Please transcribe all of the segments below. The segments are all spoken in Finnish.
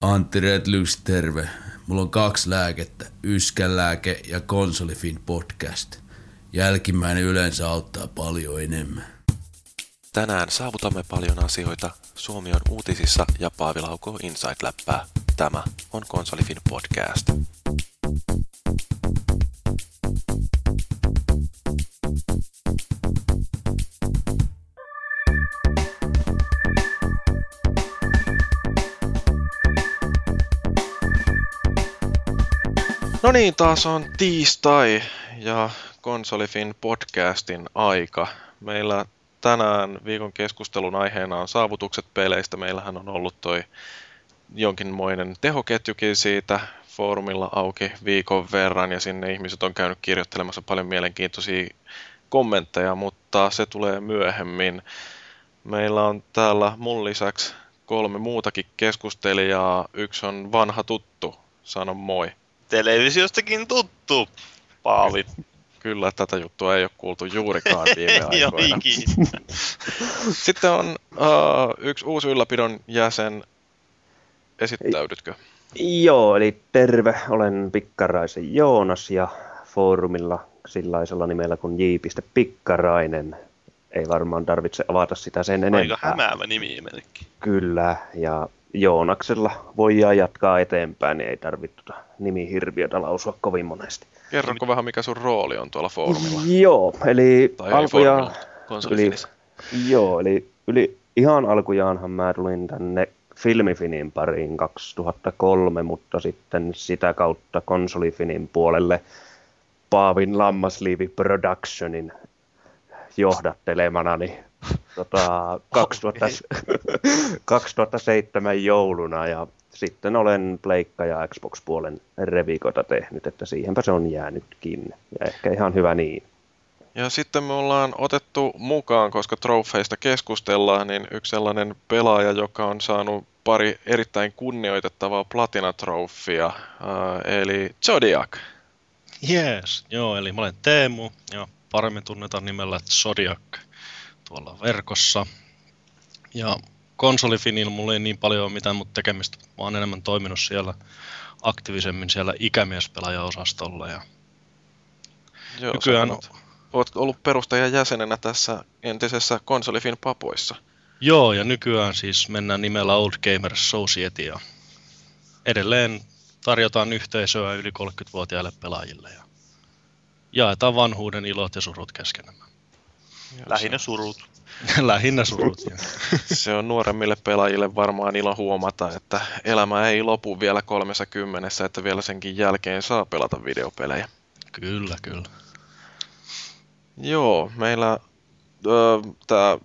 Antti Redlys, terve. Mulla on kaksi lääkettä, yskälääke ja konsolifin podcast. Jälkimmäinen yleensä auttaa paljon enemmän. Tänään saavutamme paljon asioita. Suomi on uutisissa ja Paavi laukoo Inside-läppää. Tämä on Konsolifin podcast. No niin, taas on tiistai ja Konsolifin podcastin aika. Meillä tänään viikon keskustelun aiheena on saavutukset peleistä. Meillähän on ollut toi jonkinmoinen tehoketjukin siitä foorumilla auki viikon verran ja sinne ihmiset on käynyt kirjoittelemassa paljon mielenkiintoisia kommentteja, mutta se tulee myöhemmin. Meillä on täällä mun lisäksi kolme muutakin keskustelijaa. Yksi on vanha tuttu. Sano moi televisiostakin tuttu, Paavi. Kyllä, tätä juttua ei ole kuultu juurikaan viime aikoina. Sitten on uh, yksi uusi ylläpidon jäsen. Esittäydytkö? Joo, eli terve, olen Pikkaraisen Joonas ja foorumilla sillaisella nimellä kuin j.pikkarainen. Ei varmaan tarvitse avata sitä sen enempää. Aika hämäävä nimi Kyllä, ja Joonaksella voi jatkaa eteenpäin, niin ei tarvitse tuota nimihirviötä lausua kovin monesti. Kerronko vähän, mikä sun rooli on tuolla foorumilla? Joo, eli tai alkujaan... Yli, joo, eli yli, ihan alkujaanhan mä tulin tänne Filmifinin pariin 2003, mutta sitten sitä kautta konsolifinin puolelle Paavin Lammasliivi Productionin johdattelemana, niin tota, 2000, 2007 jouluna ja sitten olen Pleikka ja Xbox-puolen revikota tehnyt, että siihenpä se on jäänytkin. Ja ehkä ihan hyvä niin. Ja sitten me ollaan otettu mukaan, koska trofeista keskustellaan, niin yksi sellainen pelaaja, joka on saanut pari erittäin kunnioitettavaa platinatrofia, eli Zodiac. Yes, joo, eli mä olen Teemu ja paremmin tunnetaan nimellä Zodiac tuolla verkossa. Ja konsolifinilla mulla ei niin paljon mitään mutta tekemistä. Mä oon enemmän toiminut siellä aktiivisemmin siellä ikämiespelaajaosastolla. Ja Joo, nykyään... Oot, oot ollut perustajan jäsenenä tässä entisessä konsolifin papoissa. Joo, ja nykyään siis mennään nimellä Old Gamers Society ja edelleen tarjotaan yhteisöä yli 30-vuotiaille pelaajille ja jaetaan vanhuuden ilot ja surut keskenämme. Lähinnä surut. Lähinnä surut. se on nuoremmille pelaajille varmaan ilo huomata, että elämä ei lopu vielä kolmessa kymmenessä, että vielä senkin jälkeen saa pelata videopelejä. Kyllä, kyllä. Joo, meillä tämä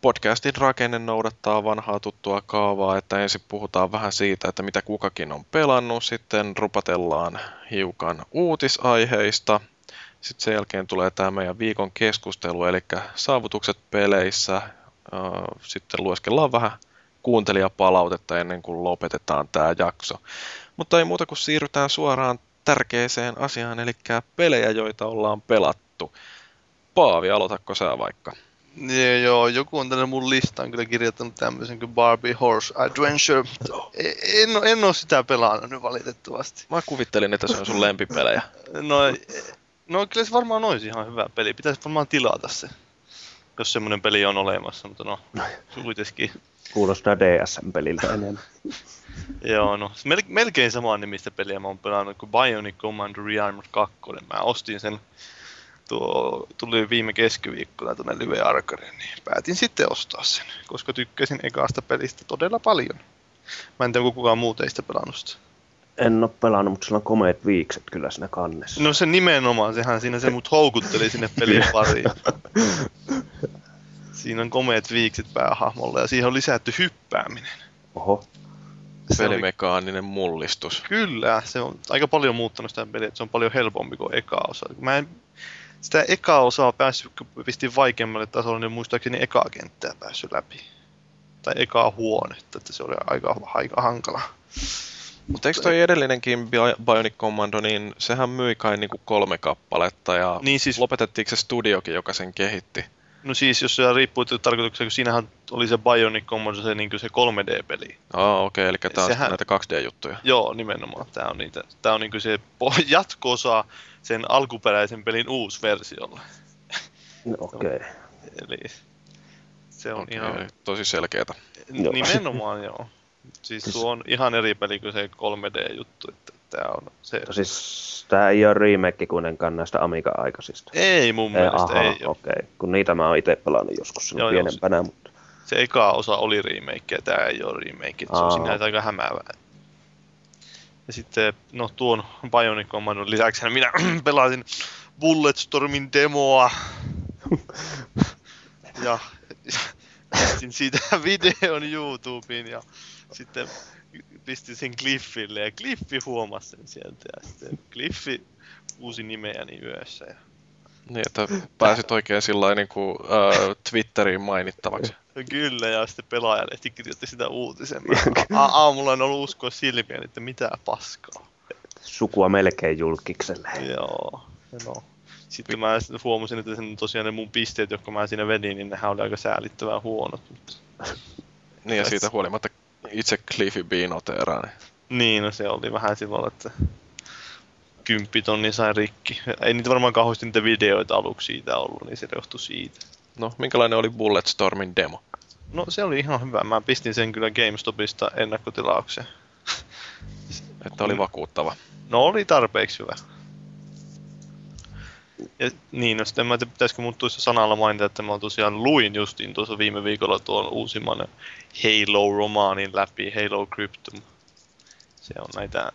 podcastin rakenne noudattaa vanhaa tuttua kaavaa, että ensin puhutaan vähän siitä, että mitä kukakin on pelannut, sitten rupatellaan hiukan uutisaiheista, sitten sen jälkeen tulee tämä meidän viikon keskustelu, eli saavutukset peleissä. Sitten lueskellaan vähän kuuntelijapalautetta ennen kuin lopetetaan tämä jakso. Mutta ei muuta kuin siirrytään suoraan tärkeeseen asiaan, eli pelejä, joita ollaan pelattu. Paavi, aloitatko sä vaikka? Nee, joo, joku on tänne mun listaan kyllä kirjoittanut tämmöisen kuin Barbie Horse Adventure. E, en, en ole sitä pelannut nyt valitettavasti. Mä kuvittelin, että se on sun lempipelejä. No No kyllä se varmaan olisi ihan hyvä peli. Pitäisi varmaan tilata se, jos semmoinen peli on olemassa, mutta no, kuitenkin. Kuulostaa DSM-peliltä enemmän. Joo, no mel- melkein samaa nimistä peliä mä oon pelannut kuin Bionic Command Rearmed 2. Mä ostin sen, tuo tuli viime keskiviikkona tuonne Live Arcadeen, niin päätin sitten ostaa sen, koska tykkäsin ekaasta pelistä todella paljon. Mä en tiedä, kukaan muu teistä pelannut sitä. En ole pelannut, mutta sillä on komeet viikset kyllä siinä kannessa. No se nimenomaan, sehän siinä se mut houkutteli sinne pelin pariin. siinä on komeet viikset päähahmolla ja siihen on lisätty hyppääminen. Oho. Se Pelimekaaninen mullistus. Kyllä, se on aika paljon muuttanut sitä peliä, että se on paljon helpompi kuin eka osa. Mä en sitä eka osaa päässyt, kun pistin vaikeammalle tasolle, niin muistaakseni eka kenttää päässyt läpi. Tai eka huonetta, että se oli aika, aika hankala. Mutta eikö toi edellinenkin Bionic Commando, niin sehän myi kai niinku kolme kappaletta ja niin siis... lopetettiinko se studiokin, joka sen kehitti? No siis, jos se riippuu että tarkoituksena, kun siinähän oli se Bionic Commando, se, niin se 3D-peli. Aa, okei, okay, eli tää on Sehän- näitä 2D-juttuja. Joo, nimenomaan. Tämä on, niitä, tää on niin se jatko-osa sen alkuperäisen pelin uusi versiolle. No, Okei. Okay. Eli se on Okei, ihan tosi selkeätä. Nimenomaan joo. Siis Siis- tuo on ihan eri peli kuin se 3D-juttu, että tää on se... Siis tää ei ole remake kuitenkaan näistä Amiga-aikaisista. Ei mun Ei, mielestä, aha, ei okei. Okay. Kun niitä mä oon itse pelannut joskus Joo, silloin joo, pienempänä, mutta Se eka osa oli remake ja tää ei ole remake, se on sinänsä aika hämäävää. Ja sitten, no tuon Bionic Commandon lisäksi minä pelasin Bulletstormin demoa. ja pistin siitä videon YouTubeen ja sitten pistin sen Cliffille ja Cliffi huomasi sen sieltä ja sitten Cliffi uusi nimeäni yössä. Ja Niin, että pääsit oikein sillä niin kuin, äh, Twitteriin mainittavaksi. No Kyllä, ja sitten pelaajalehti kirjoitti sitä uutisen. A- aamulla en ollut uskoa silmiä, että mitä paskaa. sukua melkein julkikselle. Joo, no. Sitten mä huomasin, että sen tosiaan ne mun pisteet, jotka mä siinä vedin, niin nehän oli aika säälittävän huonot. Mutta... Niin, ja siitä huolimatta itse Cliffy B noteeraa. Niin. Niin, no se oli vähän silloin, että kymppitonni sai rikki. Ei niitä varmaan kauheasti niitä videoita aluksi siitä ollut, niin se johtui siitä. No, minkälainen oli Bulletstormin demo? No se oli ihan hyvä. Mä pistin sen kyllä GameStopista ennakkotilaukseen. Että oli vakuuttava. No oli tarpeeksi hyvä. Ja, niin, no sitten en mä tiedä, pitäisikö mun tuossa sanalla mainita, että mä tosiaan luin justiin tuossa viime viikolla tuon uusimman Halo-romaanin läpi, Halo Cryptum. Se on näitä,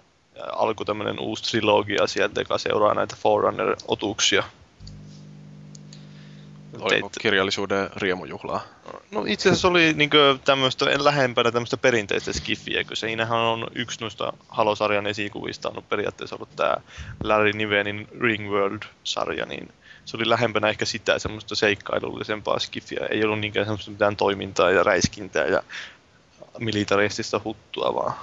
alku tämmönen uusi trilogia sieltä, joka seuraa näitä Forerunner-otuksia. Oliko Teit- kirjallisuuden riemujuhlaa? No itse asiassa oli niinkö tämmöistä lähempänä tämmöistä perinteistä skifiä, kun siinähän on yksi noista Halo-sarjan esikuvista on periaatteessa ollut tää Larry Nivenin Ringworld-sarja, niin se oli lähempänä ehkä sitä semmoista seikkailullisempaa skifiä. Ei ollut niinkään semmoista mitään toimintaa ja räiskintää ja militaristista huttua, vaan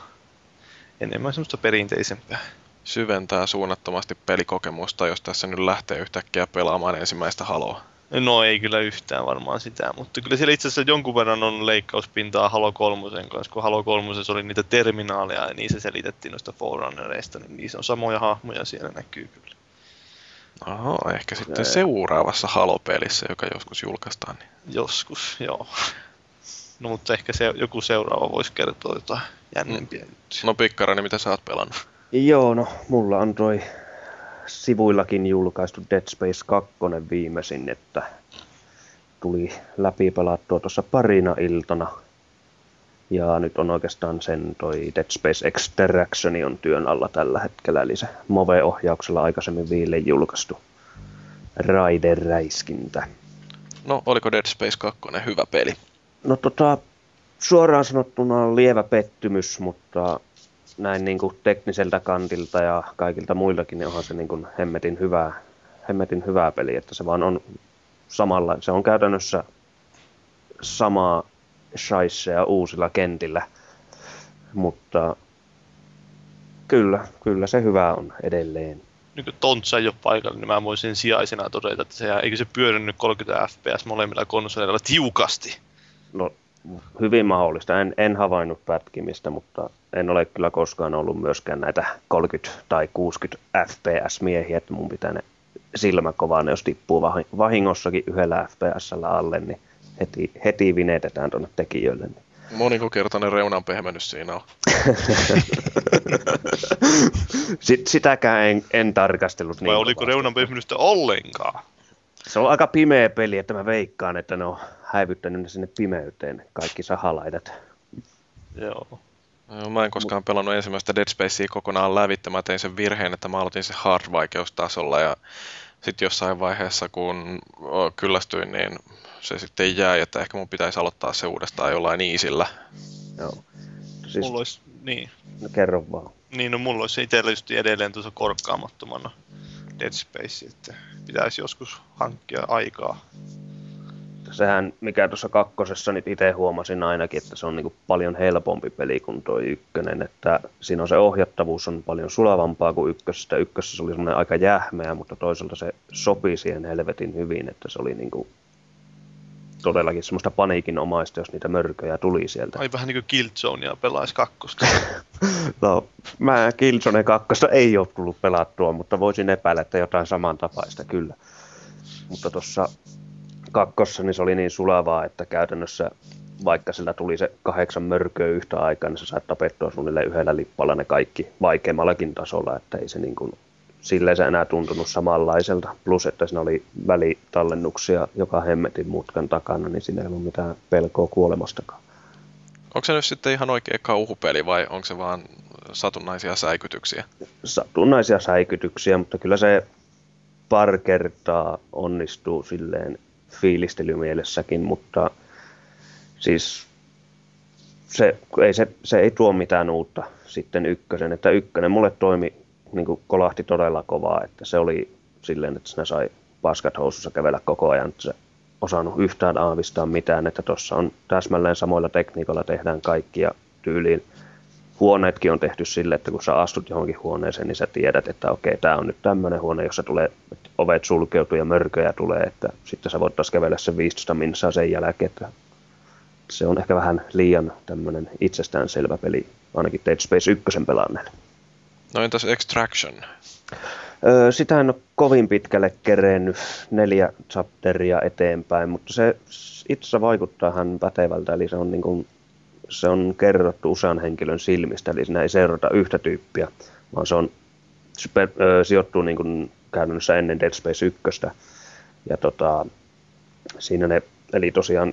enemmän semmoista perinteisempää. Syventää suunnattomasti pelikokemusta, jos tässä nyt lähtee yhtäkkiä pelaamaan ensimmäistä haloa. No ei kyllä yhtään varmaan sitä, mutta kyllä siellä itse asiassa jonkun verran on leikkauspintaa Halo 3 kanssa, kun Halo 3 oli niitä terminaaleja ja niissä selitettiin noista Forerunnereista, niin niissä on samoja hahmoja siellä näkyy kyllä. Oho, ehkä sitten seuraavassa Halo-pelissä, joka joskus julkaistaan. Niin. Joskus, joo. No mutta ehkä se, joku seuraava voisi kertoa jotain jännempiä juttuja. No Pikkarani, mitä sä oot pelannut? Joo, no mulla on toi sivuillakin julkaistu Dead Space 2 viimeisin, että tuli läpi pelattua tuossa parina iltana. Ja nyt on oikeastaan sen toi Dead Space Extraction on työn alla tällä hetkellä, eli se Move-ohjauksella aikaisemmin viille julkaistu Raider-räiskintä. No, oliko Dead Space 2 hyvä peli? No tota, suoraan sanottuna lievä pettymys, mutta näin niin kuin tekniseltä kantilta ja kaikilta muiltakin, niin onhan se niin kuin hemmetin hyvää, hemmetin hyvää peli, että se vaan on samalla, se on käytännössä samaa shaisseja uusilla kentillä, mutta kyllä, kyllä se hyvä on edelleen. Nyt kun Tontsa ei ole paikalla, niin mä voisin sijaisena todeta, että se, eikö se pyörinyt 30 fps molemmilla konsoleilla tiukasti. No, hyvin mahdollista. En, en havainnut pätkimistä, mutta en ole kyllä koskaan ollut myöskään näitä 30 tai 60 FPS-miehiä, että mun pitää ne ne jos tippuu vahi- vahingossakin yhdellä FPSllä alle, niin heti, heti vinetetään tuonne tekijöille. Niin. Monikokertainen reunan pehmennys siinä on. Sit, sitäkään en, en tarkastellut Vai niin oliko kovasti. reunan pehmennystä ollenkaan? Se on aika pimeä peli, että mä veikkaan, että ne on häivyttänyt ne sinne pimeyteen, kaikki sahalaidat. Joo. Mä en koskaan pelannut ensimmäistä Dead Spacea kokonaan lävittä. Mä tein sen virheen, että mä aloitin sen hard-vaikeustasolla ja sitten jossain vaiheessa, kun kyllästyin, niin se sitten jäi, että ehkä mun pitäisi aloittaa se uudestaan jollain iisillä. Joo. Siis, Mulla olisi, niin. no, kerro vaan. Niin, no mulla olisi itsellä just edelleen tuossa korkkaamattomana Dead Space, että pitäisi joskus hankkia aikaa. Sehän, mikä tuossa kakkosessa nyt itse huomasin ainakin, että se on niinku paljon helpompi peli kuin tuo ykkönen, että siinä on se ohjattavuus on paljon sulavampaa kuin ykkösestä. Ykkösessä se oli semmoinen aika jähmeä, mutta toisaalta se sopi siihen helvetin hyvin, että se oli niinku todellakin semmoista paniikinomaista, jos niitä mörköjä tuli sieltä. Ai vähän niin kuin Killzonea pelaisi kakkosta. no, mä Killzone kakkosta ei ole tullut pelattua, mutta voisin epäillä, että jotain samantapaista kyllä. Mutta tuossa kakkossa niin se oli niin sulavaa, että käytännössä vaikka sillä tuli se kahdeksan mörköä yhtä aikaa, niin sä sait tapettua suunnilleen yhdellä lippalla ne kaikki vaikeammallakin tasolla, että ei se niin kuin, silleen se enää tuntunut samanlaiselta. Plus, että siinä oli välitallennuksia joka hemmetin mutkan takana, niin siinä ei ollut mitään pelkoa kuolemastakaan. Onko se nyt sitten ihan oikea kauhupeli vai onko se vaan satunnaisia säikytyksiä? Satunnaisia säikytyksiä, mutta kyllä se pari kertaa onnistuu silleen fiilistelymielessäkin, mutta siis se ei, se, se ei tuo mitään uutta sitten ykkösen, että ykkönen mulle toimi, niin kuin kolahti todella kovaa, että se oli silleen, että sinä sai paskat housussa kävellä koko ajan, että se osannut yhtään aavistaa mitään, että tuossa on täsmälleen samoilla tekniikoilla tehdään kaikki ja tyyliin huoneetkin on tehty sille, että kun sä astut johonkin huoneeseen, niin sä tiedät, että okei, tämä on nyt tämmöinen huone, jossa tulee, ovet sulkeutuu ja mörköjä tulee, että sitten sä voit taas kävellä sen 15 minsaa sen jälkeen, että se on ehkä vähän liian tämmöinen itsestäänselvä peli, ainakin Dead Space 1 pelaanneelle. No entäs Extraction? Öö, sitä en ole kovin pitkälle kerennyt neljä chapteria eteenpäin, mutta se itse vaikuttaa hän pätevältä, eli se on, niin kuin, se on kerrottu usean henkilön silmistä, eli siinä ei seurata yhtä tyyppiä, vaan se on se öö, sijoittuu niin kuin käytännössä ennen Dead Space 1. Ja tota, siinä ne, eli tosiaan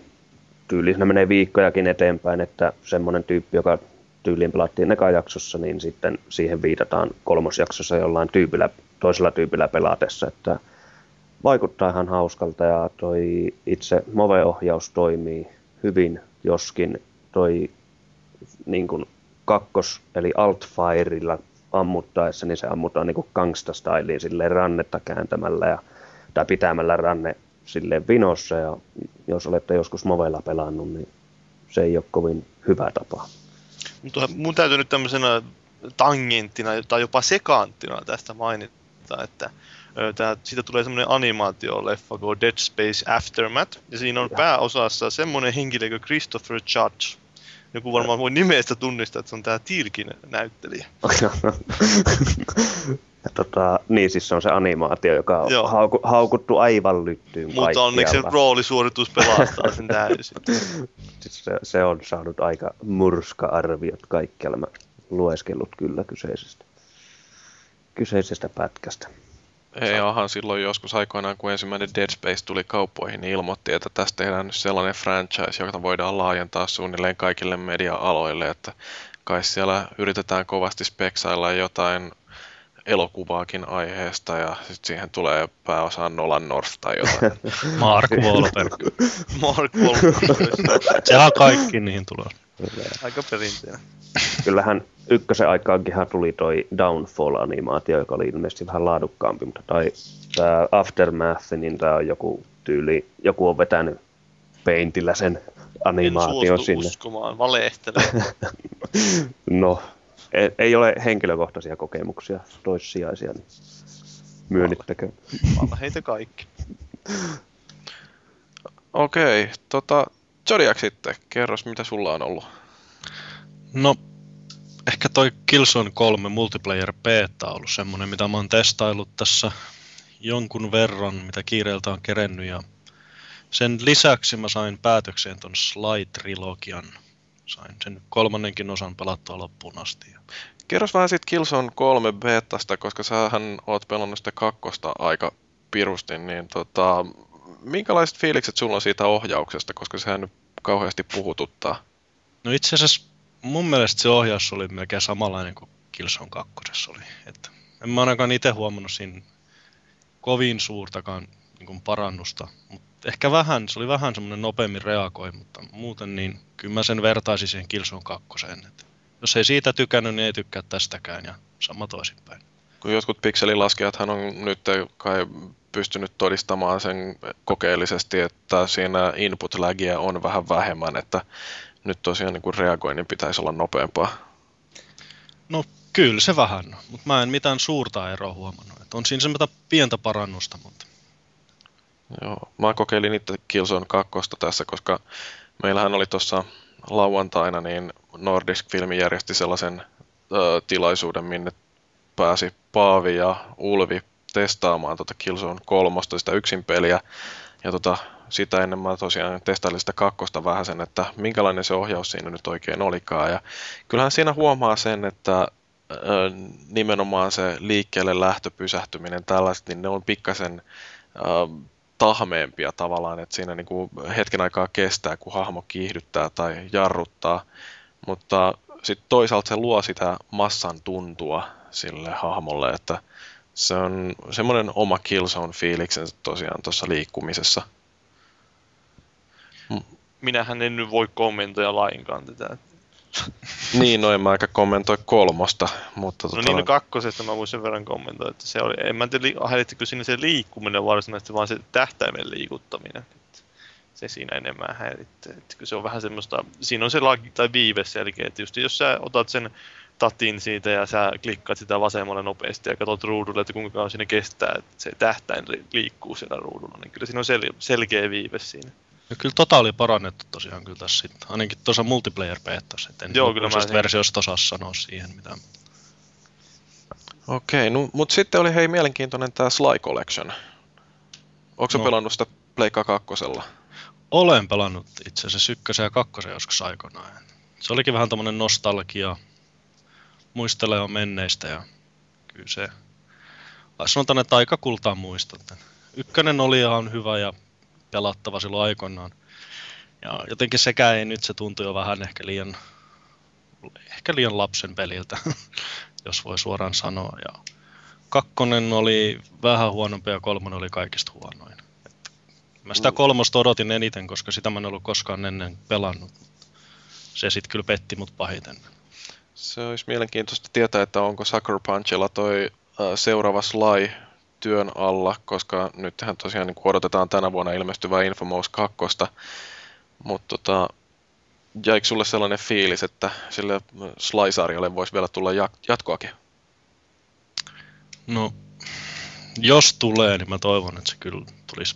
tyyliin menee viikkojakin eteenpäin, että semmoinen tyyppi, joka tyyliin pelattiin jaksossa, niin sitten siihen viitataan kolmosjaksossa jollain tyypillä, toisella tyypillä pelatessa, että vaikuttaa ihan hauskalta ja toi itse Move-ohjaus toimii hyvin, joskin toi niin kuin kakkos- eli altfireilla ammuttaessa, niin se ammutaan niin kuin gangsta-styliin silleen rannetta kääntämällä ja, tai pitämällä ranne silleen vinossa ja jos olette joskus Movella pelannut, niin se ei ole kovin hyvä tapa. Mutta mun täytyy nyt tämmöisenä tangenttina tai jopa sekanttina tästä mainita, että tää, siitä tulee semmoinen animaatioleffa kuin Dead Space Aftermath, ja siinä on ja. pääosassa semmoinen henkilö kuin Christopher Judge. Joku varmaan voi nimestä tunnistaa, että se on tämä Tiilkin näyttelijä. Ja tota, niin siis se on se animaatio, joka on hauku, haukuttu aivan lyttyyn Mutta onneksi se roolisuoritus pelastaa sen täysin. siis se, se, on saanut aika murska-arviot kaikkialla. Mä lueskellut kyllä kyseisestä, kyseisestä pätkästä. Ei, ahan silloin joskus aikoinaan, kun ensimmäinen Dead Space tuli kauppoihin, niin ilmoitti, että tästä tehdään nyt sellainen franchise, jota voidaan laajentaa suunnilleen kaikille media-aloille, että kai siellä yritetään kovasti speksailla jotain elokuvaakin aiheesta ja sitten siihen tulee pääosaan Nolan North tai jotain. Mark Wahlberg. Mark Wahlberg. Sehän kaikki niihin tulee. Aika perinteinen. Kyllähän ykkösen aikaankinhan tuli toi Downfall-animaatio, joka oli ilmeisesti vähän laadukkaampi, mutta tai tämä Aftermath, niin tämä on joku tyyli, joku on vetänyt peintillä sen animaation en sinne. uskomaan, valehtelee. no, ei, ei ole henkilökohtaisia kokemuksia toissijaisia, niin myönnittäkö. Valla heitä kaikki. Okei, okay, tota, Zodiac sitten, kerros mitä sulla on ollut? No, ehkä toi Killzone 3 multiplayer beta on ollut semmonen, mitä mä oon testaillut tässä jonkun verran, mitä kiireeltä on kerennyt ja sen lisäksi mä sain päätökseen ton Sly-trilogian sain sen kolmannenkin osan pelattua loppuun asti. Kerros vähän siitä Killzone 3 betasta, koska sähän oot pelannut sitä kakkosta aika pirusti, niin tota, minkälaiset fiilikset sulla on siitä ohjauksesta, koska sehän nyt kauheasti puhututtaa? No itse asiassa mun mielestä se ohjaus oli melkein samanlainen kuin Killzone 2 oli. Että en mä ainakaan itse huomannut siinä kovin suurtakaan niin kuin parannusta, mutta ehkä vähän, se oli vähän semmoinen nopeammin reagoi, mutta muuten niin kyllä mä sen vertaisin siihen Killzone 2. Että jos ei siitä tykännyt, niin ei tykkää tästäkään ja sama toisinpäin. Kun jotkut pikselilaskijathan on nyt kai pystynyt todistamaan sen kokeellisesti, että siinä input lagia on vähän vähemmän, että nyt tosiaan niin kuin reagoinnin pitäisi olla nopeampaa. No kyllä se vähän, mutta mä en mitään suurta eroa huomannut. Että on siinä semmoista pientä parannusta, mutta Joo, mä kokeilin itse Killzone 2 tässä, koska meillähän oli tuossa lauantaina, niin Nordisk Filmi järjesti sellaisen ö, tilaisuuden, minne pääsi Paavi ja Ulvi testaamaan tota Killzone 3, sitä yksin peliä. Ja tota, sitä ennen mä tosiaan testailin sitä kakkosta vähän sen, että minkälainen se ohjaus siinä nyt oikein olikaan. Ja kyllähän siinä huomaa sen, että nimenomaan se liikkeelle lähtö, pysähtyminen, tällaiset, niin ne on pikkasen tahmeempia tavallaan, että siinä niin kuin hetken aikaa kestää, kun hahmo kiihdyttää tai jarruttaa, mutta sitten toisaalta se luo sitä massan tuntua sille hahmolle, että se on semmoinen oma Killzone-fiiliksensä tosiaan tuossa liikkumisessa. Minähän en nyt voi kommentoida lainkaan tätä. niin, no en mä aika kommentoi kolmosta, mutta... No tota... niin, no kakkosesta mä voisin sen verran kommentoida, että se oli, en mä tiedä, häirittikö sinne se liikkuminen varsinaisesti, vaan se tähtäimen liikuttaminen. Että se siinä enemmän häiritti. Että se on vähän semmoista, siinä on se lagi tai viive selkeä, että just jos sä otat sen tatin siitä ja sä klikkaat sitä vasemmalle nopeasti ja katsot ruudulle, että kuinka kauan siinä kestää, että se tähtäin liikkuu siellä ruudulla, niin kyllä siinä on sel- selkeä viive siinä. Ja kyllä tota oli parannettu tosiaan kyllä tässä sitten, ainakin tuossa multiplayer beetassa, että en Joo, kyllä mä versiosta osaa sanoa siihen mitään. Okei, no, mutta sitten oli hei mielenkiintoinen tämä Sly Collection. Onko no. pelannut sitä Pleikka kakkosella? Olen pelannut itse asiassa ykkösen ja kakkosen joskus aikoinaan. Se olikin vähän tämmöinen nostalgia, muistelee on menneistä ja kyllä se, sanotaan, että aika kultaa muistot. Ykkönen oli ihan hyvä ja pelattava silloin aikoinaan. Ja jotenkin sekään ei nyt, se tuntui jo vähän ehkä liian, ehkä liian lapsen peliltä, jos voi suoraan sanoa. Ja kakkonen oli vähän huonompi ja kolmonen oli kaikista huonoin. Et mä sitä mm. kolmosta odotin eniten, koska sitä mä en ollut koskaan ennen pelannut. Se sitten kyllä petti mut pahiten. Se olisi mielenkiintoista tietää, että onko Sucker Punchilla toi seuraava Sly työn alla, koska nythän tosiaan niin odotetaan tänä vuonna ilmestyvää Infamous 2. Mutta tota, jäikö sulle sellainen fiilis, että sille Sly-sarjalle voisi vielä tulla jatkoakin? No, jos tulee, niin mä toivon, että se kyllä tulisi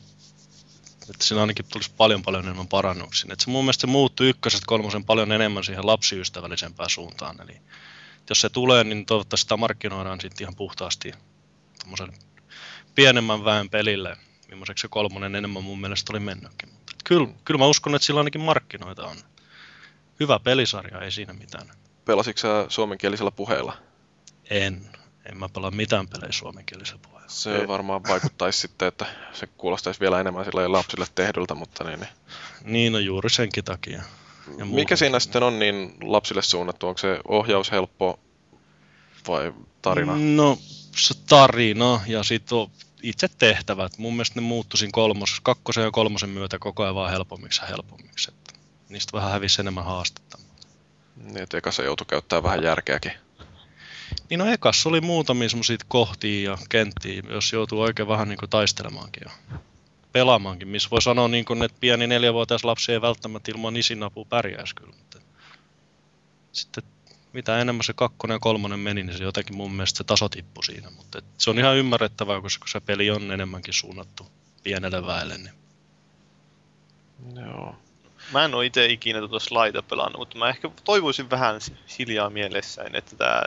että siinä ainakin tulisi paljon paljon enemmän parannuksia. Että se mun mielestä se muuttui ykkösestä kolmosen paljon enemmän siihen lapsiystävällisempään suuntaan. Eli jos se tulee, niin toivottavasti sitä markkinoidaan sitten ihan puhtaasti pienemmän väen pelille, millaiseksi se kolmonen enemmän mun mielestä oli mennytkin. Mutta kyllä, kyllä mä uskon, että sillä ainakin markkinoita on. Hyvä pelisarja, ei siinä mitään. Pelasitko sä suomenkielisellä puheella? En. En mä pelaa mitään pelejä suomenkielisellä puheella. Se ei. varmaan vaikuttaisi sitten, että se kuulostaisi vielä enemmän sillä lapsille tehdyltä, mutta niin, niin. Niin, no juuri senkin takia. Ja Mikä siinä sitten on niin lapsille suunnattu? Onko se ohjaus helppo vai tarina? No, se tarina ja sitten itse tehtävät. Mun mielestä ne muuttuisin kolmos, kakkosen ja kolmosen myötä koko ajan vaan helpommiksi ja helpommiksi. Että niistä vähän hävisi enemmän haastetta. Niin, että ekassa joutui käyttää vähän järkeäkin. Niin no ekassa oli muutamia semmoisia kohtia ja kenttiä, jos joutuu oikein vähän niin kuin taistelemaankin ja pelaamaankin, missä voi sanoa niin kuin, että pieni neljävuotias lapsi ei välttämättä ilman isin apua pärjäisi kyllä. Mutta sitten mitä enemmän se kakkonen ja kolmonen meni, niin se jotenkin mun mielestä se taso tippui siinä. Mutta se on ihan ymmärrettävää, koska se peli on enemmänkin suunnattu pienelle väelle. Niin. Joo. Mä en ole itse ikinä tuota slaita pelannut, mutta mä ehkä toivoisin vähän hiljaa mielessäni, että tämä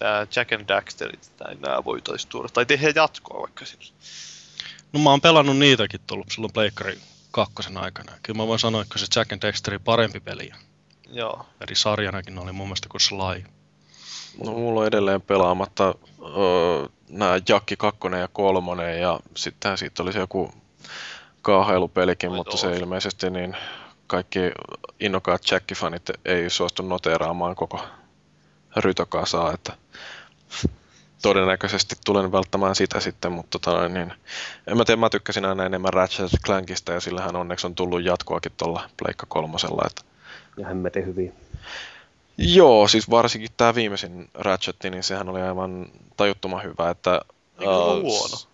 tää Jack and Daxterit, nämä voitaisiin tuoda, tai tehdä jatkoa vaikka sillä. No mä oon pelannut niitäkin tullut silloin Pleikkari kakkosen aikana. Kyllä mä voin sanoa, että se Jack and Dexteri parempi peli. Joo. Eri sarjanakin oli mun mielestä kuin Sly. No mulla on edelleen pelaamatta öö, nämä Jakki 2 ja 3 ja sitten siitä oli se joku kaahailupelikin, mutta se ilmeisesti niin kaikki innokkaat Jacki-fanit ei suostu noteeraamaan koko rytokasaa, että todennäköisesti tulen välttämään sitä sitten, mutta tota, niin, en mä tiedä, mä tykkäsin aina enemmän Ratchet Clankista ja sillähän onneksi on tullut jatkoakin tuolla Pleikka kolmosella, että ja hemmetin hyviä. Joo, siis varsinkin tämä viimeisin Ratchet, niin sehän oli aivan tajuttoman hyvä, että... Eikö uh, huono?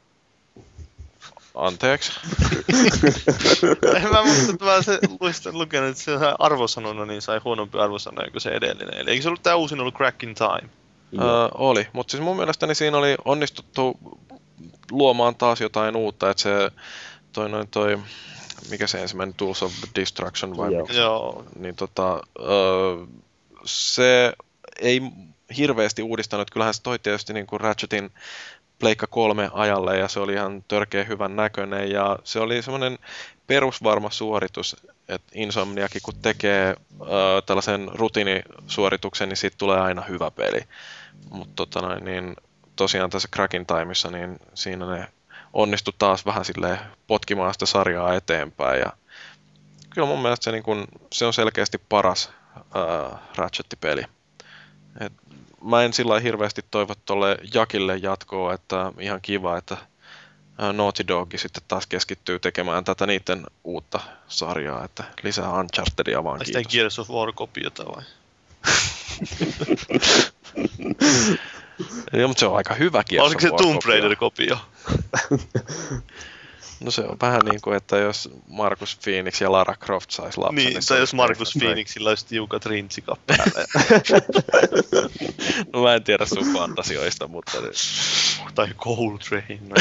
Anteeksi. en mä muista, että mä se luistan lukenut, että se arvosanona niin sai huonompi arvosanoja kuin se edellinen. Eli eikö se ollut tämä uusin ollut Crack in Time? Uh, oli, mutta siis mun mielestäni siinä oli onnistuttu luomaan taas jotain uutta, että se toi, noin, toi, mikä se ensimmäinen, Tools of Destruction vai Joo. mikä se Joo, niin tota, öö, se ei hirveästi uudistanut. Kyllähän se toi tietysti niin kuin Ratchetin Pleikka 3 ajalle ja se oli ihan törkeä hyvän näköinen ja se oli semmoinen perusvarma suoritus, että Insomniakin kun tekee öö, tällaisen rutiinisuorituksen, niin siitä tulee aina hyvä peli. Mutta tota niin tosiaan tässä Cracking Timeissa, niin siinä ne onnistu taas vähän silleen potkimaan sitä sarjaa eteenpäin ja kyllä mun mielestä se, niin kun, se on selkeästi paras ää, Ratchet-peli. Et mä en sillä hirveästi toivo tuolle Jakille jatkoa, että ihan kiva, että ää, Naughty Dog sitten taas keskittyy tekemään tätä niiden uutta sarjaa, että lisää Unchartedia vaan kiitos. Gears of War-kopiota vai? Joo, mutta se on aika hyvä Gears Oliko se Tomb kopio. Raider-kopio? No se on vähän niin kuin, että jos Markus Phoenix ja Lara Croft sais lapsen. Niin, se tai jos Markus. Phoenixilla olisi tiukat rintsikat päällä. No mä en tiedä sun fantasioista, mutta tai. No.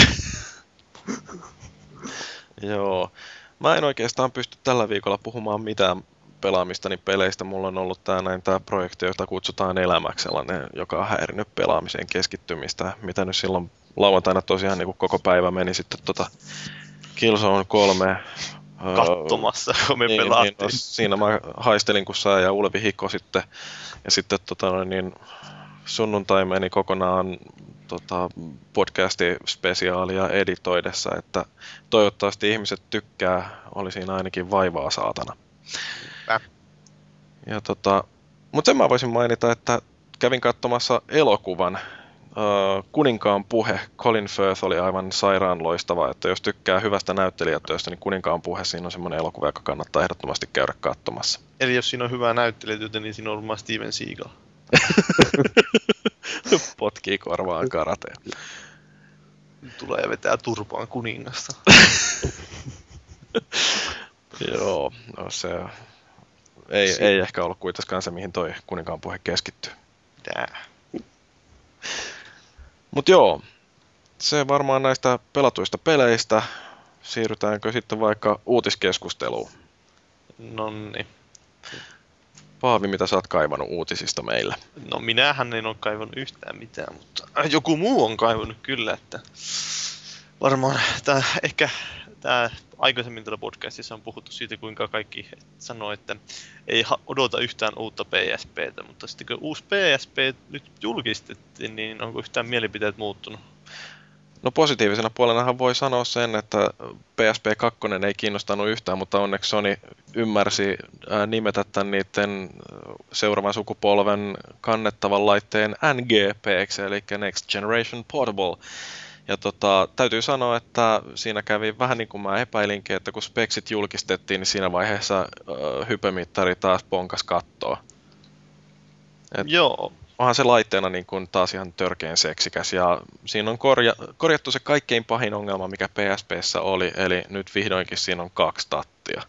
Joo. Mä en oikeastaan pysty tällä viikolla puhumaan mitään pelaamistani peleistä. Mulla on ollut tää näin tää projekti, jota kutsutaan elämäksi, sellainen, joka on häirinyt pelaamiseen keskittymistä. Mitä nyt silloin lauantaina tosiaan niin koko päivä meni sitten tota Killzone 3 öö, Kattomassa, kun me niin, pelattiin. Niin, no, siinä mä haistelin, kun sä ja Ulvi Hikko sitten. Ja sitten tota, noin, niin, sunnuntai meni kokonaan tota, podcasti-spesiaalia editoidessa, että toivottavasti ihmiset tykkää, oli siinä ainakin vaivaa saatana. Äh. Ja tota, mutta sen mä voisin mainita, että kävin katsomassa elokuvan Uh, Kuninkaan puhe, Colin Firth oli aivan sairaan loistava, että jos tykkää hyvästä näyttelijätyöstä, niin Kuninkaan puhe, siinä on semmoinen elokuva, joka kannattaa ehdottomasti käydä katsomassa. Eli jos siinä on hyvää näyttelijätyötä, niin siinä on varmaan Steven Seagal. Potkii korvaan karateen. Tulee ja vetää turpaan kuningasta. Joo, no se ei, ei ehkä ollut kuitenkaan se, mihin toi Kuninkaan puhe keskittyy. Tää. Mutta joo, se varmaan näistä pelatuista peleistä. Siirrytäänkö sitten vaikka uutiskeskusteluun? Nonni. Paavi, mitä sä oot kaivannut uutisista meille? No minähän en ole kaivannut yhtään mitään, mutta joku muu on kaivannut kyllä, että varmaan tää, ehkä tämä aikaisemmin tällä podcastissa on puhuttu siitä, kuinka kaikki sanoo, että ei odota yhtään uutta PSPtä, mutta sitten kun uusi PSP nyt julkistettiin, niin onko yhtään mielipiteet muuttunut? No positiivisena puolenahan voi sanoa sen, että PSP 2 ei kiinnostanut yhtään, mutta onneksi Sony ymmärsi nimetä tämän niiden seuraavan sukupolven kannettavan laitteen NGP, eli Next Generation Portable. Ja tota, täytyy sanoa, että siinä kävi vähän niin kuin mä epäilinkin, että kun speksit julkistettiin, niin siinä vaiheessa äh, hypemittari taas ponkas kattoa. Et- Joo, onhan se laitteena niin kuin taas ihan törkeän seksikäs ja siinä on korja- korjattu se kaikkein pahin ongelma, mikä PSPssä oli, eli nyt vihdoinkin siinä on kaksi tattia.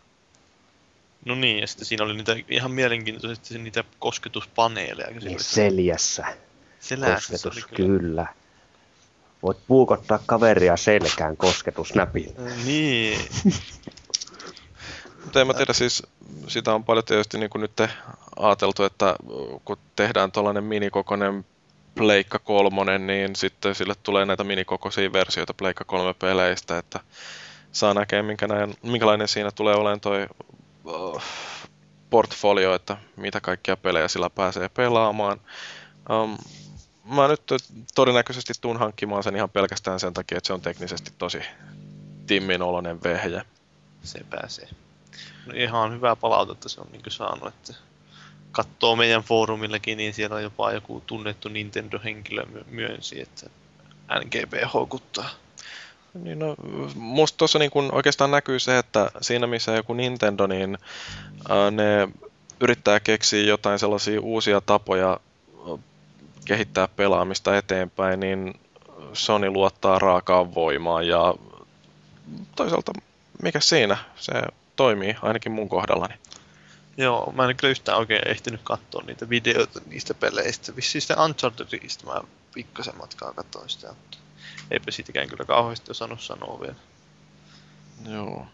no niin, ja sitten siinä oli niitä ihan mielenkiintoisesti niitä kosketuspaneeleja. Niin seljässä selässä kosketus, kyllä. Voit puukottaa kaveria selkään kosketusnäpillä. Niin, Mutta en mä tiedä, siis sitä on paljon tietysti niin kuin nyt ajateltu, että kun tehdään tuollainen minikokoinen Pleikka kolmonen, niin sitten sille tulee näitä minikokoisia versioita Pleikka 3 peleistä, että saa näkeä, minkä näin, minkälainen siinä tulee olemaan toi uh, portfolio, että mitä kaikkia pelejä sillä pääsee pelaamaan. Um, mä nyt todennäköisesti tuun hankkimaan sen ihan pelkästään sen takia, että se on teknisesti tosi timmin oloinen vehje. se pääsee. No ihan hyvää palautetta se on niin saanut, että katsoo meidän foorumillakin, niin siellä on jopa joku tunnettu Nintendo-henkilö my- myönsi, että NGP houkuttaa. Niin no, musta tuossa niin kun oikeastaan näkyy se, että siinä missä joku Nintendo, niin ää, ne yrittää keksiä jotain sellaisia uusia tapoja kehittää pelaamista eteenpäin, niin Sony luottaa raakaan voimaan ja toisaalta mikä siinä, se toimii ainakin mun kohdallani. Joo, mä en kyllä yhtään oikein ehtinyt katsoa niitä videoita niistä peleistä. Vissiin sitä Unchartedista mä pikkasen matkaa katsoin sitä, mutta eipä siitäkään kyllä kauheasti osannut sanoa vielä. Joo.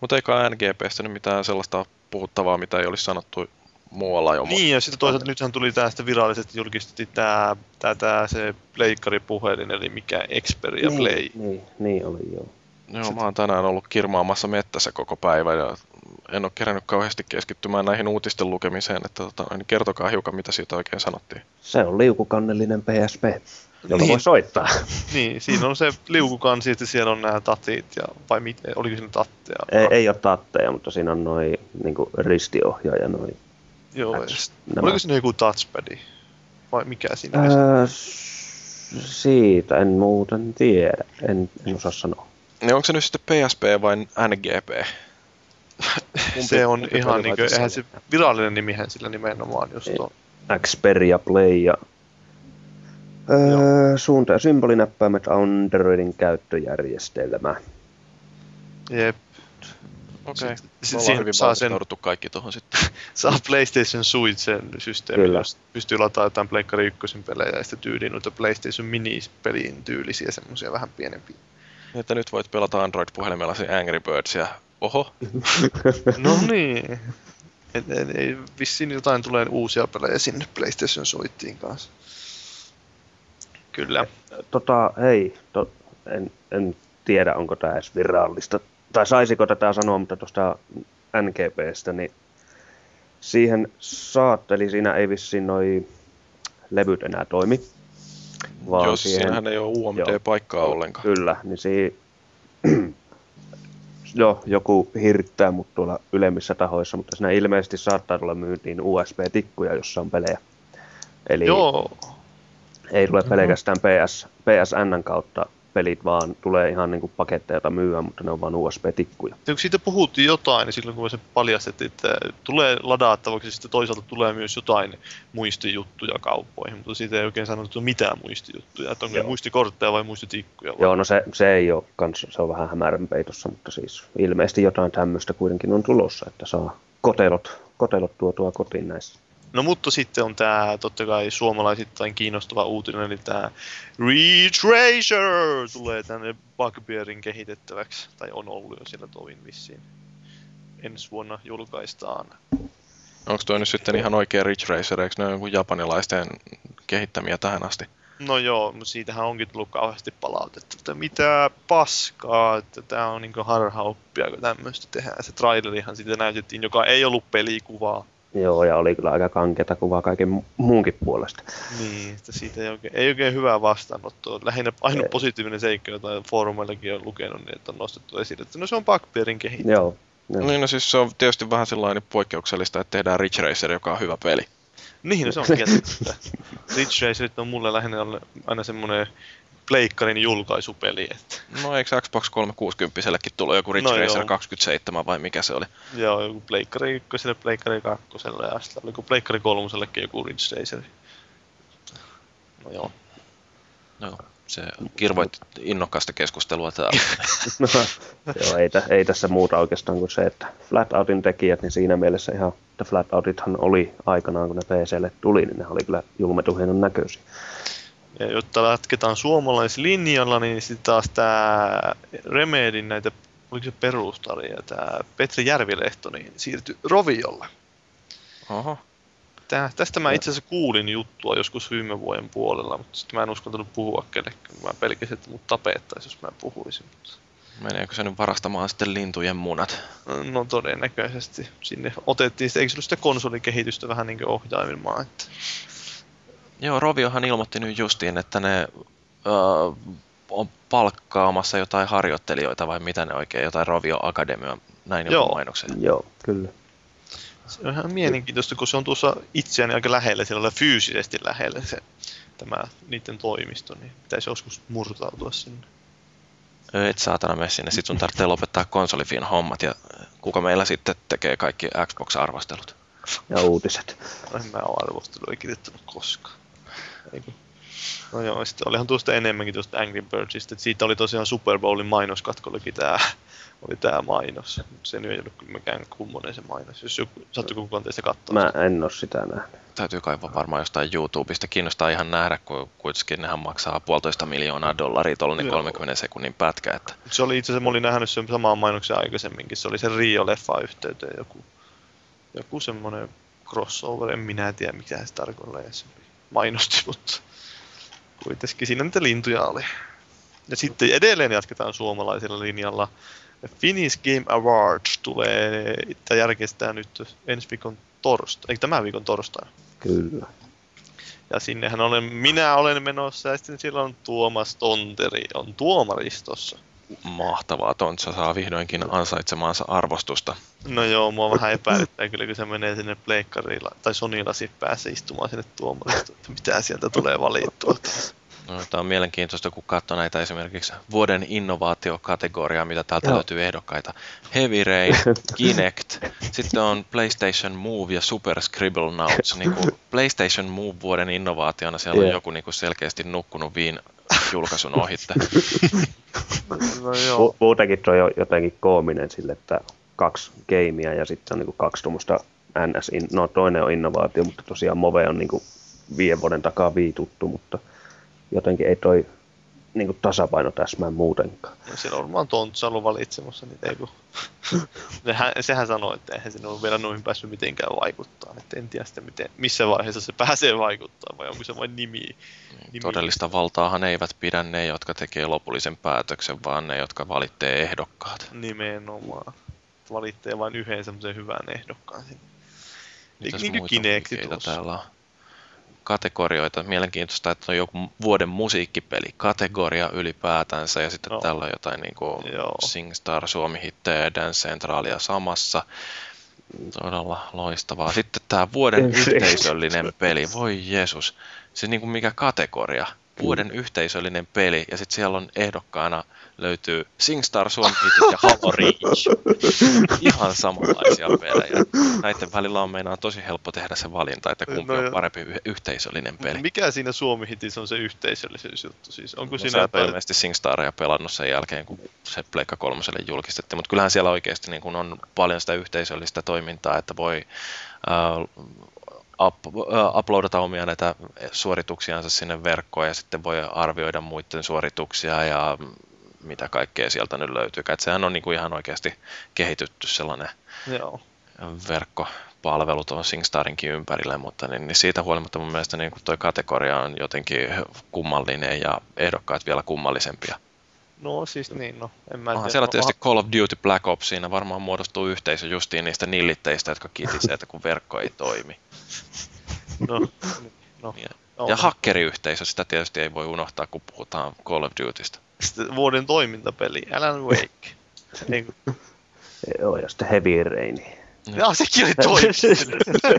Mutta eikä NGPstä nyt mitään sellaista puhuttavaa, mitä ei olisi sanottu muualla jo. Niin, ja sitten toisaalta nythän tuli tästä virallisesti julkistettiin tämä, tämä, tämä se pleikkaripuhelin, eli mikä Xperia niin, Play. Niin, niin oli joo. Joo, mä oon tänään ollut kirmaamassa mettässä koko päivä ja en ole kerännyt kauheasti keskittymään näihin uutisten lukemiseen, että tota, niin kertokaa hiukan, mitä siitä oikein sanottiin. Se on liukukannellinen PSP, joka Niin. voi soittaa. Niin, siinä on se liukukansi, että siellä on nämä tatit, ja, vai mit, oliko siinä tatteja? Ei, ei ole tatteja, mutta siinä on noin niin ristiohjaaja. Noi. Joo, X, sit- nämä. oliko siinä joku touchpadi? Vai mikä siinä? Öö, siitä en muuten tiedä, en, en osaa sanoa. Niin onko se nyt sitten PSP vai NGP? se on kumpi ihan niinku, vai eihän se virallinen nimihän sillä nimenomaan just on. Xperia Play ja öö, suunta- ja symbolinäppäimet Androidin käyttöjärjestelmä. Jep. Okei. Sit- Me sit ollaan siihen saa sen- kaikki tuohon sitten. Saa PlayStation Suite sen systeemi, Kyllä. jos pystyy lataamaan jotain Pleikkari 1 pelejä ja sitten tyyliin noita PlayStation Mini-pelin tyylisiä semmoisia vähän pienempiä. Niin, että nyt voit pelata Android-puhelimella se Angry Birdsia. Oho, No niin. Et, et, ei, vissiin jotain tulee uusia pelejä sinne PlayStation Suiteen kanssa. Kyllä. Tota, hei, to, en, en tiedä onko tämä edes virallista, tai saisiko tätä sanoa, mutta tuosta NGPstä, niin siihen saat, eli siinä ei vissiin noi levyt enää toimi. Vaan jos siinähän ei ole UMD-paikkaa Joo. ollenkaan. Kyllä, niin si... Joo, joku hirttää mut tuolla ylemmissä tahoissa, mutta siinä ilmeisesti saattaa tulla myyntiin USB-tikkuja, jossa on pelejä. Eli Joo. ei tule pelkästään PS, PSN kautta pelit, vaan tulee ihan niin kuin paketteja, joita myyään, mutta ne on vain USB-tikkuja. Ja kun siitä puhuttiin jotain, niin silloin kun se paljastettiin, että tulee ladattavaksi, sitten toisaalta tulee myös jotain muistijuttuja kauppoihin, mutta siitä ei oikein sanottu mitään muistijuttuja, että onko Joo. muistikortteja vai muistitikkuja. Vai? Joo, no se, se ei ole kans, se on vähän hämärän peitossa, mutta siis ilmeisesti jotain tämmöistä kuitenkin on tulossa, että saa kotelot, kotelot tuotua kotiin näissä. No mutta sitten on tämä totta kai suomalaisittain kiinnostava uutinen, eli tämä Retracer tulee tänne Bugbearin kehitettäväksi, tai on ollut jo siellä tovin vissiin. Ensi vuonna julkaistaan. Onko toi nyt sitten ihan oikea Ridge Racer, eikö ne ole jonkun japanilaisten kehittämiä tähän asti? No joo, mutta siitähän onkin tullut kauheasti palautetta, että mitä paskaa, että tämä on niinku harhaoppia, kun tämmöistä tehdään. Se trailerihan siitä näytettiin, joka ei ollut pelikuvaa. Joo, ja oli kyllä aika kankeata kuvaa kaiken mu- muunkin puolesta. Niin, että siitä ei oikein, ei oikein hyvää vastaanottoa. Lähinnä ainut Ei. positiivinen seikka, jota foorumeillakin on lukenut, niin että on nostettu esille, että no se on Bugbearin kehittämä. Joo, joo. Niin, no siis se on tietysti vähän sellainen poikkeuksellista, että tehdään Ridge Racer, joka on hyvä peli. Niin, no se on kieltämättä. Ridge Racerit on mulle lähinnä aina semmoinen pleikkarin julkaisupeli, että No eikö Xbox 360 tullut joku Ridge No Racer joo. 27 vai mikä se oli? joo, joku pleikkari ykköselle, pleikkari kakkoselle ja sitten oliko pleikkari kolmosellekin joku Ridge Racer. No joo. No, se kirvoitti innokkaasta keskustelua täällä. No, joo, ei, tä, ei tässä muuta oikeastaan kuin se, että Flatoutin tekijät, niin siinä mielessä ihan, että Flatoutithan oli aikanaan, kun ne PClle tuli, niin ne oli kyllä julmetun hienon näköisiä. Ja jotta jatketaan suomalaislinjalla, niin sitten taas tämä Remedin näitä, oliko se perustari ja tämä Petri Järvilehto, niin siirtyi Roviolle. Oho. Tää, tästä mä itse asiassa kuulin juttua joskus viime vuoden puolella, mutta sitten mä en uskaltanut puhua kellekään. Mä pelkäsin, että mut tapettaisiin, jos mä puhuisin. Mutta Meneekö se nyt varastamaan sitten lintujen munat? no todennäköisesti. Sinne otettiin, eikö se ollut sitä konsolikehitystä vähän niin ohjailemaan, että Joo, Roviohan ilmoitti nyt justiin, että ne öö, on palkkaamassa jotain harjoittelijoita vai mitä ne oikein, jotain Rovio Akademia, näin Joo. joku mainoksen. Joo, kyllä. se on ihan mielenkiintoista, kun se on tuossa itseäni aika lähellä, siellä fyysisesti lähellä se tämä niiden toimisto, niin pitäisi joskus murtautua sinne. Et saatana mene sinne, sit sun tarvitsee lopettaa konsolifin hommat ja kuka meillä sitten tekee kaikki Xbox-arvostelut. Ja uutiset. En mä ole arvostelua kirjoittanut koskaan. Eikö? No joo, sitten olihan tuosta enemmänkin tuosta Angry Birdsista, että siitä oli tosiaan Super Bowlin mainoskatkollekin tämä oli tämä mainos. Se ei ollut kyllä mikään kummonen se mainos, jos joku, sattuiko kukaan teistä katsoa Mä en oo sitä nähnyt. Täytyy kaivaa varmaan jostain YouTubesta. Kiinnostaa ihan nähdä, kun kuitenkin nehän maksaa puolitoista miljoonaa dollaria tuollainen Joo. 30 sekunnin pätkä. Että Se oli itse asiassa, mä olin nähnyt sen samaan mainoksen aikaisemminkin. Se oli se Rio-leffa yhteyteen joku, joku semmoinen crossover, en minä tiedä mikä se tarkoittaa se mainosti, mutta kuitenkin siinä niitä lintuja oli. Ja sitten edelleen jatketaan suomalaisella linjalla. Finnish Game Awards tulee, että järjestää nyt ensi viikon torstaina, eikö tämän viikon torstaina. Kyllä. Ja sinnehän olen, minä olen menossa ja sitten siellä on Tuomas Tonteri, on tuomaristossa. Mahtavaa, Tontsa saa vihdoinkin ansaitsemaansa arvostusta. No joo, mua vähän epäilyttää kyllä, kun se menee sinne pleikkarilla tai Sonilla päässä istumaan sinne tuomaristoon, että mitä sieltä tulee valittua. No, tämä on mielenkiintoista, kun katsoo näitä esimerkiksi vuoden innovaatiokategoriaa, mitä täältä Joo. löytyy ehdokkaita. Heavy Rain, Kinect, sitten on PlayStation Move ja Super Scribble Notes. Niin kuin PlayStation Move vuoden innovaationa, siellä on Joo. joku niin kuin selkeästi nukkunut viin julkaisun ohitte. No joo, Mu- muutenkin tuo on jo jotenkin koominen sille, että kaksi gameia ja sitten on niin kaksi tuommoista NS, in- no toinen on innovaatio, mutta tosiaan Move on niin viiden vuoden takaa viituttu, mutta jotenkin ei toi niin kuin tasapaino täsmää muutenkaan. no siellä on varmaan Tontsa ollut valitsemassa niitä, ei kun... sehän, sehän sanoi, että eihän sinne ole vielä noihin päässyt mitenkään vaikuttaa. Että en tiedä sitten, miten, missä vaiheessa se pääsee vaikuttaa, vai onko se vain nimi. nimi. Todellista valtaahan eivät pidä ne, jotka tekee lopullisen päätöksen, vaan ne, jotka valitsee ehdokkaat. Nimenomaan. Valitsee vain yhden semmoisen hyvän ehdokkaan sinne. Mitäs niin kuin muita tuossa. täällä on? Kategorioita. Mielenkiintoista, että on joku vuoden musiikkipeli kategoria ylipäätänsä ja sitten Joo. täällä on jotain niin kuin Joo. SingStar, Suomi Hittejä ja Dance Centralia samassa. Todella loistavaa. Sitten tämä vuoden yhteisöllinen peli. Voi Jeesus. Se niin kuin mikä kategoria. Vuoden yhteisöllinen peli ja sitten siellä on ehdokkaana löytyy SingStar, Suomi ja Halo Reach. Ihan samanlaisia pelejä. Näiden välillä on meinaan tosi helppo tehdä se valinta, että kumpi No on parempi y- yhteisöllinen peli. mikä siinä Suomi-hitissä on se yhteisöllisyys juttu? Siis onko No, siinä jotain... ilmeisesti SingStaria pelannut sen jälkeen, kun se Pleikka kolmoselle julkistettiin, mutta kyllähän siellä oikeasti niin kun on paljon sitä yhteisöllistä toimintaa, että voi äh, up, äh, uploadata omia näitä suorituksiansa sinne verkkoon ja sitten voi arvioida muiden suorituksia ja mitä kaikkea sieltä nyt löytyy. Et sehän on niin kuin ihan oikeasti kehitytty sellainen Joo. verkkopalvelu tuon SingStarinkin ympärille, mutta niin, niin siitä huolimatta mun mielestä niin tuo kategoria on jotenkin kummallinen ja ehdokkaat vielä kummallisempia. No siis niin, no en mä Onhan tiedä. siellä no, tietysti Call of Duty Black Ops, siinä varmaan muodostuu yhteisö justiin niistä nillitteistä, jotka kitisee, että kun verkko ei toimi. No, no, Ja, no, ja hakkeriyhteisö, sitä tietysti ei voi unohtaa, kun puhutaan Call of Dutysta. Sitten vuoden toimintapeli, Alan Wake. Ei, kun- Joo, ja sitten Heavy Rain. Jaa, sekin oli toimintapeli.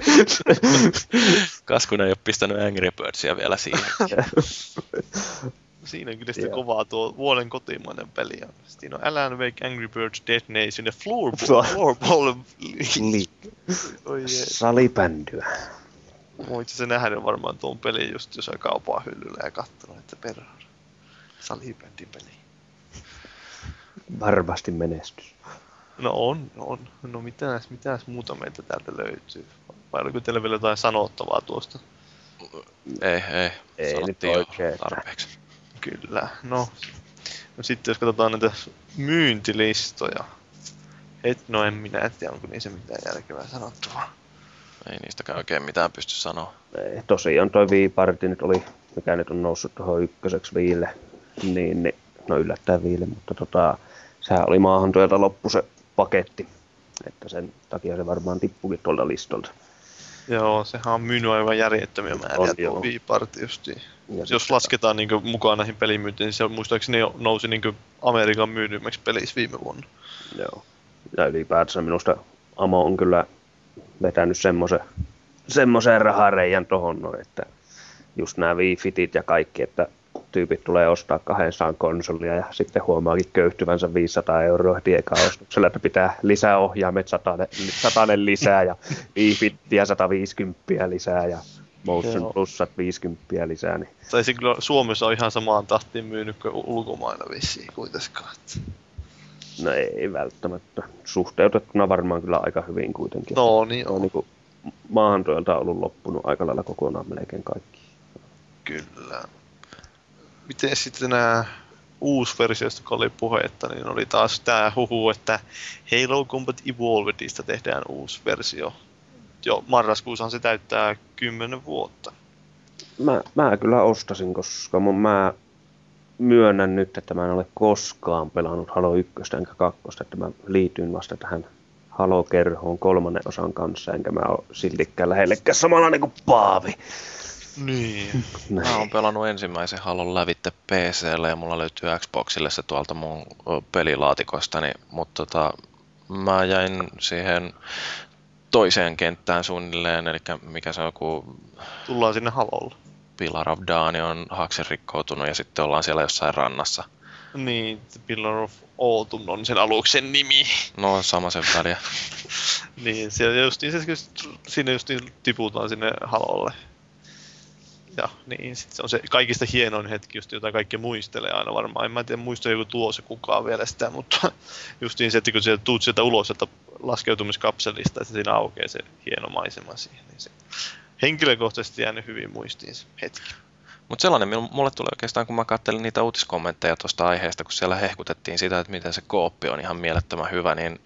Kaskun ei ole pistänyt Angry Birdsia vielä siihen. Siinä on kyllä sitten Joo. kovaa tuo vuoden kotimainen peli. on. Siinä on Alan Wake, Angry Birds, Dead Nation ja Floorball. Floorball. Li- Oi jee. salibändyä. Mä oon itse asiassa nähnyt varmaan tuon pelin just jossain kaupan hyllyllä ja katsonut, että perhana. Salibändin peli. Varmasti menestys. No on, on. No mitäs, mitäs muuta meiltä täältä löytyy? Vai oliko teillä vielä jotain sanottavaa tuosta? Ei, ei. Ei sanottiin nyt oikein. tarpeeksi. Kyllä, no. no sitten jos katsotaan näitä myyntilistoja. Et, no en minä tiedä, onko niissä mitään järkevää sanottavaa. Ei niistäkään oikein mitään pysty sanoa. Ei, tosiaan toi Wii-party nyt oli, mikä nyt on noussut tuohon ykköseksi Viille, niin, niin no yllättäen Viille, mutta tota, sehän oli maahan tuolta loppu se paketti, että sen takia se varmaan tippukin tuolta listolta. Joo, sehän on myynyt aivan järjettömiä määriä On, tuo Party justiin. Ja Jos lasketaan niin mukaan näihin pelimyyntiin, niin se muistaakseni nousi niin Amerikan myydymmäksi pelissä viime vuonna. Joo. Ja ylipäätänsä minusta Amo on kyllä vetänyt semmoisen semmoisen rahareijan tohon noin, että just nämä Wii Fitit ja kaikki, että tyypit tulee ostaa 200 konsolia ja sitten huomaakin köyhtyvänsä 500 euroa heti eka ostoksella, että pitää lisää ohjaimet satanen, satanen lisää ja Wii Fittiä 150 lisää ja Motion Joo. plussat 50 lisää, niin Tai se kyllä Suomessa on ihan samaan tahtiin myynyt kuin ulkomailla vissiin kuitenkaan. no ei välttämättä. Suhteutettuna varmaan kyllä aika hyvin kuitenkin. No niin, on on, niin kuin maahantuolta ollut loppunut aika lailla kokonaan melkein kaikki. kyllä. Miten sitten nämä uusversioista, kun oli puhetta, niin oli taas tämä huhu, että Halo Combat Evolvedista tehdään uusi versio. Jo marraskuussahan se täyttää 10 vuotta. Mä, mä kyllä ostasin, koska mun, mä myönnän nyt, että mä en ole koskaan pelannut Halo 1 enkä 2, että mä liityin vasta tähän Halo-kerhoon kolmannen osan kanssa, enkä mä ole siltikään lähellekään samalla niin kuin Paavi. Niin. Mä oon pelannut ensimmäisen Halon lävitte PClle ja mulla löytyy Xboxille se tuolta mun ö, pelilaatikostani, mutta tota, mä jäin siihen toiseen kenttään suunnilleen, eli mikä se on, kun Tullaan sinne halolle. Pillar of Dawn on haksen rikkoutunut ja sitten ollaan siellä jossain rannassa. Niin, The Pillar of Autumn on sen aluksen nimi. No sama sen väliä. Niin, siellä justiin, se, sinne justiin tiputaan sinne halolle. Ja niin, sit se on se kaikista hienoin hetki, just, jota kaikki muistelee aina varmaan. En mä tiedä, muista joku tuo se kukaan vielä sitä, mutta justiin se, että kun sieltä tuut sieltä ulos sieltä laskeutumiskapselista, että siinä aukeaa se hieno maisema siihen, niin se henkilökohtaisesti jäänyt hyvin muistiin se hetki. Mutta sellainen mulle tuli oikeastaan, kun mä kattelin niitä uutiskommentteja tuosta aiheesta, kun siellä hehkutettiin sitä, että miten se kooppi on ihan mielettömän hyvä, niin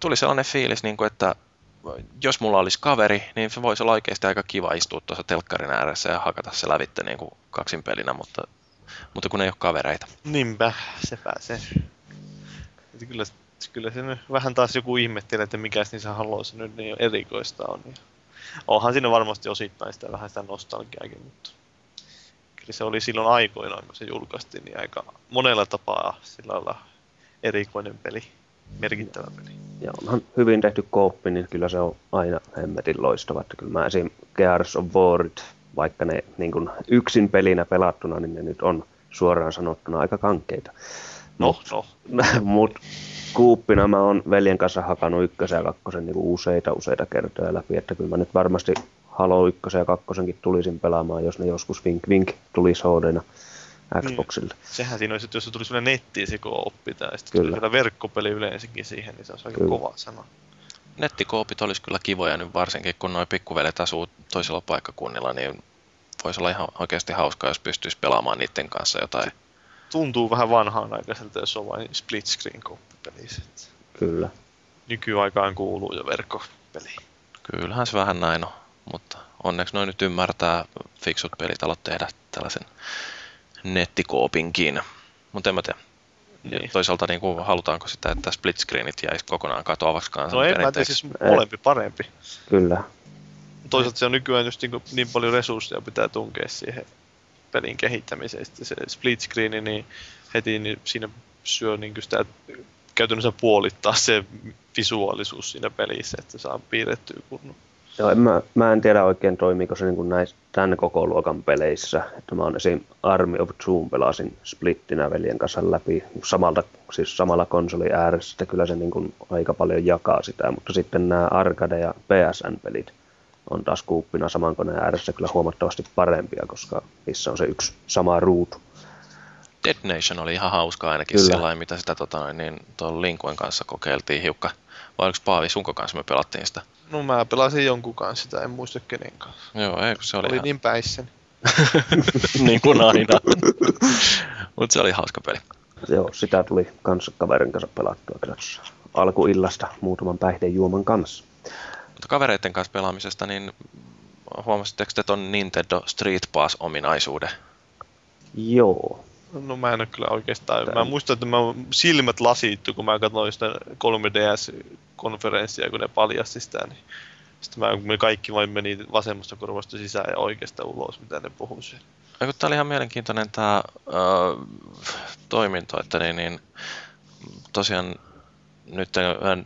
tuli sellainen fiilis, niin kuin, että jos mulla olisi kaveri, niin se voisi olla oikeasti aika kiva istua tuossa telkkarin ääressä ja hakata se lävitte niin kuin kaksin pelinä, mutta, mutta kun ei ole kavereita. Niinpä, se. Että kyllä, kyllä se nyt vähän taas joku ihmettelee, että mikä niissä haloissa nyt niin erikoista on. Ja onhan siinä varmasti osittain sitä vähän sitä nostalgiaakin, mutta kyllä se oli silloin aikoinaan, kun se julkaistiin, niin aika monella tapaa sillä lailla erikoinen peli, merkittävä peli. Ja onhan hyvin tehty kooppi, niin kyllä se on aina hemmetin loistava. Että kyllä mä esim. Gears of Warit, vaikka ne niin yksin pelinä pelattuna, niin ne nyt on suoraan sanottuna aika kankeita. No, no, Mut kuuppina mä oon veljen kanssa hakannut ykkösen ja kakkosen niin useita useita kertoja läpi, että kyllä mä nyt varmasti Halo ykkösen ja kakkosenkin tulisin pelaamaan, jos ne joskus vink vink tulisi HD Xboxille. sehän siinä olisi, että jos se tulisi nettiin se oppi tai sitten Kyllä. verkkopeli yleensäkin siihen, niin se olisi aika Kyllä. kova sana. Nettikoopit olisi kyllä kivoja nyt varsinkin, kun nuo pikkuvelet asuu toisella paikkakunnilla, niin voisi olla ihan oikeasti hauskaa, jos pystyisi pelaamaan niiden kanssa jotain. Tuntuu vähän vanhaan aikaiselta, jos on vain split screen koppipeli. Kyllä. Nykyaikaan kuuluu jo verkkopeli. Kyllähän se vähän näin on, mutta onneksi noin nyt ymmärtää fiksut pelitalot tehdä tällaisen nettikoopinkin. Mutta en mä tiedä. Niin. Toisaalta niin kuin, halutaanko sitä, että split screenit jäisi kokonaan katoavaksi kanssa No en mä tiedä, siis molempi parempi. Kyllä. Toisaalta se on nykyään just niin, niin paljon resursseja pitää tunkea siihen pelin kehittämiseen. Sitten se split screen, niin heti niin siinä syö niin sitä käytännössä puolittaa se visuaalisuus siinä pelissä, että saa piirrettyä kunnon. Joo, en mä, mä en tiedä oikein toimiiko se niin näissä tämän koko luokan peleissä. Että mä oon esim. Army of Doom pelasin splittinä veljen kanssa läpi samalta, siis samalla konsoli ääressä, että kyllä se niin kuin aika paljon jakaa sitä, mutta sitten nämä arcade- ja PSN-pelit on taas kuuppina saman koneen ääressä kyllä huomattavasti parempia, koska niissä on se yksi sama ruutu. Dead Nation oli ihan hauska ainakin Kyllä. sillä lailla, mitä sitä tota, noin, niin tuon Linkuen kanssa kokeiltiin hiukka. Vai oliko Paavi sunko kanssa me pelattiin sitä? No mä pelasin jonkun kanssa sitä, en muista kenen kanssa. Joo, ei kun se oli, Oli ihan, niin päissäni. niin kuin aina. Mutta se oli hauska peli. Joo, sitä tuli kanssa kaverin kanssa pelattua alkuillasta muutaman päihdejuoman kanssa. Mutta kavereiden kanssa pelaamisesta, niin huomasitteko te ton Nintendo Street Pass-ominaisuuden? Joo, No mä en ole kyllä oikeastaan. Mä muistan, että mä silmät lasittu, kun mä katsoin sitä 3DS-konferenssia, kun ne paljasti sitä. Niin sitten mä, me kaikki vain meni vasemmasta korvasta sisään ja oikeasta ulos, mitä ne puhuu siellä. Kun tää oli ihan mielenkiintoinen tämä toiminto, että niin, niin, tosiaan nyt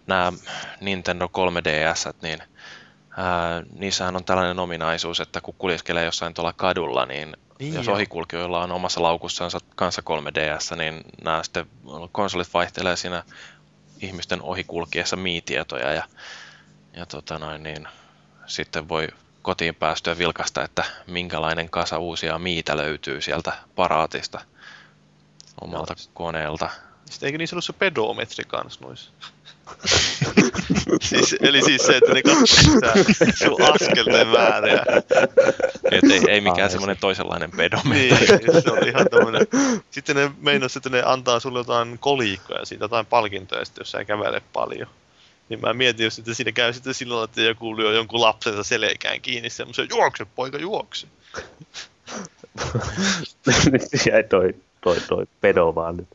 nämä Nintendo 3DS, niin ää, niissähän on tällainen ominaisuus, että kun kuljeskelee jossain tuolla kadulla, niin Niin jos ohikulkijoilla on omassa laukussansa kanssa 3DS, niin nämä sitten konsolit vaihtelee siinä ihmisten ohikulkiessa miitietoja ja, ja tota noin, niin sitten voi kotiin päästyä vilkasta, että minkälainen kasa uusia miitä löytyy sieltä paraatista omalta koneelta. Sitten eikö niissä ollut se pedometri kans noissa? siis, eli siis se, että ne katsovat sun askelten määriä. Et ei, ei mikään Ai, semmoinen toisenlainen pedometri. Niin, se oli ihan tämmönen. Sitten ne meinas, että ne antaa sulle jotain kolikkoja siitä, jotain palkintoja, sitten, jos sä kävele paljon. Niin mä mietin, jos sitten siinä käy sitten sillä lailla, että joku lyö jonkun lapsensa selkään kiinni semmoisen, juokse poika, juokse. nyt jäi toi, toi, toi pedo vaan nyt.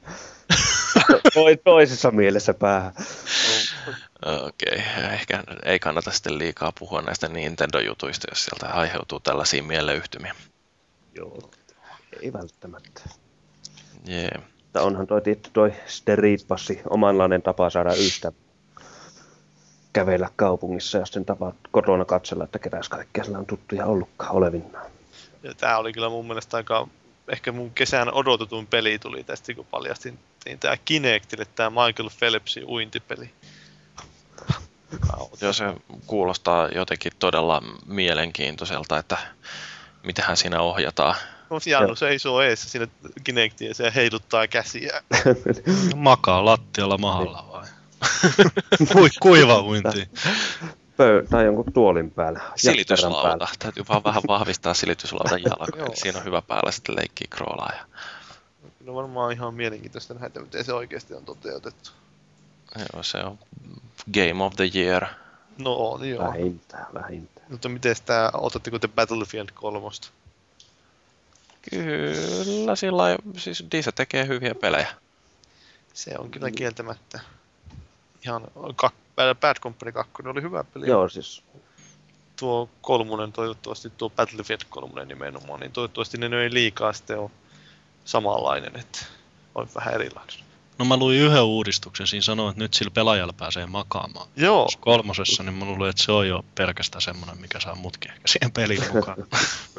Toi, toisessa mielessä päähän. Okei, okay. ehkä ei kannata sitten liikaa puhua näistä Nintendo-jutuista, jos sieltä aiheutuu tällaisia mieleyhtymiä. Joo, ei välttämättä. Jee. Mutta onhan toi tietty toi Street Passi omanlainen tapa saada ystä kävellä kaupungissa ja sitten tapa kotona katsella, että ketäs kaikkea sillä on tuttuja ollutkaan olevinnaan. Ja tää oli kyllä mun mielestä aika, ehkä mun kesän odotetuin peli tuli tästä, kun paljastin niin tää Kinectille tää Michael Phelpsin uintipeli. Joo, se kuulostaa jotenkin todella mielenkiintoiselta, että mitähän siinä ohjataan. No, Jannu seisoo eessä siinä Kinectiin ja se heiluttaa käsiä. Makaa lattialla mahalla vai? Kui, kuiva uinti. Pöy, tai jonkun tuolin päällä. Silityslauta. Täytyy vaan vähän vahvistaa silityslaudan jalkoja. Siinä on hyvä päällä sitten leikkiä kroolaa. Ja... No varmaan ihan mielenkiintoista nähdä, miten se oikeasti on toteutettu. Joo, se on Game of the Year. No on, joo. Vähintään, vähintään. Mutta miten tää, otatteko te Battlefield 3? Kyllä, sillä lailla- siis Disa tekee hyviä pelejä. Se on kyllä kieltämättä. Ihan kak, Bad Company 2 oli hyvä peli. Joo, siis Tuo kolmonen toivottavasti, tuo Battlefield 3 nimenomaan, niin toivottavasti ne ei liikaa sitten ole samanlainen, että on vähän erilainen. No mä luin yhden uudistuksen, siinä sanoi, että nyt sillä pelaajalla pääsee makaamaan. Joo, Tuossa kolmosessa, niin mä luulen, että se on jo pelkästään semmoinen, mikä saa mutkin ehkä siihen peliin mukaan.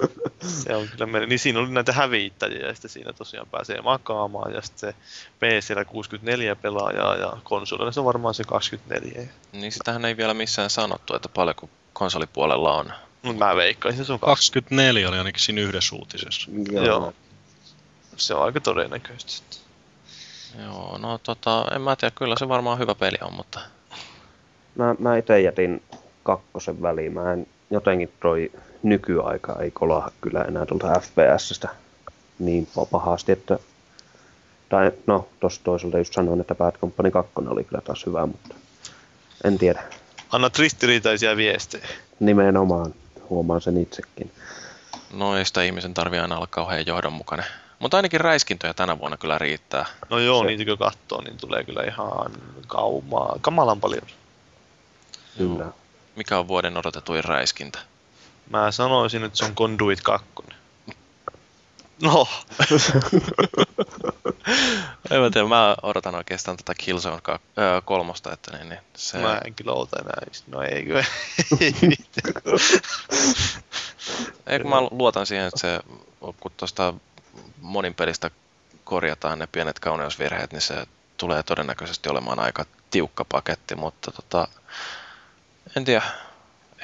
se on kyllä meni. Niin siinä oli näitä hävittäjiä ja sitten siinä tosiaan pääsee makaamaan ja sitten se PCllä 64 pelaajaa ja konsolilla se on varmaan se 24. Niin sitähän ei vielä missään sanottu, että paljonko konsolipuolella on. Mutta mä veikkaisin, se on 2. 24 oli ainakin siinä yhdessä uutisessa. joo. Joo. Se on aika todennäköistä. Joo, no tota, en mä tiedä, kyllä se varmaan hyvä peli on, mutta Mä, mä itse jätin kakkosen väliin. Mä en, jotenkin toi nykyaika ei kolaha kyllä enää tuolta FPSstä niin pahasti, että tai no, tossa toisaalta just sanoin, että Bad Company 2 oli kyllä taas hyvä, mutta en tiedä. Anna ristiriitaisia viestejä. Nimenomaan huomaan sen itsekin. no ei sitä ihmisen tarvii aina olla kauhean johdonmukainen. Mutta ainakin räiskintöjä tänä vuonna kyllä riittää. No joo, Se- niitä kun katsoo, niin tulee kyllä ihan kaumaa, kamalan paljon. Kyllä. Mikä on vuoden odotetuin räiskintä? Mä sanoisin, että se on Conduit 2. No, En mä tiedä, mä odotan oikeastaan tätä Killzone ka- öö, kolmosta, että niin, niin se... mä en kyllä ota enää. No ei kyllä. Ei mitään. Ei, kun mä luotan siihen, että se, kun tuosta monin pelistä korjataan ne pienet kauneusvirheet, niin se tulee todennäköisesti olemaan aika tiukka paketti, mutta tota, en tiedä,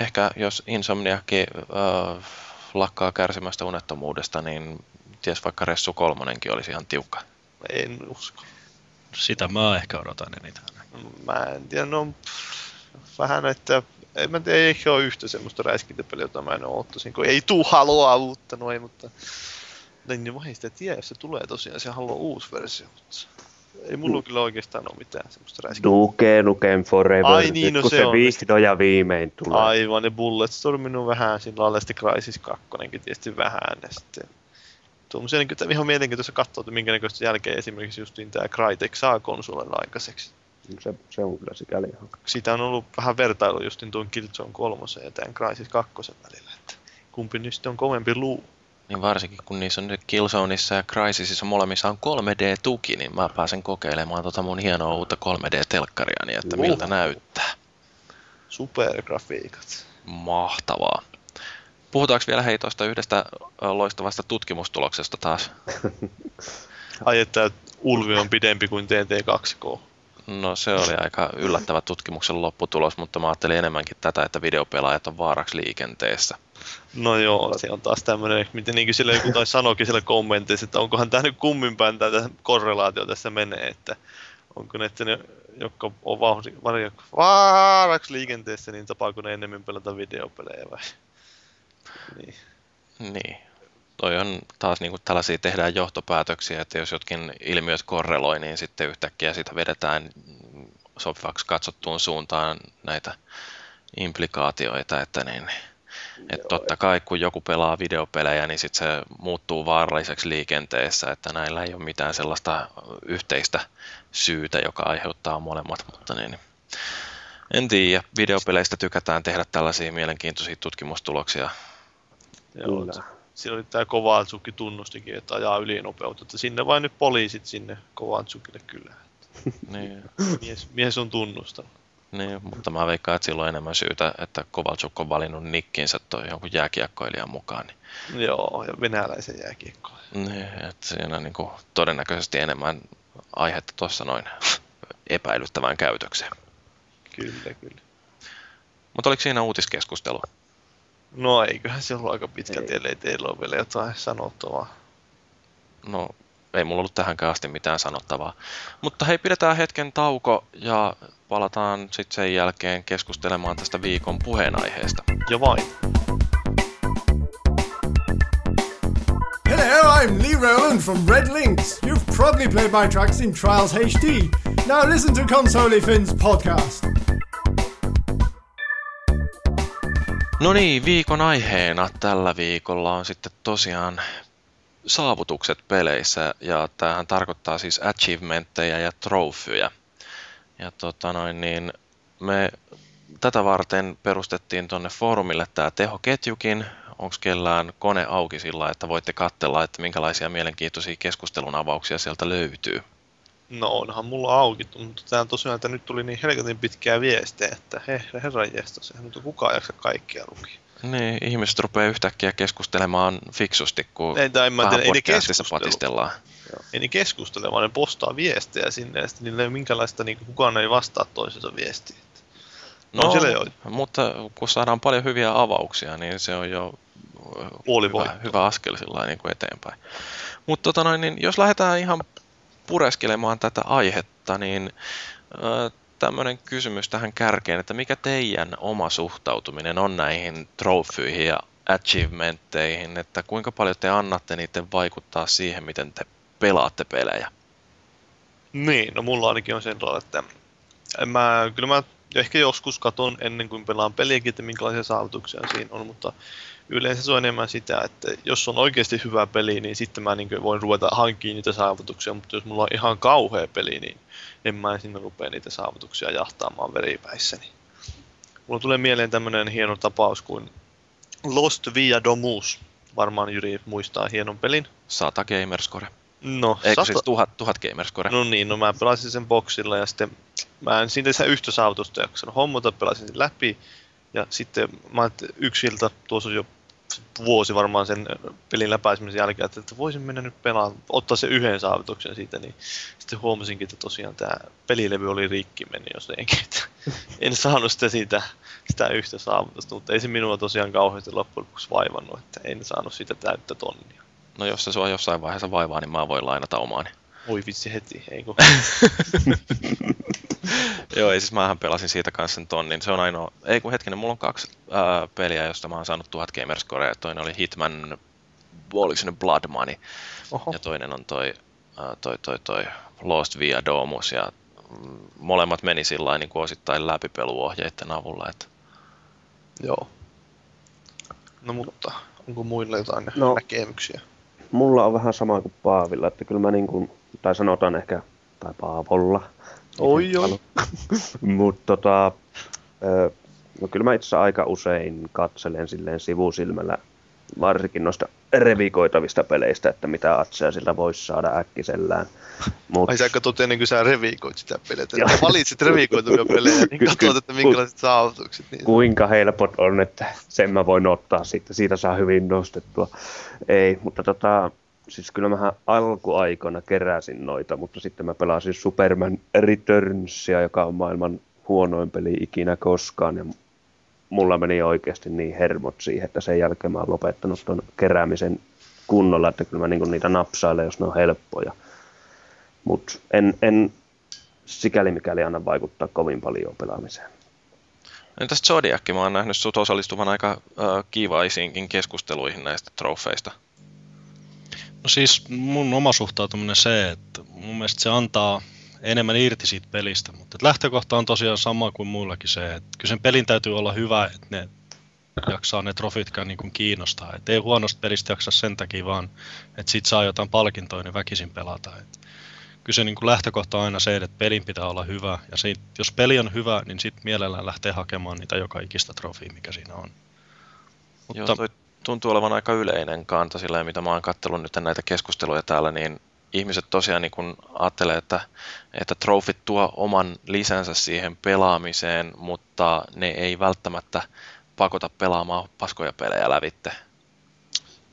ehkä jos Insomniakin äh, lakkaa kärsimästä unettomuudesta, niin ties vaikka Ressu kolmonenkin olisi ihan tiukka. en usko. Sitä mä ehkä odotan eniten. Mä en tiedä, no vähän, että en mä tiedä, ei ehkä ole yhtä semmoista räiskintäpeliä, jota mä en ole ottaisin, kun ei tuu haloa uutta noin, mutta niin, niin mä sitä tiedä, jos se tulee tosiaan, se haluaa uusi versio, mutta ei mulla kyllä oikeastaan ole mitään semmoista räiskintää. Duke Nukem Forever, Ai niin, nyt no kun se se, on. vihdoin ja viimein tulee. Aivan, ne Bulletstormin on vähän sillä lailla, sitten Crysis 2 tietysti vähän, ja sitten tuommoisia niin kuin, ihan mielenkiintoista katsoa, että minkä näköistä jälkeen esimerkiksi justiin tämä Crytek saa konsolilla aikaiseksi. Se, se on kyllä sikäli ihan Siitä on ollut vähän vertailu justin tuon Killzone 3 ja tämän Crysis 2 välillä, että kumpi nyt on kovempi luu. Niin varsinkin kun niissä on nyt Killzoneissa ja Crysisissa molemmissa on 3D-tuki, niin mä pääsen kokeilemaan tota mun hienoa uutta 3D-telkkaria, niin että miltä näyttää. Supergrafiikat. Mahtavaa. Puhutaanko vielä hei tuosta yhdestä loistavasta tutkimustuloksesta taas? Ai, että Ulvi on pidempi kuin TT2K. No se oli aika yllättävä tutkimuksen lopputulos, mutta mä ajattelin enemmänkin tätä, että videopelaajat on vaaraksi liikenteessä. No joo, se on taas tämmöinen, miten niin kuin siellä joku taisi sanoikin siellä kommenteissa, että onkohan tämä nyt kumminpäin tätä korrelaatio tässä menee, että onko ne, että ne, jotka on vaaraksi liikenteessä, niin tapaako ne ennemmin pelata videopelejä vai? Niin. Niin. Toi on taas niin kuin tällaisia tehdään johtopäätöksiä, että jos jotkin ilmiöt korreloi, niin sitten yhtäkkiä sitä vedetään sopivaksi katsottuun suuntaan näitä implikaatioita, että niin, että totta kai kun joku pelaa videopelejä, niin sitten se muuttuu vaaralliseksi liikenteessä, että näillä ei ole mitään sellaista yhteistä syytä, joka aiheuttaa molemmat, mutta niin, en tiedä, videopeleistä tykätään tehdä tällaisia mielenkiintoisia tutkimustuloksia. Joo, siinä oli tämä Kovaltsukki tunnustikin, että ajaa ylinopeutta, että sinne vain nyt poliisit sinne Kovaltsukille kyllä. niin. mies, mies on tunnustanut. Niin, mutta mä veikkaan, että silloin on enemmän syytä, että Kovalchuk on valinnut nikkinsä toi jonkun jääkiekkoilijan mukaan. Niin... Joo, ja venäläisen jääkiekkoilijan. Niin, että siinä on niin kuin todennäköisesti enemmän aihetta tuossa noin epäilyttävään käytökseen. Kyllä, kyllä. Mutta oliko siinä uutiskeskustelu? No eiköhän se ollut aika pitkälti, ellei teillä ole vielä jotain sanottavaa. No ei mulla ollut tähänkään asti mitään sanottavaa. Mutta hei, pidetään hetken tauko ja palataan sitten sen jälkeen keskustelemaan tästä viikon puheenaiheesta. Jo vain. Hello, I'm Lee Rowland from Red Links. You've probably played my tracks in Trials HD. Now listen to Console Fins podcast. No niin, viikon aiheena tällä viikolla on sitten tosiaan saavutukset peleissä ja tämähän tarkoittaa siis achievementteja ja trofyjä. Ja tota noin, niin me tätä varten perustettiin tuonne foorumille tämä tehoketjukin. Onko kellään kone auki sillä, että voitte katsella, että minkälaisia mielenkiintoisia keskustelun avauksia sieltä löytyy? No onhan mulla auki, mutta tämä tosiaan, että nyt tuli niin helkatin pitkää viestejä, että he, herran jestas, eihän nyt kukaan jaksa kaikkia lukia. Niin, ihmiset rupeaa yhtäkkiä keskustelemaan fiksusti, kun ei, tai tiedän, ei ne patistellaan. Joo. Ei ne keskustele, vaan ne postaa viestejä sinne, ja sitten niillä ei minkälaista, niin kukaan ei vastaa toisensa viestiä. No, no mutta kun saadaan paljon hyviä avauksia, niin se on jo Puoli hyvä, hyvä askel sillä niin kuin eteenpäin. Mutta tota noin, niin jos lähdetään ihan pureskelemaan tätä aihetta, niin tämmöinen kysymys tähän kärkeen, että mikä teidän oma suhtautuminen on näihin trofyihin ja achievementteihin, että kuinka paljon te annatte niiden vaikuttaa siihen, miten te pelaatte pelejä? Niin, no mulla ainakin on sen tavalla, että mä, kyllä mä ehkä joskus katon ennen kuin pelaan peliäkin, että minkälaisia saavutuksia siinä on, mutta yleensä se on enemmän sitä, että jos on oikeasti hyvä peli, niin sitten mä niin voin ruveta hankkimaan niitä saavutuksia, mutta jos mulla on ihan kauhea peli, niin en mä sinne rupea niitä saavutuksia jahtaamaan veripäissäni. Mulla tulee mieleen tämmönen hieno tapaus kuin Lost Via Domus. Varmaan Jyri muistaa hienon pelin. Sata gamerscore. No, Eikö sata... siis tuhat, tuhat gamerscore? No niin, no mä pelasin sen boksilla ja sitten mä en siitä yhtä saavutusta jaksanut hommata, pelasin sen läpi. Ja sitten mä yksi ilta, tuossa jo vuosi varmaan sen pelin läpäisemisen jälkeen, että voisin mennä nyt pelaamaan, ottaa se yhden saavutuksen siitä, niin sitten huomasinkin, että tosiaan tämä pelilevy oli rikki meni jotenkin, että en saanut sitä siitä sitä yhtä saavutusta, mutta ei se minua tosiaan kauheasti loppujen lopuksi vaivannut, että en saanut sitä täyttä tonnia. No jos se sua jossain vaiheessa vaivaa, niin mä voin lainata omaani. Oi vitsi heti, ei kun. Joo, ei siis mähän pelasin siitä kanssa sen tonnin. Se on ainoa, ei kun hetkinen, mulla on kaksi ää, peliä, josta mä oon saanut tuhat gamerscorea. Toinen oli Hitman, oliko se Blood Money. Oho. Ja toinen on toi, ää, toi, toi, toi Lost Via Domus. Ja mm, molemmat meni sillä niin kuin osittain läpipeluohjeiden avulla. Että... Joo. No mutta, onko muilla jotain no, näkemyksiä? Mulla on vähän sama kuin Paavilla, että kyllä mä niin kuin, tai sanotaan ehkä, tai Paavolla, Oi, oi. Mutta tota, no kyllä mä itse aika usein katselen silleen sivusilmällä varsinkin noista revikoitavista peleistä, että mitä atseja sillä voisi saada äkkisellään. Mut... Ai sä katsot ennen kuin sä revikoit sitä peliä, että valitsit revikoitavia pelejä, niin katsot, että minkälaiset saavutukset. Niin... Kuinka helpot on, että sen mä voin ottaa siitä, siitä saa hyvin nostettua. Ei, mutta tota, siis kyllä mä alkuaikoina keräsin noita, mutta sitten mä pelasin Superman Returnsia, joka on maailman huonoin peli ikinä koskaan. Ja mulla meni oikeasti niin hermot siihen, että sen jälkeen mä oon lopettanut ton keräämisen kunnolla, että kyllä mä niin niitä napsailen, jos ne on helppoja. Mutta en, en sikäli mikäli anna vaikuttaa kovin paljon pelaamiseen. Entäs Zodiac? Mä oon nähnyt sut osallistuvan aika äh, kiivaisiinkin keskusteluihin näistä trofeista. No siis mun oma suhtautuminen se, että mun mielestä se antaa enemmän irti siitä pelistä, mutta lähtökohta on tosiaan sama kuin muillakin se, että kyllä sen pelin täytyy olla hyvä, että ne jaksaa ne trofitkään niin kiinnostaa. Et ei huonosta pelistä jaksa sen takia vaan, että sit saa jotain palkintoja, niin väkisin pelata. Et kyllä se niin kuin lähtökohta on aina se, että pelin pitää olla hyvä. Ja sit, jos peli on hyvä, niin sitten mielellään lähtee hakemaan niitä joka ikistä trofia, mikä siinä on. Mutta... Joo, toi tuntuu olevan aika yleinen kanta sillä mitä mä oon kattellut nyt näitä keskusteluja täällä, niin ihmiset tosiaan niin kun ajattelee, että, että trofit tuo oman lisänsä siihen pelaamiseen, mutta ne ei välttämättä pakota pelaamaan paskoja pelejä lävitte.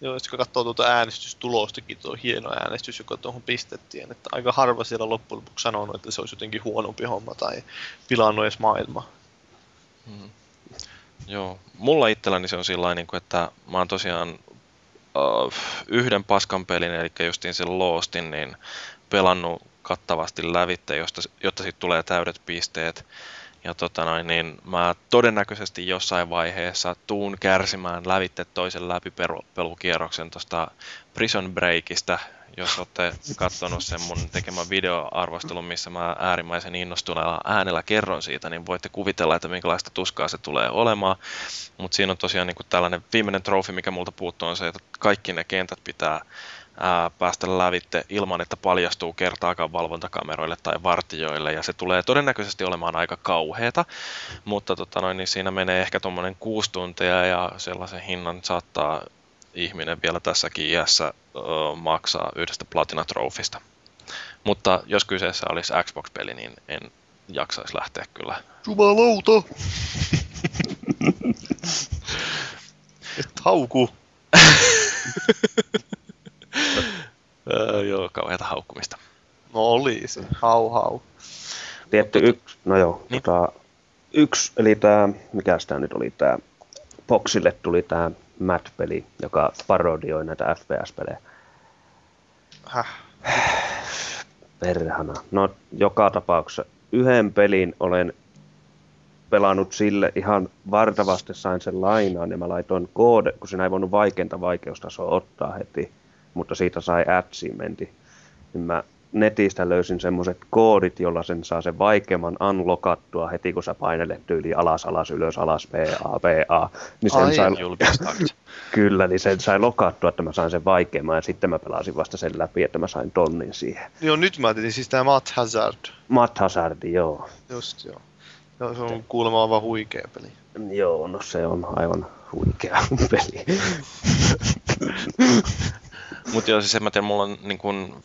Joo, sitten kun katsoo tuota äänestystulostakin, tuo hieno äänestys, joka tuohon pistettiin, että aika harva siellä loppujen lopuksi sanonut, että se olisi jotenkin huonompi homma tai pilannut edes maailma. Hmm. Joo, mulla itselläni se on sillä niin että mä oon tosiaan uh, yhden paskan pelin, eli justiin sen Lostin, niin pelannut kattavasti lävitte, josta, jotta sitten tulee täydet pisteet. Ja tota noin, niin mä todennäköisesti jossain vaiheessa tuun kärsimään lävitte toisen läpipelukierroksen tuosta Prison Breakista, jos olette katsonut sen mun tekemän videoarvostelun, missä mä äärimmäisen innostuneella äänellä kerron siitä, niin voitte kuvitella, että minkälaista tuskaa se tulee olemaan. Mutta siinä on tosiaan niin tällainen viimeinen trofi, mikä multa puuttuu, on se, että kaikki ne kentät pitää ää, päästä lävitte ilman, että paljastuu kertaakaan valvontakameroille tai vartijoille. Ja se tulee todennäköisesti olemaan aika kauheata, mutta tota noin, niin siinä menee ehkä tuommoinen kuusi tuntia ja sellaisen hinnan saattaa ihminen vielä tässäkin iässä ö, maksaa yhdestä Platina Trophysta. Mutta jos kyseessä olisi Xbox-peli, niin en jaksaisi lähteä kyllä. Jumalauta! Et hauku. öö, joo, kauheata haukkumista. No oli se. Hau hau. Tietty yksi, no joo, niin. tota, yksi, eli tämä, mikä tämä nyt oli, tämä Boxille tuli tämä Mad-peli, joka parodioi näitä FPS-pelejä. Häh? Perhana. No, joka tapauksessa yhden pelin olen pelannut sille ihan vartavasti sain sen lainaan ja mä laitoin koode, kun sinä ei voinut vaikeinta vaikeustasoa ottaa heti, mutta siitä sai achievementti. Niin mä netistä löysin semmoiset koodit, jolla sen saa sen vaikeamman unlockattua heti, kun sä painelet tyyli alas, alas, ylös, alas, PA, PA. Niin sen Ai, sai, Kyllä, niin sen sai lokattua, että mä sain sen vaikeamman ja sitten mä pelasin vasta sen läpi, että mä sain tonnin siihen. Joo, nyt mä ajattelin siis tää Matt Hazard. Matt Hazard, joo. Just joo. joo se on kuulemma aivan huikea peli. Joo, no se on aivan huikea peli. Mutta joo, siis en mä tiedä, mulla on niin kun,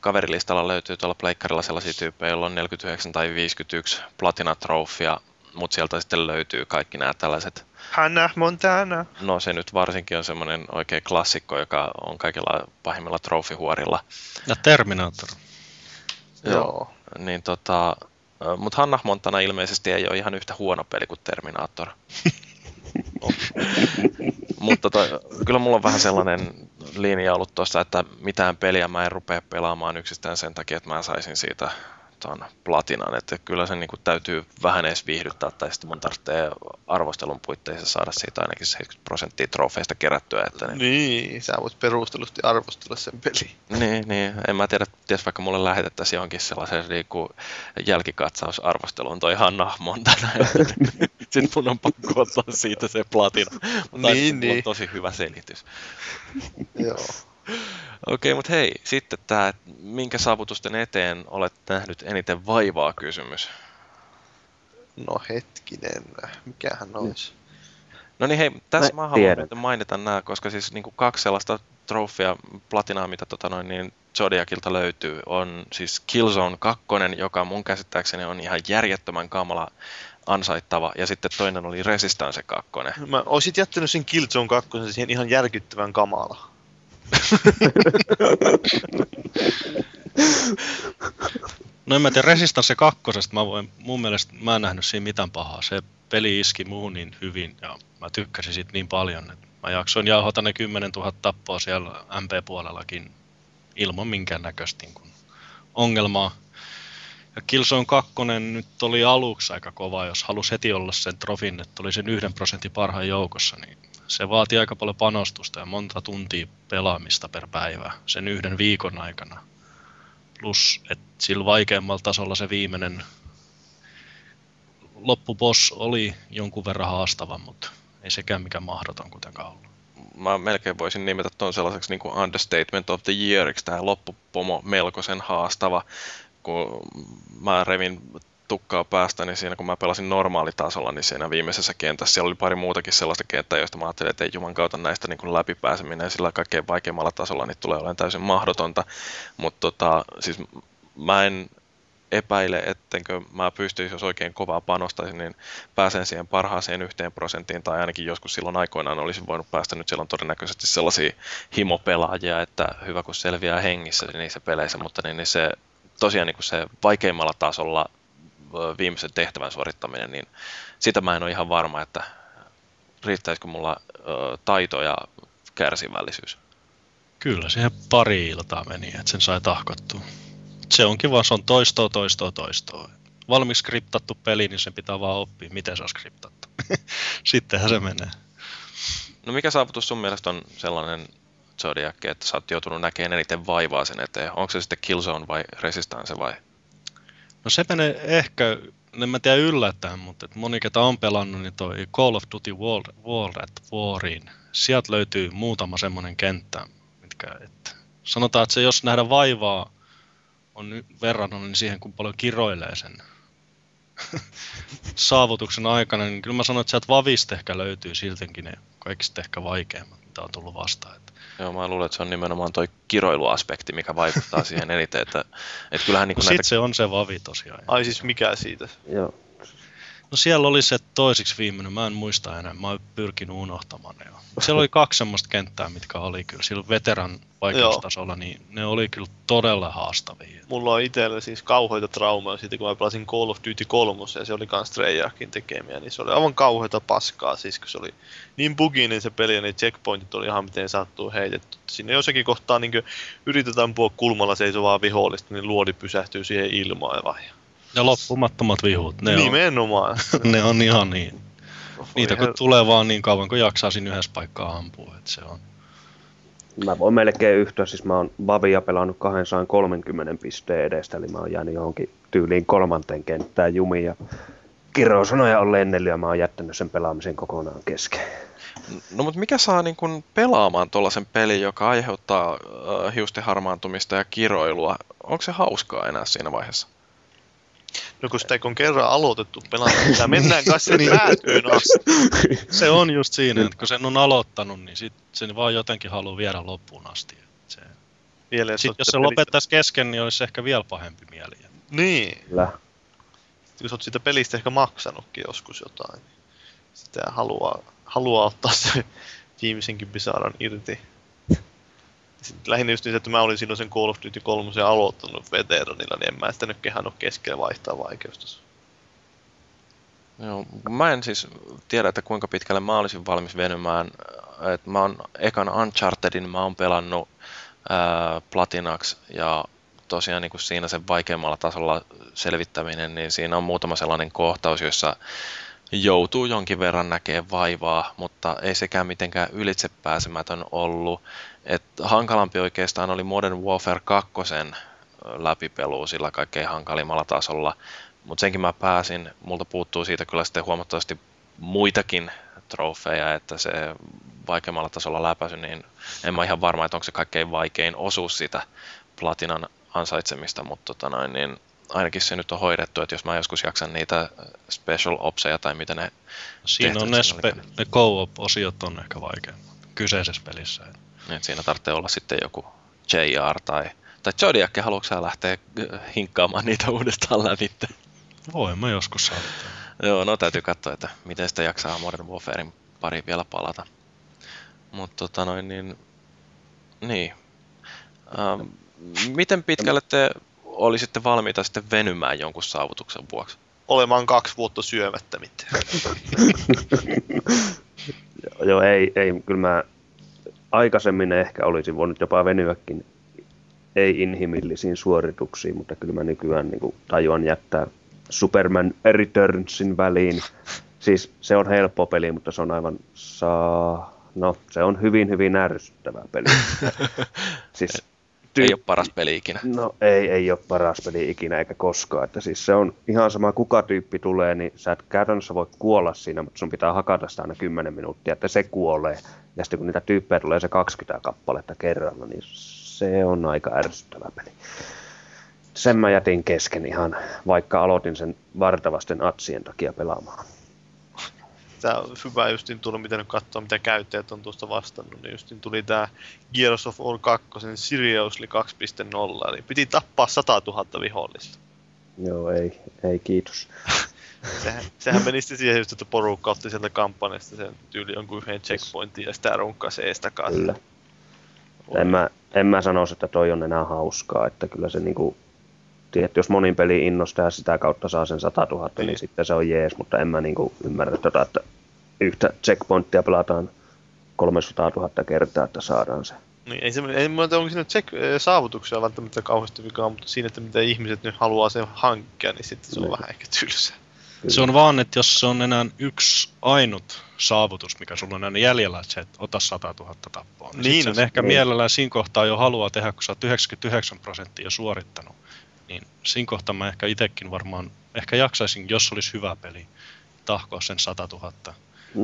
kaverilistalla löytyy tuolla pleikkarilla sellaisia tyyppejä, joilla on 49 tai 51 platina trofia, mutta sieltä sitten löytyy kaikki nämä tällaiset Hannah Montana. No se nyt varsinkin on semmoinen oikein klassikko, joka on kaikilla pahimmilla trofihuorilla. Ja Terminator. Joo. Joo. Niin tota, mutta Hannah Montana ilmeisesti ei ole ihan yhtä huono peli kuin Terminator. Mutta to, kyllä mulla on vähän sellainen linja ollut tuossa, että mitään peliä mä en rupea pelaamaan yksistään sen takia, että mä saisin siitä ton platinan, että kyllä se niin kuin täytyy vähän edes viihdyttää, tai sitten mun tarvitsee arvostelun puitteissa saada siitä ainakin 70 prosenttia trofeista kerättyä. Että niin... niin, sä voit perustellusti arvostella sen peli. Niin, niin, en mä tiedä, ties vaikka mulle lähetettäisiin johonkin sellaisen niin kuin jälkikatsausarvosteluun toi Hanna Montana, sitten mun on pakko ottaa siitä se platina. Mutta niin, niin. on tosi hyvä selitys. Joo. Okei, mutta hei, sitten tämä, minkä saavutusten eteen olet nähnyt eniten vaivaa kysymys? No hetkinen, mikähän olisi? No niin hei, tässä mä, mä haluan nyt mainita nämä, koska siis niin kuin kaksi sellaista trofia, platinaa, mitä tota noin, niin Zodiacilta löytyy, on siis Killzone 2, joka mun käsittääkseni on ihan järjettömän kamala ansaittava, ja sitten toinen oli Resistance 2. Mä olisit jättänyt sen Killzone 2 siihen ihan järkyttävän kamala. No en mä tiedä, Resistance 2, mä voin, mun mielestä mä en nähnyt siinä mitään pahaa. Se peli iski muuhun niin hyvin ja mä tykkäsin siitä niin paljon, että mä jaksoin jauhata ne 10 000 tappoa siellä MP-puolellakin ilman minkäännäköistä niin ongelmaa. Ja Killzone 2 nyt oli aluksi aika kova, jos halusi heti olla sen trofin, että oli sen yhden prosentin parhaan joukossa, niin se vaati aika paljon panostusta ja monta tuntia pelaamista per päivä sen yhden viikon aikana. Plus, että sillä vaikeammalla tasolla se viimeinen loppuboss oli jonkun verran haastava, mutta ei sekään mikään mahdoton kuitenkaan ollut. Mä melkein voisin nimetä tuon sellaiseksi niin kuin understatement of the yeariksi, tämä loppupomo melkoisen haastava, kun mä revin tukkaa päästä, niin siinä kun mä pelasin normaalitasolla, niin siinä viimeisessä kentässä siellä oli pari muutakin sellaista kenttää, joista mä ajattelin, että ei juman kautta näistä niin kuin läpipääseminen sillä kaikkein vaikeimmalla tasolla niin tulee olemaan täysin mahdotonta. Mutta tota, siis mä en epäile, ettenkö mä pystyisi, jos oikein kovaa panostaisin, niin pääsen siihen parhaaseen yhteen prosenttiin, tai ainakin joskus silloin aikoinaan olisin voinut päästä, nyt siellä on todennäköisesti sellaisia himopelaajia, että hyvä kun selviää hengissä niissä peleissä, mutta niin, niin se tosiaan niin kuin se vaikeimmalla tasolla viimeisen tehtävän suorittaminen, niin sitä mä en ole ihan varma, että riittäisikö mulla taito ja kärsivällisyys. Kyllä, siihen pari iltaa meni, että sen sai tahkottua. Se onkin vaan, se on toistoa, toistoa, toistoa. Valmiiksi skriptattu peli, niin sen pitää vaan oppia, miten se on skriptattu. Sittenhän se menee. No mikä saavutus sun mielestä on sellainen Zodiac, että sä oot joutunut näkemään eniten vaivaa sen eteen? Onko se sitten Killzone vai Resistance vai No se menee ehkä, en mä tiedä yllättäen, mutta että moni ketä on pelannut, niin toi Call of Duty World, World at Warin, sieltä löytyy muutama semmoinen kenttä, mitkä, että sanotaan, että se jos nähdä vaivaa on verran niin siihen, kun paljon kiroilee sen saavutuksen aikana, niin kyllä mä sanon, että sieltä vavista ehkä löytyy siltenkin ne kaikista ehkä vaikeimmat, mitä on tullut vastaan. Että Joo, mä luulen, että se on nimenomaan toi kiroiluaspekti, mikä vaikuttaa siihen eniten, että, että kyllähän niin no näitä... se on se vavi tosiaan. Ai siis mikä siitä? Joo. No siellä oli se toisiksi viimeinen, mä en muista enää, mä oon pyrkinyt unohtamaan ne jo. Siellä oli kaksi semmoista kenttää, mitkä oli kyllä silloin veteran vaikeustasolla, niin ne oli kyllä todella haastavia. Mulla on itsellä siis kauheita traumaa siitä, kun mä pelasin Call of Duty 3 ja se oli kans Treyarchin tekemiä, niin se oli aivan kauheita paskaa, siis kun se oli niin buginen se peli ja ne checkpointit oli ihan miten sattuu heitetty. Sinne jossakin kohtaa niin yritetään puhua kulmalla seisovaa vihollista, niin luodi pysähtyy siihen ilmaan ja ja loppumattomat vihut. Ne Nimenomaan. On, ne on ihan niin. Niitä kun tulee vaan niin kauan, kun jaksaa siinä yhdessä paikkaa ampua. Että se on. Mä voin melkein yhtyä, siis mä oon Bavia pelannut 230 pisteen edestä, eli mä oon jäänyt johonkin tyyliin kolmanteen kenttään jumiin ja kirosanoja on lennellyt ja mä oon jättänyt sen pelaamisen kokonaan kesken. No mutta mikä saa niin kun pelaamaan tuollaisen pelin, joka aiheuttaa äh, hiusten harmaantumista ja kiroilua? Onko se hauskaa enää siinä vaiheessa? No kun sitä on kerran aloitettu pelaamaan, niin mennään kanssa sen päätyyn asti. Se on just siinä, että kun sen on aloittanut, niin sit sen vaan jotenkin haluaa viedä loppuun asti. Se... Vielä, Sitten jos se lopettaisi kesken, niin olisi ehkä vielä pahempi mieli. Niin. Kyllä. Jos olet siitä pelistä ehkä maksanutkin joskus jotain, niin sitä haluaa, haluaa ottaa se viimeisenkin pisaaran irti. Sitten lähinnä just niin, että mä olin silloin sen Call of Duty 3 aloittanut veteranilla, niin en mä sitä nyt kehannut keskellä vaihtaa vaikeustasoa. Joo, mä en siis tiedä, että kuinka pitkälle mä olisin valmis venymään. Et mä oon ekan Unchartedin mä oon pelannut ää, platinaksi ja tosiaan niin kuin siinä sen vaikeimmalla tasolla selvittäminen, niin siinä on muutama sellainen kohtaus, jossa joutuu jonkin verran näkemään vaivaa, mutta ei sekään mitenkään ylitsepääsemätön ollut. Et hankalampi oikeastaan oli Modern Warfare 2 läpipelu sillä kaikkein hankalimmalla tasolla, mutta senkin mä pääsin. Multa puuttuu siitä kyllä sitten huomattavasti muitakin trofeja, että se vaikeimmalla tasolla läpäisy, niin en mä ihan varma, että onko se kaikkein vaikein osuus sitä platinan ansaitsemista, mutta tota noin, niin ainakin se nyt on hoidettu, että jos mä joskus jaksan niitä special opseja tai mitä ne Siinä on ne, spe- ne co-op-osiot on ehkä vaikeammat kyseisessä pelissä. Että siinä tarvitsee olla sitten joku JR tai, tai Zodiac, haluatko sä lähteä äh, hinkkaamaan niitä uudestaan läpi? Voi mä joskus saada. Joo, no täytyy katsoa, että miten sitä jaksaa Modern Warfarein pari vielä palata. Mutta tota noin niin, niin. Ähm, miten pitkälle te olisitte valmiita sitten venymään jonkun saavutuksen vuoksi? Olemaan kaksi vuotta syömättä mitään. Joo, ei, ei, kyllä mä aikaisemmin ehkä olisin voinut jopa venyäkin ei-inhimillisiin suorituksiin, mutta kyllä mä nykyään niin kuin, tajuan jättää Superman Returnsin väliin. Siis se on helppo peli, mutta se on aivan saa... No, se on hyvin, hyvin ärsyttävä peli. siis, ty... Ei ole paras peli ikinä. No ei, ei ole paras peli ikinä eikä koskaan. Että siis se on ihan sama kuka tyyppi tulee, niin sä et käytännössä voi kuolla siinä, mutta sun pitää hakata sitä aina 10 minuuttia, että se kuolee. Ja sitten kun niitä tyyppejä tulee se 20 kappaletta kerralla, niin se on aika ärsyttävä peli. Sen mä jätin kesken ihan, vaikka aloitin sen vartavasten atsien takia pelaamaan. Tämä hyvä justin tullut, miten nyt katsoo, mitä käyttäjät on tuosta vastannut, niin justin tuli tämä Gears of War 2 Seriously 2.0, eli piti tappaa 100 000 vihollista. Joo, ei, ei kiitos. sehän, sehän meni sitten siihen just, että porukka otti sieltä kampanjasta sen tyyli jonkun yhden checkpointin ja sitä runkkasi eestä Kyllä. En mä, en mä sanoisi, että toi on enää hauskaa, että kyllä se niinku, että jos monin peli innostaa ja sitä kautta saa sen 100 000, niin, niin sitten se on jees, mutta en mä niinku ymmärrä tota, että yhtä checkpointtia pelataan 300 000 kertaa, että saadaan se. Niin, ei se, ei mä onko siinä check, eh, saavutuksia välttämättä kauheasti vikaa, mutta siinä, että mitä ihmiset nyt haluaa sen hankkia, niin sitten se on niin. vähän ehkä tylsä. Kyllä. Se on vaan, että jos se on enää yksi ainut saavutus, mikä sulla on enää jäljellä, että se et ota 100 000 tappoa. Niin, niin sen no ehkä niin. mielellään siinä kohtaa jo haluaa tehdä, kun sä oot 99 prosenttia jo suorittanut. Niin siinä kohtaa mä ehkä itsekin varmaan, ehkä jaksaisin, jos olisi hyvä peli, tahkoa sen 100 000.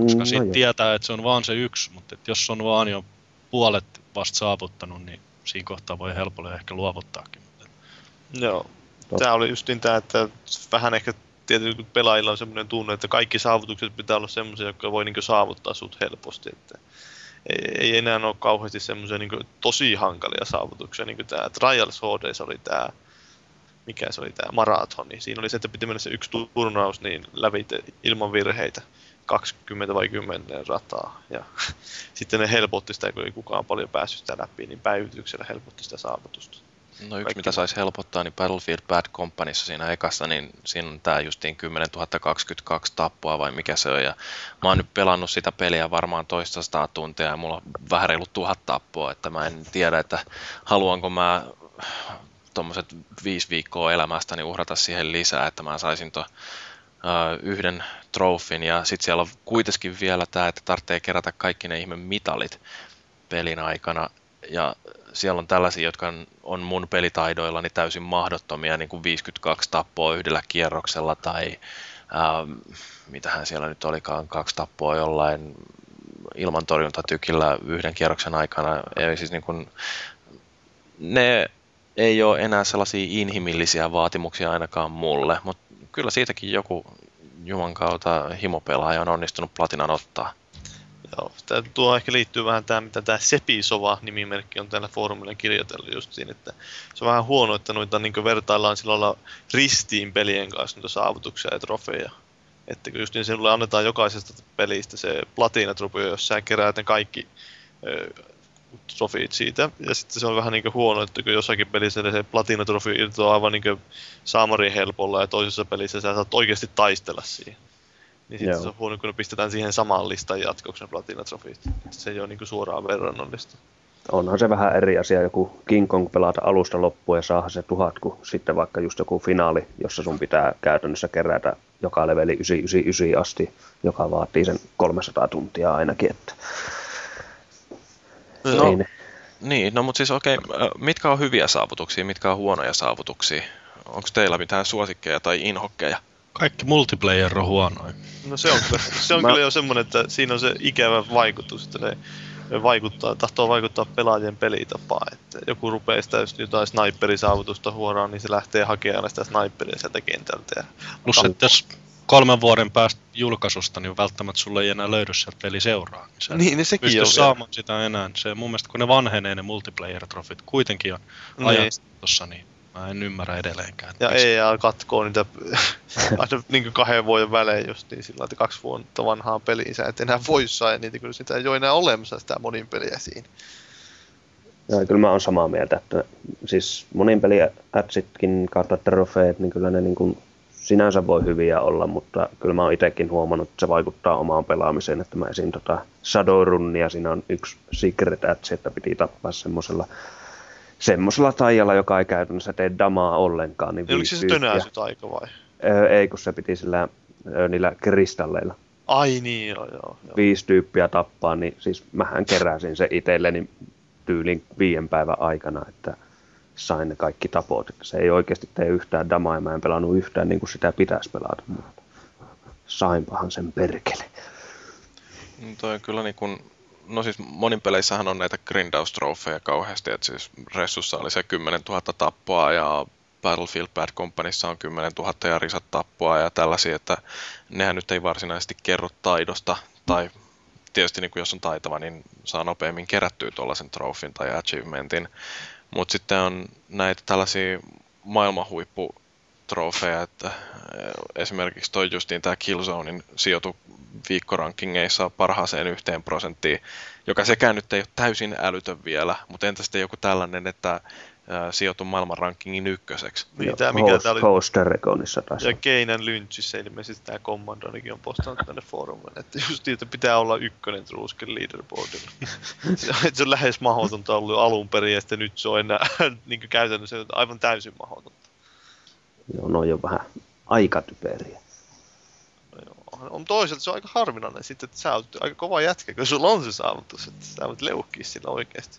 Koska mm, siitä no tietää, että se on vaan se yksi, mutta että jos on vaan jo puolet vasta saavuttanut, niin siinä kohtaa voi helpolla ehkä luovuttaakin. Joo. Tämä oli justin tämä, että vähän ehkä tietysti pelaajilla on semmoinen tunne, että kaikki saavutukset pitää olla semmoisia, jotka voi niin saavuttaa sut helposti. Että ei, ei enää ole kauheasti semmoisia niin tosi hankalia saavutuksia, niin kuin tämä Trials HD oli tämä mikä se oli tämä maratoni. Siinä oli se, että piti mennä se yksi turnaus niin lävite ilman virheitä. 20 vai 10 rataa. Ja sitten ne helpotti sitä, kun ei kukaan paljon päässyt sitä läpi, niin päivityksellä helpotti sitä saavutusta. No yksi, mitä saisi helpottaa, niin Battlefield Bad Companyssa siinä ekassa, niin siinä on tämä justiin 10 022 tappoa vai mikä se on. Ja mä oon nyt pelannut sitä peliä varmaan toista sataa tuntia ja mulla on vähän reilu tuhat tappoa, että mä en tiedä, että haluanko mä tuommoiset viisi viikkoa elämästäni uhrata siihen lisää, että mä saisin to, yhden trofin ja sitten siellä on kuitenkin vielä tämä, että tarvitsee kerätä kaikki ne ihme mitalit pelin aikana ja siellä on tällaisia, jotka on mun pelitaidoillani täysin mahdottomia, niin kuin 52 tappoa yhdellä kierroksella tai ää, mitähän siellä nyt olikaan, kaksi tappoa jollain ilmantorjuntatykillä yhden kierroksen aikana. Eli siis niin kuin, ne ei ole enää sellaisia inhimillisiä vaatimuksia ainakaan mulle, mutta kyllä siitäkin joku Juman kautta himopelaaja on onnistunut platinan ottaa. Joo, tuo ehkä liittyy vähän tämä, mitä tämä Sepisova nimimerkki on täällä foorumilla kirjoitellut just siinä, että se on vähän huono, että noita niin vertaillaan sillä lailla ristiin pelien kanssa noita saavutuksia ja trofeja. Että kun just niin sinulle annetaan jokaisesta pelistä se platinatrofeo, jos sä keräät ne kaikki trofit siitä. Ja sitten se on vähän niin huono, että kun jossakin pelissä se platinatrofi irtoaa aivan niin saamarin helpolla ja toisessa pelissä sä saat oikeasti taistella siihen. Niin sitten se on huono, kun ne pistetään siihen samaan listan jatkoksi ne platinatrofit. Se ei ole niin suoraan verrannollista. Onhan se vähän eri asia joku King Kong pelata alusta loppuun ja saada se tuhat, kun sitten vaikka just joku finaali, jossa sun pitää käytännössä kerätä joka leveli 999 asti, joka vaatii sen 300 tuntia ainakin. Että No, niin. niin, no mutta siis okei, okay, mitkä on hyviä saavutuksia, mitkä on huonoja saavutuksia? Onko teillä mitään suosikkeja tai inhokkeja? Kaikki multiplayer on huonoja. No se on, se on Mä... kyllä jo semmoinen, että siinä on se ikävä vaikutus, että ne vaikuttaa, tahtoo vaikuttaa pelaajien pelitapaan. Että joku rupeaa sitä just jotain sniperisaavutusta huoraan, niin se lähtee hakemaan sitä sniperia sieltä kentältä. Plus, että jos kolmen vuoden päästä julkaisusta, niin välttämättä sulle ei enää löydy sieltä peli seuraa. Niin, niin, niin sekin on saamaan vielä. sitä enää. Se, mun mielestä kun ne vanhenee ne multiplayer-trofit kuitenkin on niin. ajantossa, niin mä en ymmärrä edelleenkään. Ja EA katkoo niitä aina niin kahden vuoden välein just niin sillä että kaksi vuotta vanhaa peliä sä et enää voi saada niitä, kun sitä ei ole enää olemassa sitä monin peliä siinä. Joo, kyllä mä oon samaa mieltä, että siis monin peli ätsitkin kautta trofeet, niin kyllä ne niin kuin sinänsä voi hyviä olla, mutta kyllä mä oon itsekin huomannut, että se vaikuttaa omaan pelaamiseen, että mä esin tota Shadowrunnia, siinä on yksi secret atsi, että piti tappaa semmoisella semmoisella taijalla, joka ei käytännössä tee damaa ollenkaan. Niin oliko se se tönäisyt aika vai? Öö, ei, kun se piti sillä öö, niillä kristalleilla. Ai niin, joo, joo. joo. Viisi tyyppiä tappaa, niin siis mähän keräsin se itselleni tyylin viiden päivän aikana, että sain ne kaikki tapot. Se ei oikeasti tee yhtään damaa mä en pelannut yhtään niin kuin sitä pitäisi pelata, mutta sainpahan sen perkele. No toi on kyllä niin kuin, no siis monin peleissähän on näitä grindaus-trofeja kauheasti, että siis Ressussa oli se 10 000 tappoa ja Battlefield Bad Companyssa on 10 000 ja risat tappoa ja tällaisia, että nehän nyt ei varsinaisesti kerro taidosta tai tietysti niin kuin jos on taitava, niin saa nopeammin kerättyä tuollaisen trofin tai achievementin. Mutta sitten on näitä tällaisia maailmanhuippu trofeja, että eh, esimerkiksi toi justiin tämä Killzonein sijoitu viikkorankingeissa parhaaseen yhteen prosenttiin, joka sekään nyt ei ole täysin älytön vielä, mutta entä sitten joku tällainen, että sijoitu maailman rankingin ykköseksi. Niin, tämä mikä tää oli... Coaster Reconissa taas. Ja Keinan Lynchissä ilmeisesti tämä Commandonikin on postannut tänne foorumille, että just että pitää olla ykkönen Trusken leaderboardilla. se, on lähes mahdotonta ollut alun perin, ja sitten nyt se on enää niin käytännössä aivan täysin mahdotonta. Joo, no on jo vähän aikatyperiä. No joo. On toisaalta se on aika harvinainen sitten, että sä oot aika kova jätkä, kun sulla on se saavutus, että sä voit leukkiä sillä oikeasti.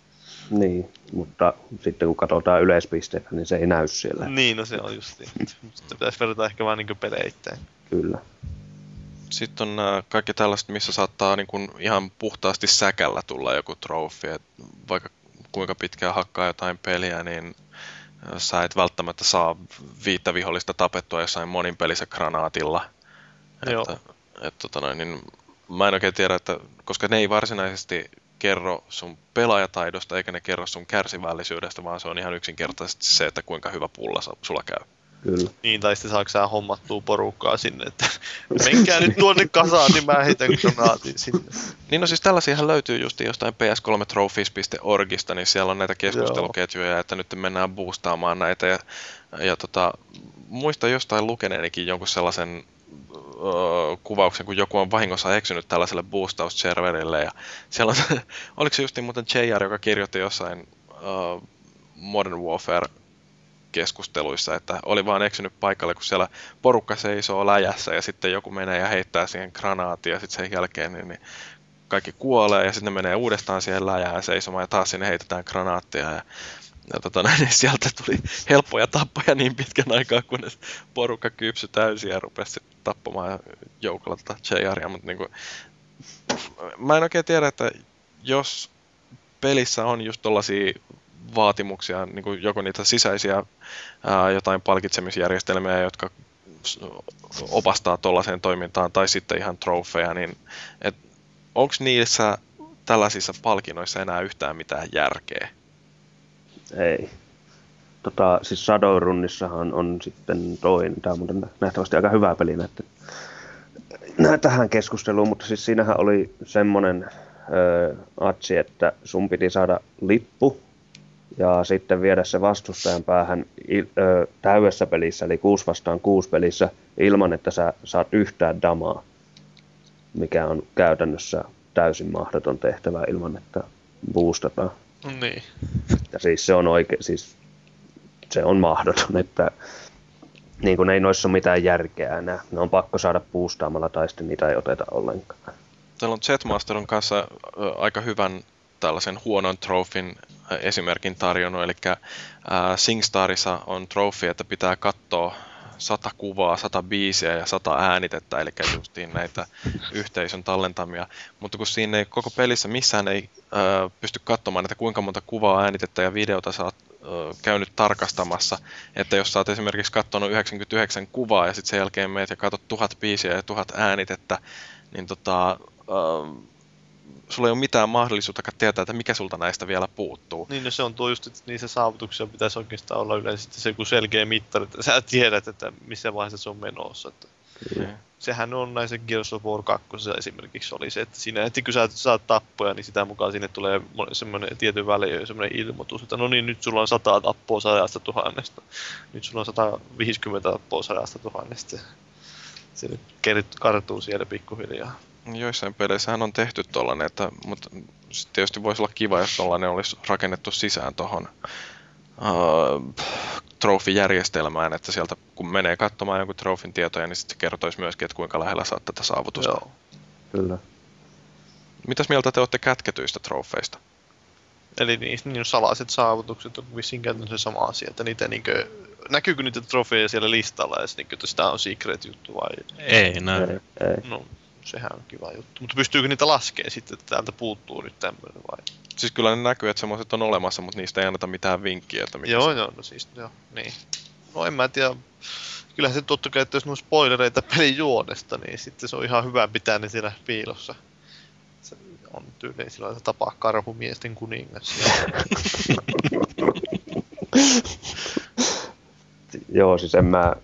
Niin, mutta sitten kun katsotaan yleispisteitä, niin se ei näy siellä. Niin, no se on just niin. Sitten pitäisi verrata ehkä vaan niin peleittäin. Kyllä. Sitten on nämä kaikki tällaiset, missä saattaa niin kuin ihan puhtaasti säkällä tulla joku trofi. Et vaikka kuinka pitkään hakkaa jotain peliä, niin sä et välttämättä saa viittä vihollista tapettua jossain monin pelissä granaatilla. Joo. Että, et, tota noin, niin mä en oikein tiedä, että koska ne ei varsinaisesti kerro sun pelaajataidosta eikä ne kerro sun kärsivällisyydestä, vaan se on ihan yksinkertaisesti se, että kuinka hyvä pulla sulla käy. Kyllä. Niin, tai sitten saako sä hommattua porukkaa sinne, että menkää nyt tuonne kasaan, niin mä heitän granaatin sinne. Niin no siis tällaisiahan löytyy just jostain ps3trophies.orgista, niin siellä on näitä keskusteluketjuja, Joo. että nyt mennään boostaamaan näitä. Ja, ja tota, muista jostain lukeneenikin jonkun sellaisen kuvauksen, kun joku on vahingossa eksynyt tällaiselle boostaus-serverille. Ja siellä on, oliko se just muuten JR, joka kirjoitti jossain uh, Modern Warfare keskusteluissa, että oli vaan eksynyt paikalle, kun siellä porukka seisoo läjässä ja sitten joku menee ja heittää siihen granaatin ja sitten sen jälkeen niin, niin kaikki kuolee ja sitten ne menee uudestaan siihen läjään seisomaan ja taas sinne heitetään granaattia ja ja tota, näin, sieltä tuli helppoja tappoja niin pitkän aikaa, kunnes porukka kypsy täysin ja rupesi tappamaan joukolla tätä JRia, mutta niin kuin, mä en oikein tiedä, että jos pelissä on just tollaisia vaatimuksia, niin kuin joko niitä sisäisiä ää, jotain palkitsemisjärjestelmiä, jotka opastaa tuollaiseen toimintaan, tai sitten ihan trofeja, niin onko niissä tällaisissa palkinnoissa enää yhtään mitään järkeä? Ei. Tota, siis Shadowrunnissahan on sitten toinen, tämä on muuten nähtävästi aika hyvä peli nää tähän keskusteluun, mutta siis siinähän oli semmoinen ö, atsi, että sun piti saada lippu ja sitten viedä se vastustajan päähän il, ö, täydessä pelissä, eli 6 vastaan 6 pelissä, ilman että sä saat yhtään damaa, mikä on käytännössä täysin mahdoton tehtävä ilman, että boostataan. Niin. Ja siis se on oikein, siis se on mahdoton, että niin kuin ei noissa ole mitään järkeä enää. Ne on pakko saada puustaamalla tai sitten niitä ei oteta ollenkaan. Täällä on Jetmasterin kanssa aika hyvän tällaisen huonon trofin esimerkin tarjonnut, eli SingStarissa on trofi, että pitää katsoa sata kuvaa, sata biisiä ja sata äänitettä, eli justiin näitä yhteisön tallentamia. Mutta kun siinä ei koko pelissä missään ei ö, pysty katsomaan, että kuinka monta kuvaa, äänitettä ja videota sä oot ö, käynyt tarkastamassa, että jos sä oot esimerkiksi katsonut 99 kuvaa ja sitten sen jälkeen meet ja katsot tuhat biisiä ja tuhat äänitettä, niin tota, ö, sulla ei ole mitään mahdollisuutta tietää, että mikä sulta näistä vielä puuttuu. Niin, no se on tuo just, että niissä saavutuksia pitäisi oikeastaan olla yleensä se joku selkeä mittari, että sä tiedät, että missä vaiheessa se on menossa. Että... Sehän on näissä Gears of War 2 esimerkiksi oli se, että siinä heti kun sä saat tappoja, niin sitä mukaan sinne tulee semmoinen tietyn väliin semmoinen ilmoitus, että no niin, nyt sulla on 100 tappoa sadasta tuhannesta. Nyt sulla on 150 tappoa sadasta tuhannesta. Se nyt kartuu siellä pikkuhiljaa. Joissain peleissähän on tehty tollanen, että, mutta tietysti voisi olla kiva, jos tollanen olisi rakennettu sisään tuohon uh, trofijärjestelmään, että sieltä kun menee katsomaan jonkun trofin tietoja, niin sitten se kertoisi myöskin, että kuinka lähellä saat tätä saavutusta. Joo. Kyllä. Mitäs mieltä te olette kätketyistä trofeista? Eli niistä niin salaiset saavutukset on vissiin käytännössä sama asia, että niitä niinkö, näkyykö niitä trofeja siellä listalla, ja niinkö, että sitä on secret juttu vai? Ei näy. Ei, ei. No, sehän on kiva juttu. Mutta pystyykö niitä laskemaan sitten, että täältä puuttuu nyt tämmöinen vai? Siis kyllä ne näkyy, että semmoiset on olemassa, mutta niistä ei anneta mitään vinkkiä. Että mikä joo, se... joo, no siis, joo, niin. No en mä tiedä. Kyllähän se totta kai, että jos on spoilereita pelin juonesta, niin sitten se on ihan hyvä pitää ne siellä piilossa. Se on tyyliin sillä että tapaa karhumiesten kuningas. joo, siis en mä,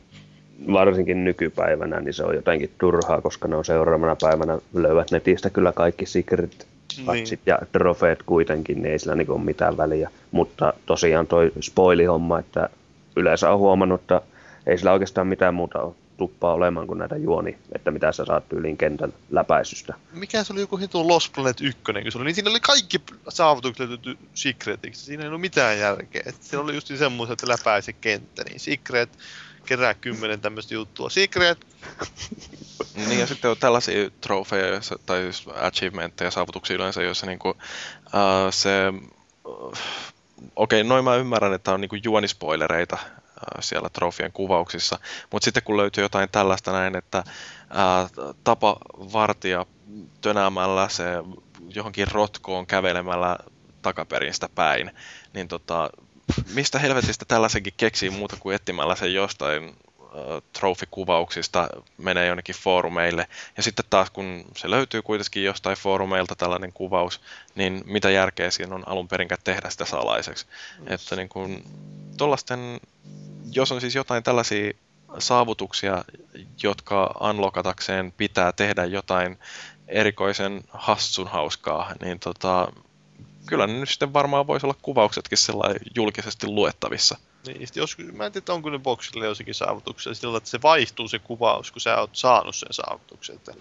varsinkin nykypäivänä, niin se on jotenkin turhaa, koska ne on seuraavana päivänä löyvät netistä kyllä kaikki secret patsit niin. ja trofeet kuitenkin, niin ei sillä niin ole mitään väliä. Mutta tosiaan toi spoili-homma, että yleensä on huomannut, että ei sillä oikeastaan mitään muuta ole tuppaa olemaan kuin näitä juoni, että mitä sä saat tyyliin kentän läpäisystä. Mikä se oli joku hitu Lost Planet 1, kun se oli, niin siinä oli kaikki saavutukset löytyy secretiksi. Siinä ei ollut mitään järkeä. Et siinä oli just semmoiset, että läpäisi kenttä, niin secret, kerää kymmenen tämmöistä juttua. Secret! niin ja sitten on tällaisia trofeja tai achievementteja, saavutuksia yleensä, joissa niinku, uh, se... Uh, Okei, okay, noin mä ymmärrän, että on niinku juonispoilereita uh, siellä trofien kuvauksissa, mutta sitten kun löytyy jotain tällaista näin, että uh, tapa vartija tönäämällä se johonkin rotkoon kävelemällä takaperin sitä päin, niin tota, mistä helvetistä tällaisenkin keksii muuta kuin etsimällä sen jostain trofikuvauksista menee jonnekin foorumeille. Ja sitten taas kun se löytyy kuitenkin jostain foorumeilta tällainen kuvaus, niin mitä järkeä siinä on alun perin tehdä sitä salaiseksi. Mm. Että niin kun, jos on siis jotain tällaisia saavutuksia, jotka unlockatakseen pitää tehdä jotain erikoisen hassun hauskaa, niin tota, kyllä ne nyt sitten varmaan voisi olla kuvauksetkin sellainen julkisesti luettavissa. Niin, jos, mä en tiedä, onko ne boksille jossakin saavutuksia sillä että se vaihtuu se kuvaus, kun sä oot saanut sen saavutuksen. Että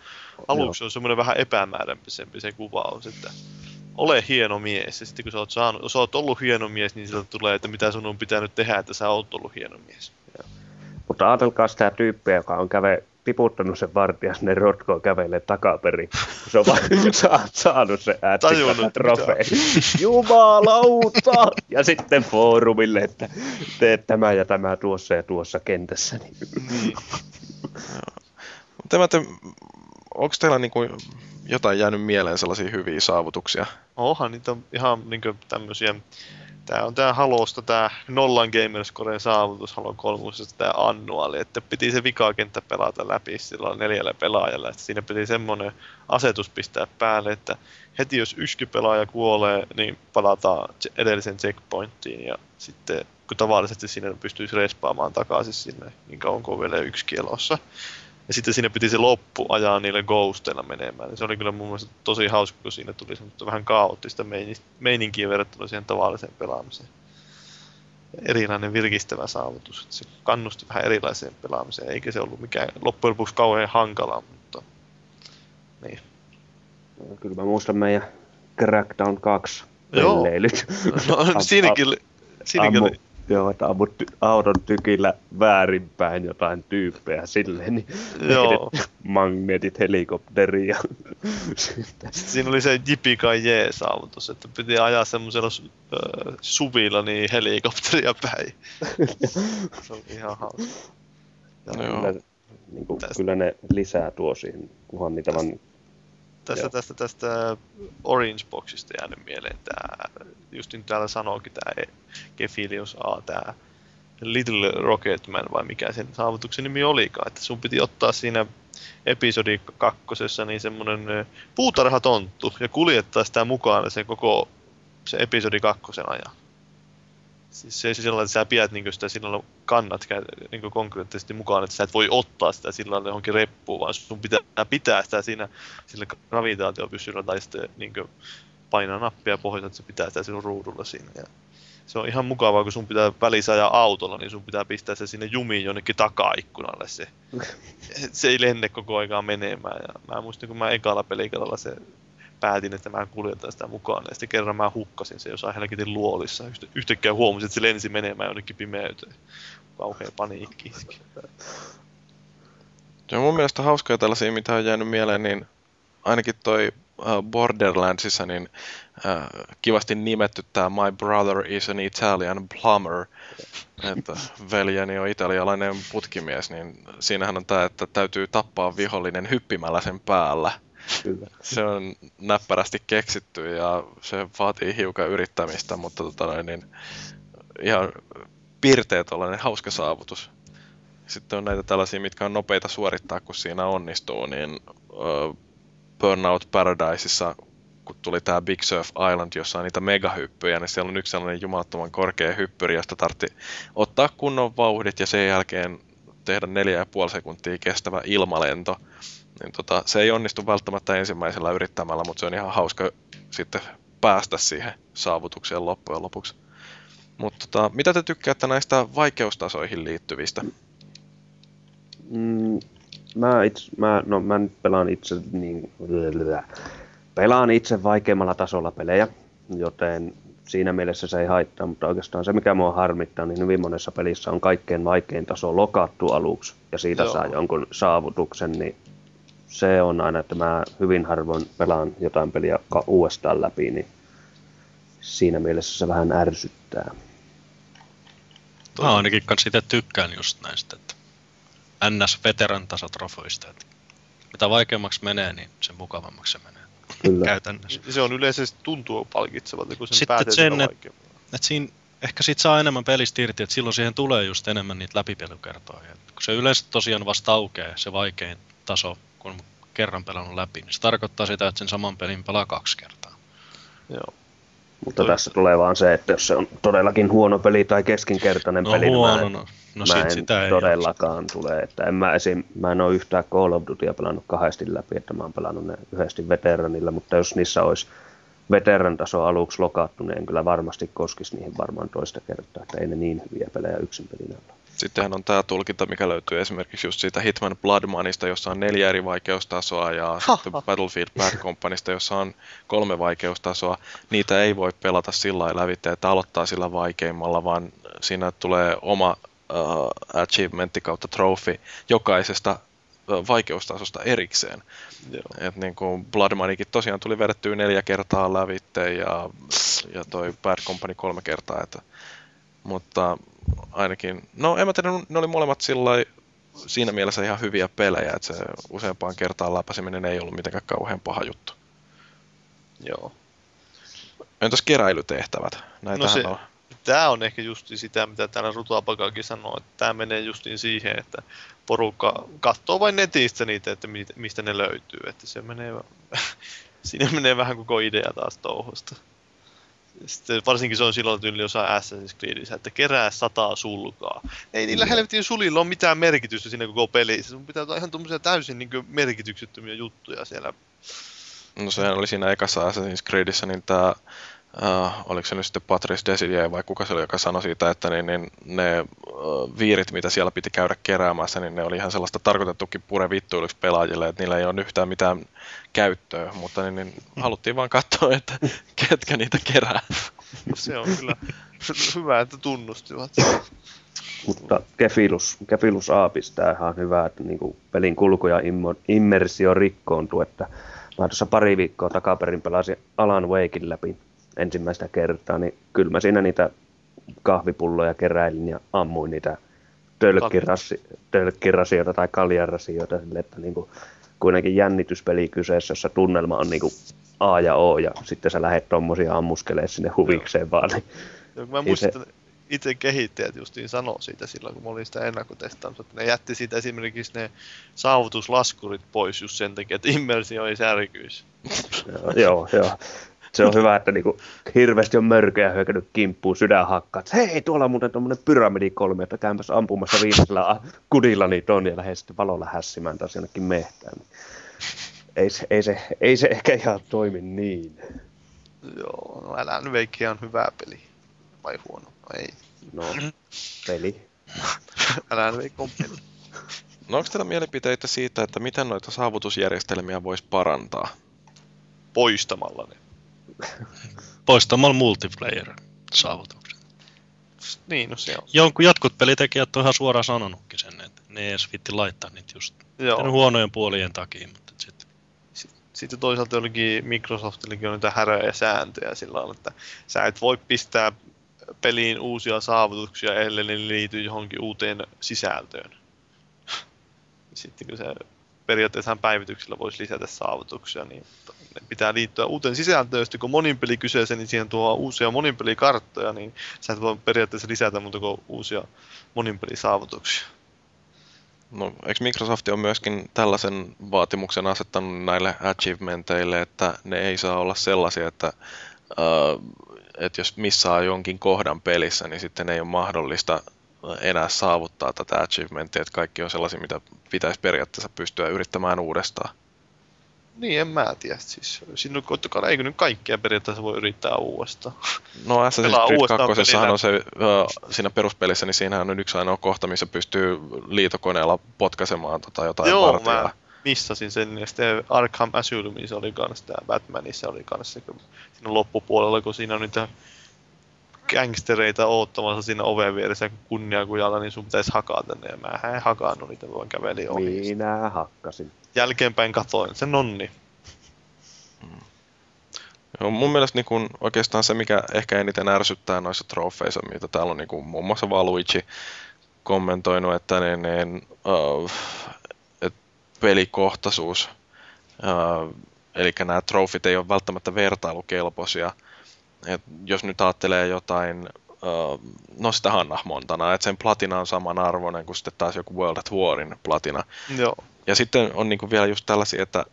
aluksi on semmoinen vähän epämääräisempi se kuvaus, että ole hieno mies. Ja sitten kun sä oot, saanut, jos oot ollut hieno mies, niin sieltä tulee, että mitä sun on pitänyt tehdä, että sä oot ollut hieno mies. Ja. Mutta ajatelkaa sitä tyyppiä, joka on käve tiputtanut sen vartija sinne rotkoon kävelee takaperin. Se on vaan saanut se äätsikkä trofeen. Jumalauta! Ja sitten foorumille, että teet tämä ja tämä tuossa ja tuossa kentässä. Niin. Tämä te, onko teillä niin kuin jotain jäänyt mieleen sellaisia hyviä saavutuksia? Onhan niitä on ihan niin tämmöisiä Tämä on tämä Halosta tämä nollan Gamerscoren saavutus Halo 3, tämä annuaali, että piti se vikakenttä pelata läpi sillä neljällä pelaajalla. Että siinä piti semmoinen asetus pistää päälle, että heti jos yksi pelaaja kuolee, niin palataan edellisen checkpointtiin ja sitten kun tavallisesti siinä pystyisi respaamaan takaisin sinne, niin kauan kuin vielä yksi kielossa. Ja sitten siinä piti se loppu ajaa niille ghosteilla menemään. Ja se oli kyllä mun mielestä tosi hauska, kun siinä tuli semmoista vähän kaoottista meininkiä verrattuna siihen tavalliseen pelaamiseen. Erilainen virkistävä saavutus. Että se kannusti vähän erilaiseen pelaamiseen, eikä se ollut mikään loppujen lopuksi kauhean hankala, mutta niin. Kyllä mä muistan meidän Crackdown 2 Joo. No, siinäkin, siinäkin oli Joo, että ammut auton tykillä väärinpäin jotain tyyppejä silleen, niin Joo. magneetit helikopteriin. Ja Siinä oli se Jipikai-J-saavutus, että piti ajaa semmoisella äh, suvilla niin helikopteria päin. se oli ihan hauska. Kyllä, niin kuin, kyllä ne lisää tuo siihen, kunhan niitä vaan tästä, tästä, tästä Orange Boxista jäänyt mieleen tämä, just niin täällä sanoikin tämä Gefilius A, tämä Little Rocketman vai mikä sen saavutuksen nimi olikaan, että sun piti ottaa siinä episodi kakkosessa niin semmonen puutarhatonttu ja kuljettaa sitä mukaan sen koko se episodi kakkosen ajan. Siis se sillä että sä pidät niin sitä sillä kannat niin konkreettisesti mukaan, että sä et voi ottaa sitä sillä lailla johonkin reppuun, vaan sun pitää pitää sitä siinä sillä gravitaatiopyssyllä tai sitten niin painaa nappia pohjata, että se pitää sitä sinun ruudulla siinä. Ja se on ihan mukavaa, kun sun pitää välissä ajaa autolla, niin sun pitää pistää se sinne jumiin jonnekin takaikkunalle se. se ei lenne koko aikaa menemään. Ja mä muistin, kun mä ekalla pelikalalla se päätin, että mä kuljetan sitä mukaan. Ja sitten kerran mä hukkasin se jossain helkitin luolissa. Yhtäkkiä huomasin, että se lensi menemään jonnekin pimeyteen. Kauhea paniikki iski. Mun mielestä hauskoja tällaisia, mitä on jäänyt mieleen, niin ainakin toi Äh, Borderlandsissa niin äh, kivasti nimetty tämä My Brother is an Italian Plumber, että veljeni on italialainen putkimies, niin siinähän on tämä, että täytyy tappaa vihollinen hyppimällä sen päällä. Kyllä. Se on näppärästi keksitty ja se vaatii hiukan yrittämistä, mutta tota noin, niin ihan pirteet tällainen hauska saavutus. Sitten on näitä tällaisia, mitkä on nopeita suorittaa, kun siinä onnistuu, niin Burnout Paradiseissa, kun tuli tämä Big Surf Island, jossa on niitä megahyppyjä, niin siellä on yksi sellainen jumalattoman korkea hyppyri, josta tartti ottaa kunnon vauhdit ja sen jälkeen tehdä neljä ja puoli sekuntia kestävä ilmalento. Niin tota, se ei onnistu välttämättä ensimmäisellä yrittämällä, mutta se on ihan hauska sitten päästä siihen saavutukseen loppujen lopuksi. Mutta tota, mitä te tykkäätte näistä vaikeustasoihin liittyvistä? Mm, mä, itse, mä, no, mä nyt pelaan itse niin, pelaan itse vaikeimmalla tasolla pelejä, joten siinä mielessä se ei haittaa, mutta oikeastaan se mikä mua harmittaa, niin hyvin monessa pelissä on kaikkein vaikein taso lokattu aluksi ja siitä Joo. saa jonkun saavutuksen, niin se on aina, että mä hyvin harvoin pelaan jotain peliä uudestaan läpi, niin siinä mielessä se vähän ärsyttää. Mä ainakin kanssa itse tykkään just näistä, että NS-veteran tasotrofoista. Että mitä vaikeammaksi menee, niin sen mukavammaksi se menee. Kyllä. Käytännössä. Se on yleisesti tuntuu palkitsevalta, kun sen Sitten sen, että, että siinä ehkä siitä saa enemmän pelistä irti, että silloin siihen tulee just enemmän niitä läpipelukertoja. kun se yleensä tosiaan vasta aukeaa se vaikein taso, kun kerran pelannut läpi, niin se tarkoittaa sitä, että sen saman pelin pelaa kaksi kertaa. Joo. Mutta Toi... tässä tulee vaan se, että jos se on todellakin huono peli tai keskinkertainen no, peli, huono, niin mä, no. No mä en sitä ei todellakaan jaksa. tule. Että en mä, esim, mä en ole yhtään Call of Dutya pelannut kahdesti läpi, että mä oon pelannut ne yhdesti veteranilla, mutta jos niissä olisi veteran taso aluksi lokattu, niin en kyllä varmasti koskisi niihin varmaan toista kertaa, että ei ne niin hyviä pelejä yksin pelinä ole. Sittenhän on tämä tulkinta, mikä löytyy esimerkiksi just siitä Hitman Blood Moneysta, jossa on neljä eri vaikeustasoa, ja ha, sitten Battlefield Bad Companysta, jossa on kolme vaikeustasoa. Niitä ei voi pelata sillä lailla lävitse, että aloittaa sillä vaikeimmalla, vaan siinä tulee oma uh, achievementti kautta trophy jokaisesta uh, vaikeustasosta erikseen. Joo. Et niin kuin Blood Moneykin tosiaan tuli vedettyä neljä kertaa lävitte ja, ja toi Bad Company kolme kertaa. Että, mutta ainakin, no en mä tiedä, ne oli molemmat sillä siinä mielessä ihan hyviä pelejä, että se useampaan kertaan läpäiseminen ei ollut mitenkään kauhean paha juttu. Joo. Entäs keräilytehtävät? Näitähän no se, on tämä on ehkä just sitä, mitä täällä Rutapakakin sanoo, että tämä menee justiin siihen, että porukka katsoo vain netistä niitä, että mistä ne löytyy, että se menee, siinä menee vähän koko idea taas touhusta. Sitten varsinkin se on silloin tyyli jossain Assassin's Creedissä, että kerää sataa sulkaa. Ei niillä mm. helvetin sulilla ole mitään merkitystä siinä koko pelissä. Sun pitää olla ihan tuommoisia täysin niin merkityksettömiä juttuja siellä. No sehän oli siinä ekassa Assassin's Creedissä, niin tämä Uh, oliko se nyt sitten Patrice Desidier vai kuka se oli, joka sanoi siitä, että niin, niin ne uh, viirit, mitä siellä piti käydä keräämässä, niin ne oli ihan sellaista tarkoitettukin purevittuiluksi pelaajille, että niillä ei ole yhtään mitään käyttöä, mutta niin, niin haluttiin vaan katsoa, että ketkä niitä kerää. Se on kyllä hyvä, että tunnustivat. Mutta Kefilus, Kefilus A pistää ihan hyvää, että niin kuin pelin kulku ja immersio rikkoontuu, että mä tuossa pari viikkoa takaperin pelasin Alan Wakein läpi ensimmäistä kertaa, niin kyllä mä siinä niitä kahvipulloja keräilin ja ammuin niitä tölkkirasi, tölkkirasioita tai kaljarasioita sille, että niin kuin, kuitenkin jännityspeli kyseessä, jossa tunnelma on niin kuin A ja O ja sitten sä lähdet tommosia ammuskelee sinne huvikseen Joo. vaan. Niin Joo, mä muistan, se... itse kehittäjät justiin sanoo siitä silloin, kun mä olin sitä ennakkotestaamassa, että ne jätti siitä esimerkiksi ne saavutuslaskurit pois just sen takia, että immersio ei särkyisi. joo, joo. Se on hyvä, että niinku hirveästi on mörköjä hyökännyt kimppuun sydänhakkaa. Hei, tuolla on muuten tuommoinen pyramidi kolme, että käymässä ampumassa viimeisellä kudilla niitä on ja lähde sitten valolla hässimään taas jonnekin mehtään. Ei se, ei, se, ei se ehkä ihan toimi niin. Joo, no Alan Wake on hyvä peli. Vai huono? Ei. No, peli. Alan Wake on peli. No onko teillä mielipiteitä siitä, että miten noita saavutusjärjestelmiä voisi parantaa? Poistamalla ne. Poistamalla multiplayer saavutukset. Niin, no se on. Jonkun jotkut pelitekijät on ihan suoraan sanonutkin sen, että ne ei edes vitti laittaa niitä just Joo. Huonojen puolien takia, mutta sitten Sitten toisaalta jollekin Microsoftillekin on niitä häröjä sääntöjä sillä lailla, että sä et voi pistää peliin uusia saavutuksia, ellei ne liity johonkin uuteen sisältöön. Sitten kun se periaatteessa päivityksellä voisi lisätä saavutuksia, niin ne pitää liittyä uuteen sisältöön. Sitten kun monin peli kyseessä, niin siihen tuo uusia monin pelikarttoja, niin sä et voi periaatteessa lisätä muuta kuin uusia monin pelisaavutuksia. No, eikö Microsoft on myöskin tällaisen vaatimuksen asettanut näille achievementeille, että ne ei saa olla sellaisia, että, äh, että jos missaa jonkin kohdan pelissä, niin sitten ei ole mahdollista enää saavuttaa tätä achievementia, että kaikki on sellaisia, mitä pitäisi periaatteessa pystyä yrittämään uudestaan. Niin, en mä tiedä. Siis, sinun koittakaa, eikö nyt kaikkea periaatteessa voi yrittää uudestaan? No Assassin's Creed uudestaan 2 pelillä. on se, äh, siinä peruspelissä, niin siinähän on yksi ainoa kohta, missä pystyy liitokoneella potkaisemaan tota jotain Joo, vartijaa. mä missasin sen. Ja sitten Arkham Asylumissa oli kans tää Batmanissa oli kans se, kun siinä loppupuolella, kun siinä on niitä gangstereita oottamassa siinä oven vieressä kunniakujalla, niin sun pitäisi hakata ne. Ja mä en hakannut niitä, vaan kävelin ohi. Minä hakkasin. Jälkeenpäin katoin, se nonni. Joo, mun mielestä niin kun, oikeastaan se, mikä ehkä eniten ärsyttää noissa trofeissa, mitä täällä on niin kun, muun muassa Valuigi kommentoinut, että niin, niin, uh, et pelikohtaisuus, uh, eli nämä trofit ei ole välttämättä vertailukelpoisia. Et jos nyt ajattelee jotain, uh, no sitä Hannah Montana, että sen platina on samanarvoinen kuin sitten taas joku World at Warin platina. Joo. Ja sitten on niinku vielä just tällaisia, että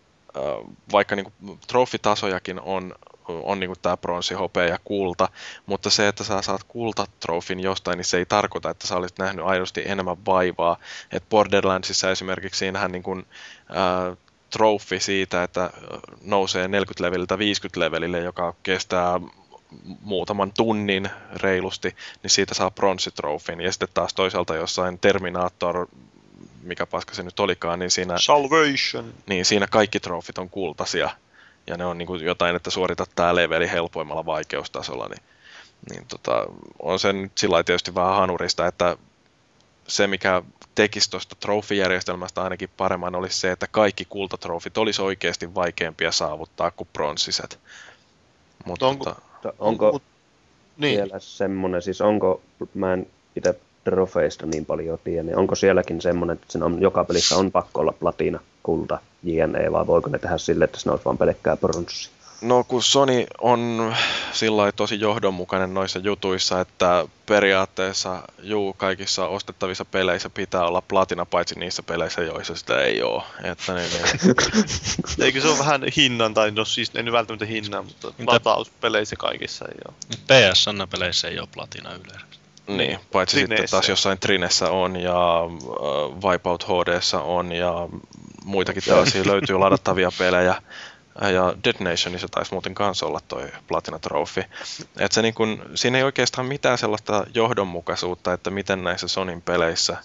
vaikka niinku trofitasojakin on, on niinku tämä pronssi, hopea ja kulta, mutta se, että sä saat kultatrofin jostain, niin se ei tarkoita, että sä olisit nähnyt aidosti enemmän vaivaa. Et Borderlandsissa esimerkiksi siinähän niinku, äh, trofi siitä, että nousee 40 leveliltä 50 levelille, joka kestää muutaman tunnin reilusti, niin siitä saa pronssitrofin. Ja sitten taas toisaalta jossain Terminator, mikä paska se nyt olikaan, niin siinä Salvation. niin siinä kaikki trofit on kultaisia. Ja ne on niin kuin jotain, että suoritat tämä leveli helpoimmalla vaikeustasolla. Niin, niin tota, on se nyt sillä tietysti vähän hanurista, että se mikä tekisi tuosta trofijärjestelmästä ainakin paremman olisi se, että kaikki kultatrofit olisi oikeasti vaikeampia saavuttaa kuin pronssiset. Mutta Onko- tota, Mutta Onko Mut- Niin. vielä semmoinen, siis onko, mä en itse trofeista niin paljon tiedä, niin onko sielläkin semmoinen, että siinä on, joka pelissä on pakko olla platina, kulta, JNE, vai voiko ne tehdä silleen, että siinä olisi vaan pelkkää pronssi? No kun Sony on sillä tosi johdonmukainen noissa jutuissa, että periaatteessa juu, kaikissa ostettavissa peleissä pitää olla platina, paitsi niissä peleissä, joissa sitä ei ole. Että niin, niin. Eikö se ole vähän hinnan, tai no siis ei nyt välttämättä hinnan, mutta Mitä- latauspeleissä kaikissa ei ole. PSN-peleissä ei ole platina yleensä. Niin, paitsi sitten Trineissä. taas jossain Trinessä on ja äh, Wipeout HDssä on ja muitakin tällaisia löytyy ladattavia pelejä. Ja Dead Nationissa taisi muuten kanssa olla toi Platina Trophy. Et se niin kun, siinä ei oikeastaan mitään sellaista johdonmukaisuutta, että miten näissä Sonin peleissä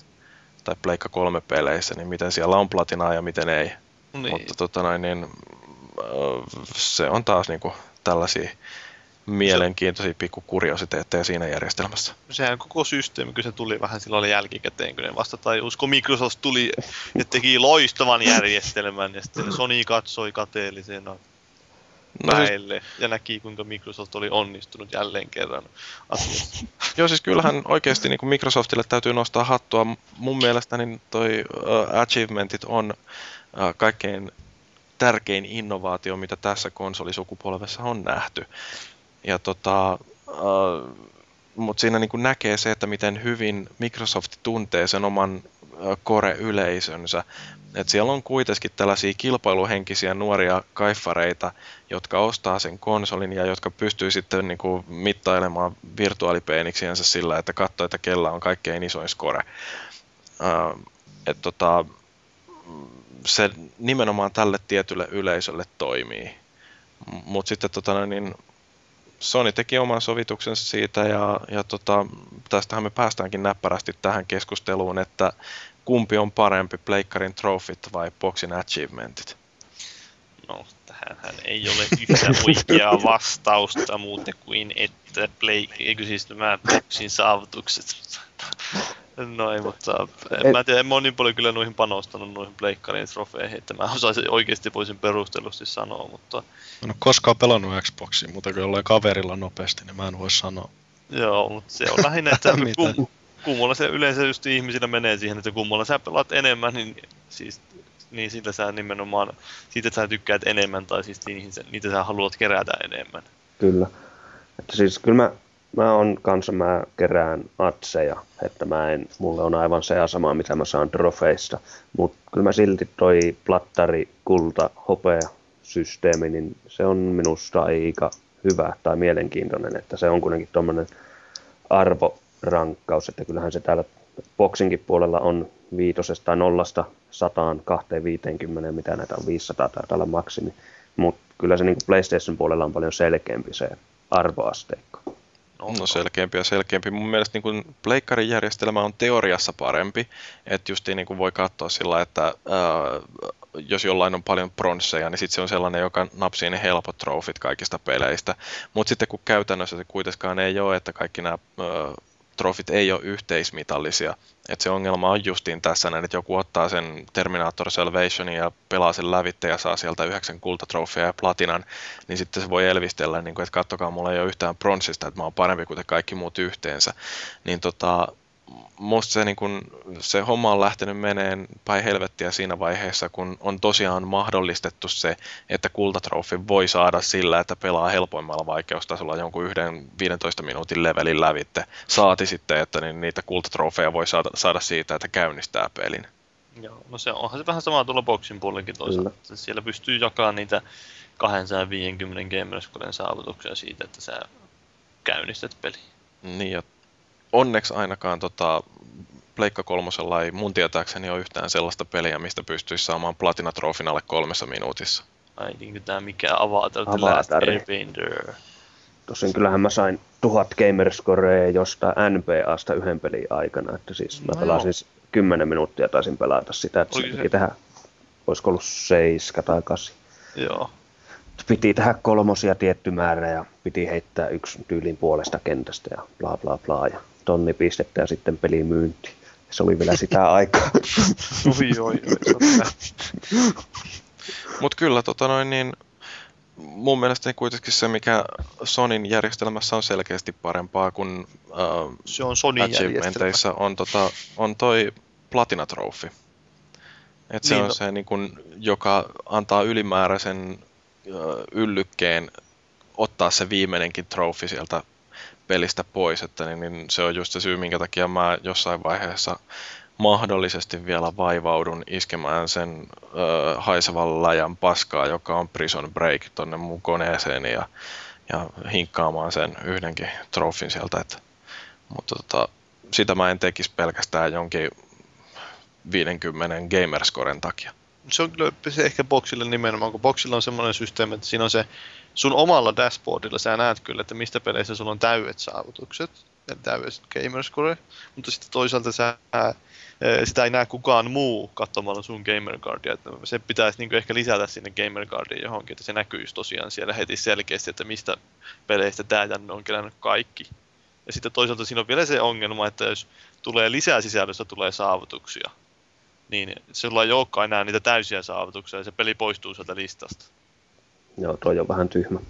tai Pleikka 3 peleissä, niin miten siellä on platinaa ja miten ei. Niin. Mutta tota noin, niin, äh, se on taas niinku tällaisia mielenkiintoisia pikku kuriositeetteja siinä järjestelmässä. sehän koko systeemi, kun se tuli vähän silloin jälkikäteen, kun ne vasta tajus, kun Microsoft tuli ja teki loistavan järjestelmän, ja sitten Sony katsoi kateellisena No siis, ja näki, kuinka Microsoft oli onnistunut jälleen kerran asiassa. joo, siis kyllähän oikeasti niin Microsoftille täytyy nostaa hattua. Mun mielestä niin toi uh, achievementit on uh, kaikkein tärkein innovaatio, mitä tässä konsolisukupolvessa on nähty. Ja tota, uh, mutta siinä niin näkee se, että miten hyvin Microsoft tuntee sen oman uh, core-yleisönsä. Et siellä on kuitenkin tällaisia kilpailuhenkisiä nuoria kaifareita, jotka ostaa sen konsolin ja jotka pystyy sitten niin kuin mittailemaan virtuaalipeeniksiensä sillä, että katsoo, että kellä on kaikkein isoin score. Uh, et tota, se nimenomaan tälle tietylle yleisölle toimii. Mutta sitten tota, niin Sony teki oman sovituksensa siitä ja, ja tota, tästähän me päästäänkin näppärästi tähän keskusteluun, että kumpi on parempi, Pleikkarin trofit vai Boxin achievementit? No, tähän ei ole yhtä oikeaa vastausta muuta kuin, että play, eikö siis nämä Boxin saavutukset No ei, mutta en Et... mä tiedä, en mä niin paljon kyllä noihin panostanut noihin pleikkarin trofeihin, että mä osaisin, oikeasti voisin perustellusti sanoa, mutta... Mä en ole koskaan pelannut Xboxia, mutta kun jollain kaverilla nopeasti, niin mä en voi sanoa. Joo, mutta se on lähinnä, että kum, kummalla se yleensä just ihmisillä menee siihen, että kummalla sä pelaat enemmän, niin siis niin siitä sä nimenomaan, siitä sä tykkäät enemmän, tai siis niihin, niitä sä haluat kerätä enemmän. Kyllä. Että siis kyllä mä mä on kanssa, mä kerään atseja, että mä en, mulle on aivan se asema, mitä mä saan trofeista, mutta kyllä mä silti toi plattari, kulta, hopea systeemi, niin se on minusta aika hyvä tai mielenkiintoinen, että se on kuitenkin tuommoinen arvorankkaus, että kyllähän se täällä boksinkin puolella on viitosesta nollasta sataan, kahteen viiteenkymmeneen, mitä näitä on 500 taitaa olla maksimi, mutta kyllä se niin PlayStation puolella on paljon selkeämpi se arvoasteikko. On, no selkeämpi ja selkeämpi. Mun mielestä niin pleikkarin järjestelmä on teoriassa parempi. Että just niin kuin voi katsoa sillä, että ää, jos jollain on paljon pronsseja, niin sitten se on sellainen, joka napsii ne helpot trofit kaikista peleistä. Mutta sitten kun käytännössä se kuitenkaan ei ole, että kaikki nämä trofit ei ole yhteismitallisia. Et se ongelma on justiin tässä näin, että joku ottaa sen Terminator Salvationin ja pelaa sen lävitte ja saa sieltä yhdeksän kultatrofia ja platinan, niin sitten se voi elvistellä, niin kuin, että kattokaa, mulla ei ole yhtään pronssista, että mä oon parempi kuin te kaikki muut yhteensä. Niin tota, musta se, niin kun, se homma on lähtenyt meneen päin helvettiä siinä vaiheessa, kun on tosiaan mahdollistettu se, että kultatrofin voi saada sillä, että pelaa helpoimmalla vaikeustasolla jonkun yhden 15 minuutin levelin lävitte. Saati sitten, että niin niitä kultatrofeja voi saada, saada siitä, että käynnistää pelin. Joo, no se onhan se vähän sama tuolla boksin puolellakin toisaalta. Kyllä. Siellä pystyy jakamaan niitä 250 gamerscoren saavutuksia siitä, että sä käynnistät peli. Niin, ja onneksi ainakaan tota, Pleikka kolmosella ei mun tietääkseni ole yhtään sellaista peliä, mistä pystyisi saamaan platinatrofin alle kolmessa minuutissa. Ai niin tämä mikä Avatar The Last Airbender. Tosin kyllähän mä sain tuhat gamerscorea josta NPAsta yhden pelin aikana. Että siis mä no pelasin joo. 10 minuuttia taisin pelata sitä, että se piti tehdä, olisiko ollut 7 tai 8. Joo. Piti tehdä kolmosia tietty määrä ja piti heittää yksi tyylin puolesta kentästä ja bla bla bla. Ja tonni pistettä ja sitten pelimyynti. Se oli vielä sitä aikaa. oi, oi, oi, Mutta kyllä tota noin, niin mun mielestä kuitenkin se, mikä Sonin järjestelmässä on selkeästi parempaa kuin uh, se on Sonin achievementeissa, on, tota, on toi Platina Trophy. Et se niin, on no. se, niin kun, joka antaa ylimääräisen uh, yllykkeen ottaa se viimeinenkin trofi sieltä pelistä pois, että niin, niin se on just se syy, minkä takia mä jossain vaiheessa mahdollisesti vielä vaivaudun iskemään sen ö, haisevan läjän paskaa, joka on Prison Break tonne mun koneeseen ja, ja hinkkaamaan sen yhdenkin trofin sieltä. Että, mutta tota, sitä mä en tekisi pelkästään jonkin 50 gamerscoren takia. Se on kyllä se ehkä boksille nimenomaan, kun boksilla on semmoinen systeemi, että siinä on se sun omalla dashboardilla sä näet kyllä, että mistä peleissä sulla on täydet saavutukset, ja täydet gamerscore, mutta sitten toisaalta sä, ää, sitä ei näe kukaan muu katsomalla sun gamercardia, että se pitäisi niin ehkä lisätä sinne gamercardiin johonkin, että se näkyisi tosiaan siellä heti selkeästi, että mistä peleistä tää tänne on kerännyt kaikki. Ja sitten toisaalta siinä on vielä se ongelma, että jos tulee lisää sisällöstä tulee saavutuksia, niin sulla ei olekaan enää niitä täysiä saavutuksia ja se peli poistuu sieltä listasta. Joo, toi on vähän tyhmä.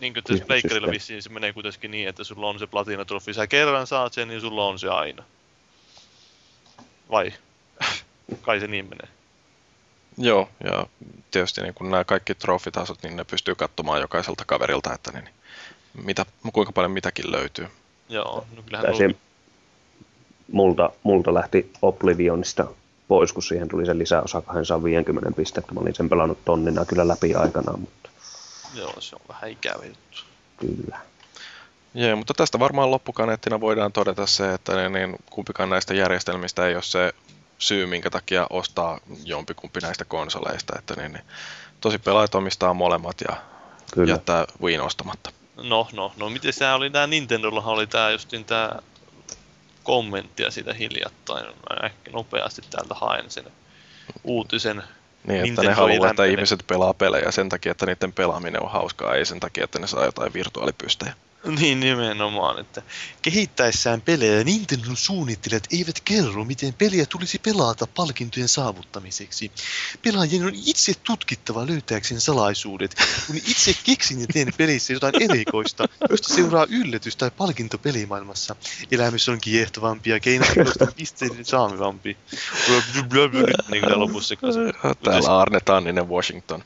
Niin kuin tässä Pleikkarilla vissiin se menee kuitenkin niin, että sulla on se platinatrofi. Sä kerran saat sen, niin sulla on se aina. Vai? Kai se niin menee. Joo, ja tietysti niin kun nämä kaikki trofitasot, niin ne pystyy katsomaan jokaiselta kaverilta, että niin, mitä, kuinka paljon mitäkin löytyy. Joo, no kyllähän se, multa, multa lähti Oblivionista pois, kun siihen tuli se lisäosa 250 pistettä. Mä olin sen pelannut tonnina kyllä läpi aikanaan, mutta Joo, se on vähän ikävä juttu. kyllä. Jee, mutta tästä varmaan loppukaneettina voidaan todeta se, että niin, niin, kumpikaan näistä järjestelmistä ei ole se syy, minkä takia ostaa jompikumpi näistä konsoleista. Että niin, niin, tosi pelaajat omistaa molemmat ja Kyllä. jättää Wiin ostamatta. No, no, no, miten tämä oli tää Nintendollahan oli tää justin tää kommenttia siitä hiljattain. Mä ehkä nopeasti täältä haen sen uutisen. Niin, että Nintendo ne haluaa, että ihmiset pelaa pelejä sen takia, että niiden pelaaminen on hauskaa, ei sen takia, että ne saa jotain virtuaalipystejä. Niin nimenomaan, että kehittäessään pelejä Nintendon suunnittelijat eivät kerro, miten peliä tulisi pelata palkintojen saavuttamiseksi. Pelaajien on itse tutkittava löytääkseen salaisuudet, kun itse keksin ja teen pelissä jotain erikoista, josta seuraa yllätys tai palkinto pelimaailmassa. Elämys on kiehtovampi ja keinotekoista pisteiden saamivampi. Niin kuin lopussa. Täällä Arne Tanninen Washington.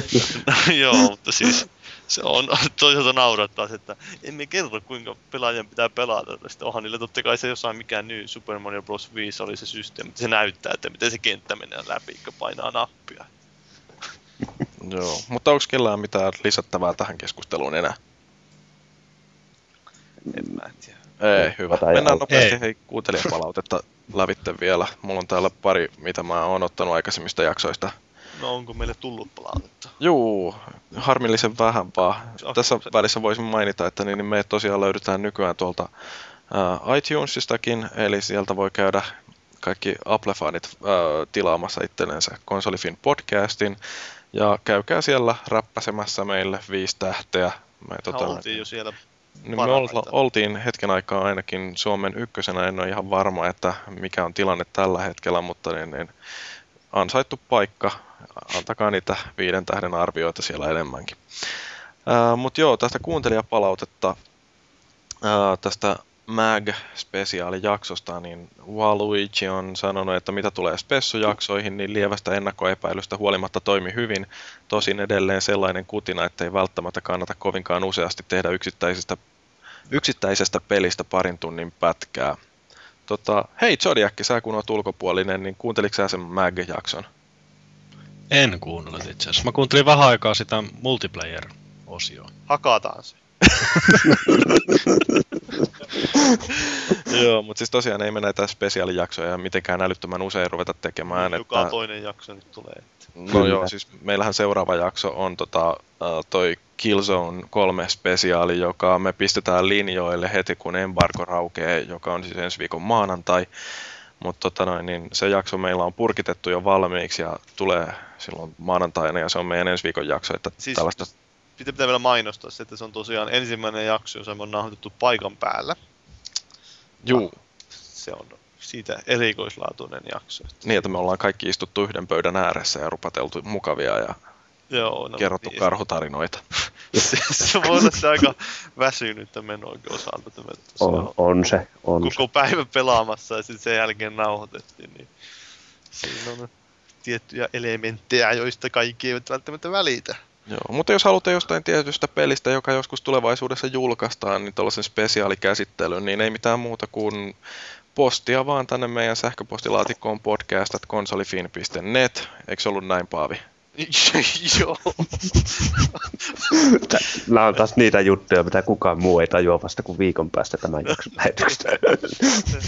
Joo, mutta siis se on toisaalta naurattaa, se, että emme kerro kuinka pelaajan pitää pelata. Sitten onhan niillä totta kai se jossain mikään nyt Super Mario Bros. 5 oli se systeemi, mutta se näyttää, että miten se kenttä menee läpi, kun painaa nappia. Joo, mutta onko kellään mitään lisättävää tähän keskusteluun enää? En mä tiedä. Ei, hyvä. Ja Mennään nopeasti Ei. hei kuuntelijapalautetta lävitte vielä. Mulla on täällä pari, mitä mä oon ottanut aikaisemmista jaksoista. No onko meille tullut palautetta? Juu, harmillisen vähän vaan. Okei, Tässä se- välissä voisin mainita, että niin me tosiaan löydetään nykyään tuolta ää, iTunesistakin, eli sieltä voi käydä kaikki Apple-fanit ää, tilaamassa itsellensä Konsolifin podcastin. Ja käykää siellä räppäsemässä meille viisi tähteä. Me, Tota, oltiin jo siellä. niin me oltiin hetken aikaa ainakin Suomen ykkösenä, en ole ihan varma, että mikä on tilanne tällä hetkellä, mutta niin, niin ansaittu paikka. Antakaa niitä viiden tähden arvioita siellä enemmänkin. Mutta joo, tästä kuuntelijapalautetta ää, tästä Mag-spesiaalijaksosta, niin Waluigi on sanonut, että mitä tulee spessujaksoihin, niin lievästä ennakkoepäilystä huolimatta toimi hyvin. Tosin edelleen sellainen kutina, että ei välttämättä kannata kovinkaan useasti tehdä yksittäisestä, yksittäisestä pelistä parin tunnin pätkää. Tota, hei Zodiac, sä kun oot ulkopuolinen, niin kuunteliko sä sen Mag-jakson? En kuunnellut itse asiassa. Mä kuuntelin vähän aikaa sitä multiplayer-osioa. Hakataan se. Joo, mutta siis tosiaan ei me näitä spesiaalijaksoja mitenkään älyttömän usein ruveta tekemään. Joka että... toinen jakso nyt tulee. No Kyllä. joo, siis meillähän seuraava jakso on tota, toi Killzone 3 spesiaali, joka me pistetään linjoille heti kun embargo raukee, joka on siis ensi viikon maanantai. Mutta tota noin, niin se jakso meillä on purkitettu jo valmiiksi ja tulee silloin maanantaina ja se on meidän ensi viikon jakso. Että Siis- tällaista, Pitää, pitää vielä mainostaa se, että se on tosiaan ensimmäinen jakso, jossa me on nauhoitettu paikan päällä. juu, Se on siitä erikoislaatuinen jakso. niin että me ollaan kaikki istuttu yhden pöydän ääressä ja rupateltu mukavia ja Joo, no, kerrottu niin, karhutarinoita. Se, se voi olla se aika väsynyttä menoakin osalta. Että me tosiaan On, on se, on se. koko päivä pelaamassa ja sitten sen jälkeen nauhoitettiin. Niin siinä on tiettyjä elementtejä, joista kaikki eivät välttämättä välitä. Joo, mutta jos haluatte jostain tietystä pelistä, joka joskus tulevaisuudessa julkaistaan, niin tällaisen spesiaalikäsittelyn, niin ei mitään muuta kuin postia vaan tänne meidän sähköpostilaatikkoon podcast.konsolifin.net. Eikö se ollut näin, Paavi? Joo. Nämä on taas niitä juttuja, mitä kukaan muu ei tajua vasta kuin viikon päästä tämän jakson lähetyksestä.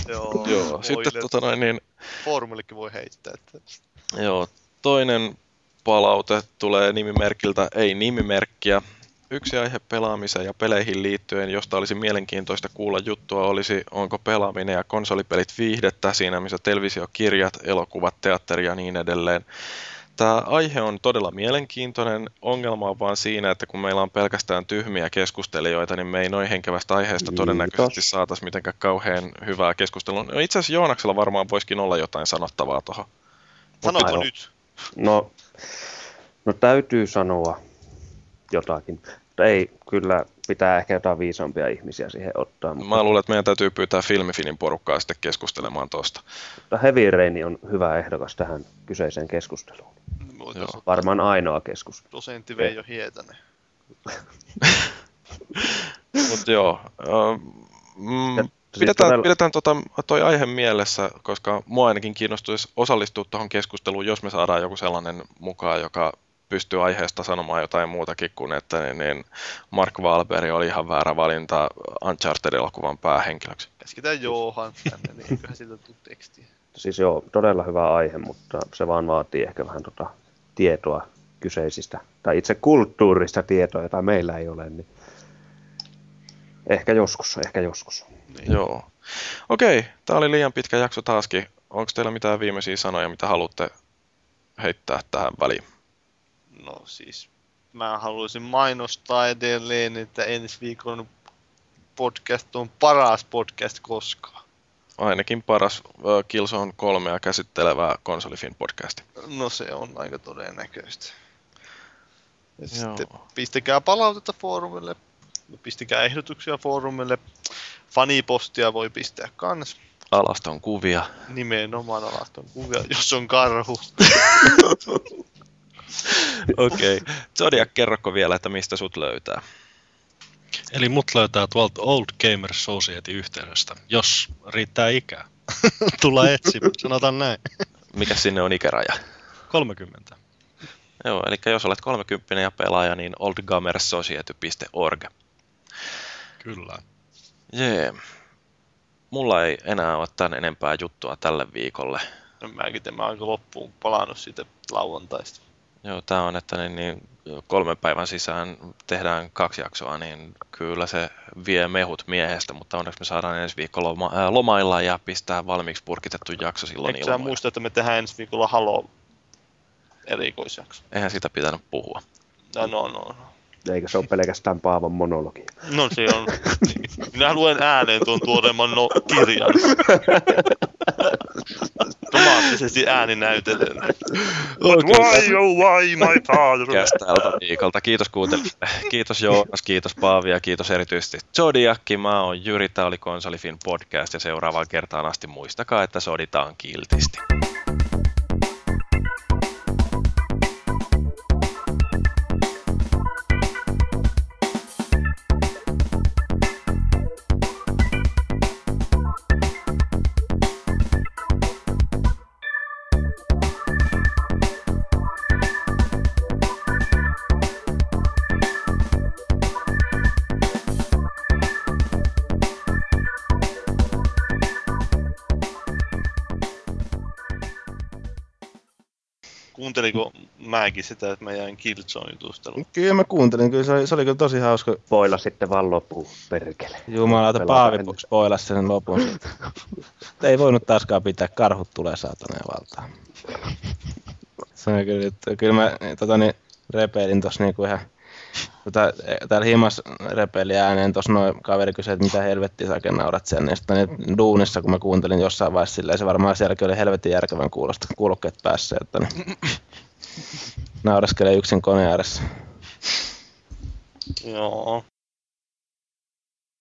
Joo. Joo, sitten tota noin, niin, Foorumillekin voi heittää. Että... joo, toinen palaute tulee nimimerkiltä ei nimimerkkiä. Yksi aihe pelaamiseen ja peleihin liittyen, josta olisi mielenkiintoista kuulla juttua, olisi onko pelaaminen ja konsolipelit viihdettä siinä, missä televisiokirjat, elokuvat, teatteri ja niin edelleen. Tämä aihe on todella mielenkiintoinen. Ongelma on vaan siinä, että kun meillä on pelkästään tyhmiä keskustelijoita, niin me ei noin henkevästä aiheesta Kiitos. todennäköisesti saataisiin mitenkään kauhean hyvää keskustelua. No itse asiassa Joonaksella varmaan voisikin olla jotain sanottavaa tuohon. Sanoko Aivan. nyt? No, no täytyy sanoa jotakin. Mutta ei, kyllä pitää ehkä jotain viisaampia ihmisiä siihen ottaa. Mutta, Mä luulen, että meidän täytyy pyytää Filmifinin porukkaa sitten keskustelemaan tuosta. mutta Heavy Rain on hyvä ehdokas tähän kyseiseen keskusteluun. Ottaa Varmaan ainoa keskustelu. dosentti Veijo Hietanen. Mutta joo, ö, mm, Pidetään, todella- pidetään tota, toi aihe mielessä, koska mua ainakin kiinnostuisi osallistua tuohon keskusteluun, jos me saadaan joku sellainen mukaan, joka pystyy aiheesta sanomaan jotain muutakin kuin, että niin, niin Mark Wahlberg oli ihan väärä valinta Uncharted-elokuvan päähenkilöksi. Käsketään Johan tänne, niin eiköhän siltä tuu tekstiä. Siis joo, todella hyvä aihe, mutta se vaan vaatii ehkä vähän tota tietoa kyseisistä, tai itse kulttuurista tietoa, jota meillä ei ole, niin ehkä joskus, ehkä joskus. Niin. Joo. Okei, tämä oli liian pitkä jakso taaskin. Onko teillä mitään viimeisiä sanoja, mitä haluatte heittää tähän väliin? No siis, mä haluaisin mainostaa edelleen, että ensi viikon podcast on paras podcast koskaan. Ainakin paras ö, Killzone 3 käsittelevää konsolifin podcasti. No se on aika todennäköistä. Ja Joo. sitten pistäkää palautetta foorumille, pistäkää ehdotuksia foorumille, fanipostia voi pistää kans, Alaston kuvia. nimenomaan alaston kuvia, jos on karhu. Okei. Okay. Zodiac, kerroko vielä, että mistä sut löytää? Eli mut löytää tuolta Old Gamer Society yhteydestä, jos riittää ikää. Tulla etsimään, sanotaan näin. Mikä sinne on ikäraja? 30. Joo, eli jos olet 30 ja pelaaja, niin oldgamersociety.org. Kyllä. Jee. Mulla ei enää ole tän enempää juttua tälle viikolle. No, mäkin tämä aika loppuun palannut siitä lauantaista. Joo, tää on, että niin, niin kolmen päivän sisään tehdään kaksi jaksoa, niin kyllä se vie mehut miehestä, mutta onneksi me saadaan ensi viikolla loma, ää, lomailla ja pistää valmiiksi purkitettu jakso silloin Eikö ilmoille. muista, että me tehdään ensi viikolla Halo erikoisjakso? Eihän sitä pitänyt puhua. No, no, no. Eikä se ole pelkästään Paavan monologi. No se on. Minä luen ääneen tuon tuoreemman no, kirjan. Tomaattisesti ääni näytelen. But why, oh why, my father? Tältä viikolta. Kiitos kuuntelijoille. Kiitos Joonas, kiitos Paavi ja kiitos erityisesti Zodiakki. Mä oon Jyri, tää oli Konsolifin podcast ja seuraavaan kertaan asti muistakaa, että soditaan kiltisti. Kuunteliko mäkin sitä, että mä jäin Killzone jutusteluun? Kyllä mä kuuntelin, kyllä se oli, se oli kyllä tosi hauska. Spoila sitten vaan loppuun, perkele. Jumalauta, Paavi spoilasi sen lopun. Ei voinut taaskaan pitää, karhut tulee saatana ja valtaa. Se on kyllä, että kyllä mä tota, niin, repeilin tossa niinku ihan Tota, täällä himas repeili ääneen, tuossa noin kaveri kysyi, että mitä helvettiä sä oikein naurat sen, niin sitten duunissa, kun mä kuuntelin jossain vaiheessa silleen, se varmaan sielläkin oli helvetin järkevän kuulosta kuulokkeet päässä, että niin, nauraskelee yksin koneen ääressä. Joo.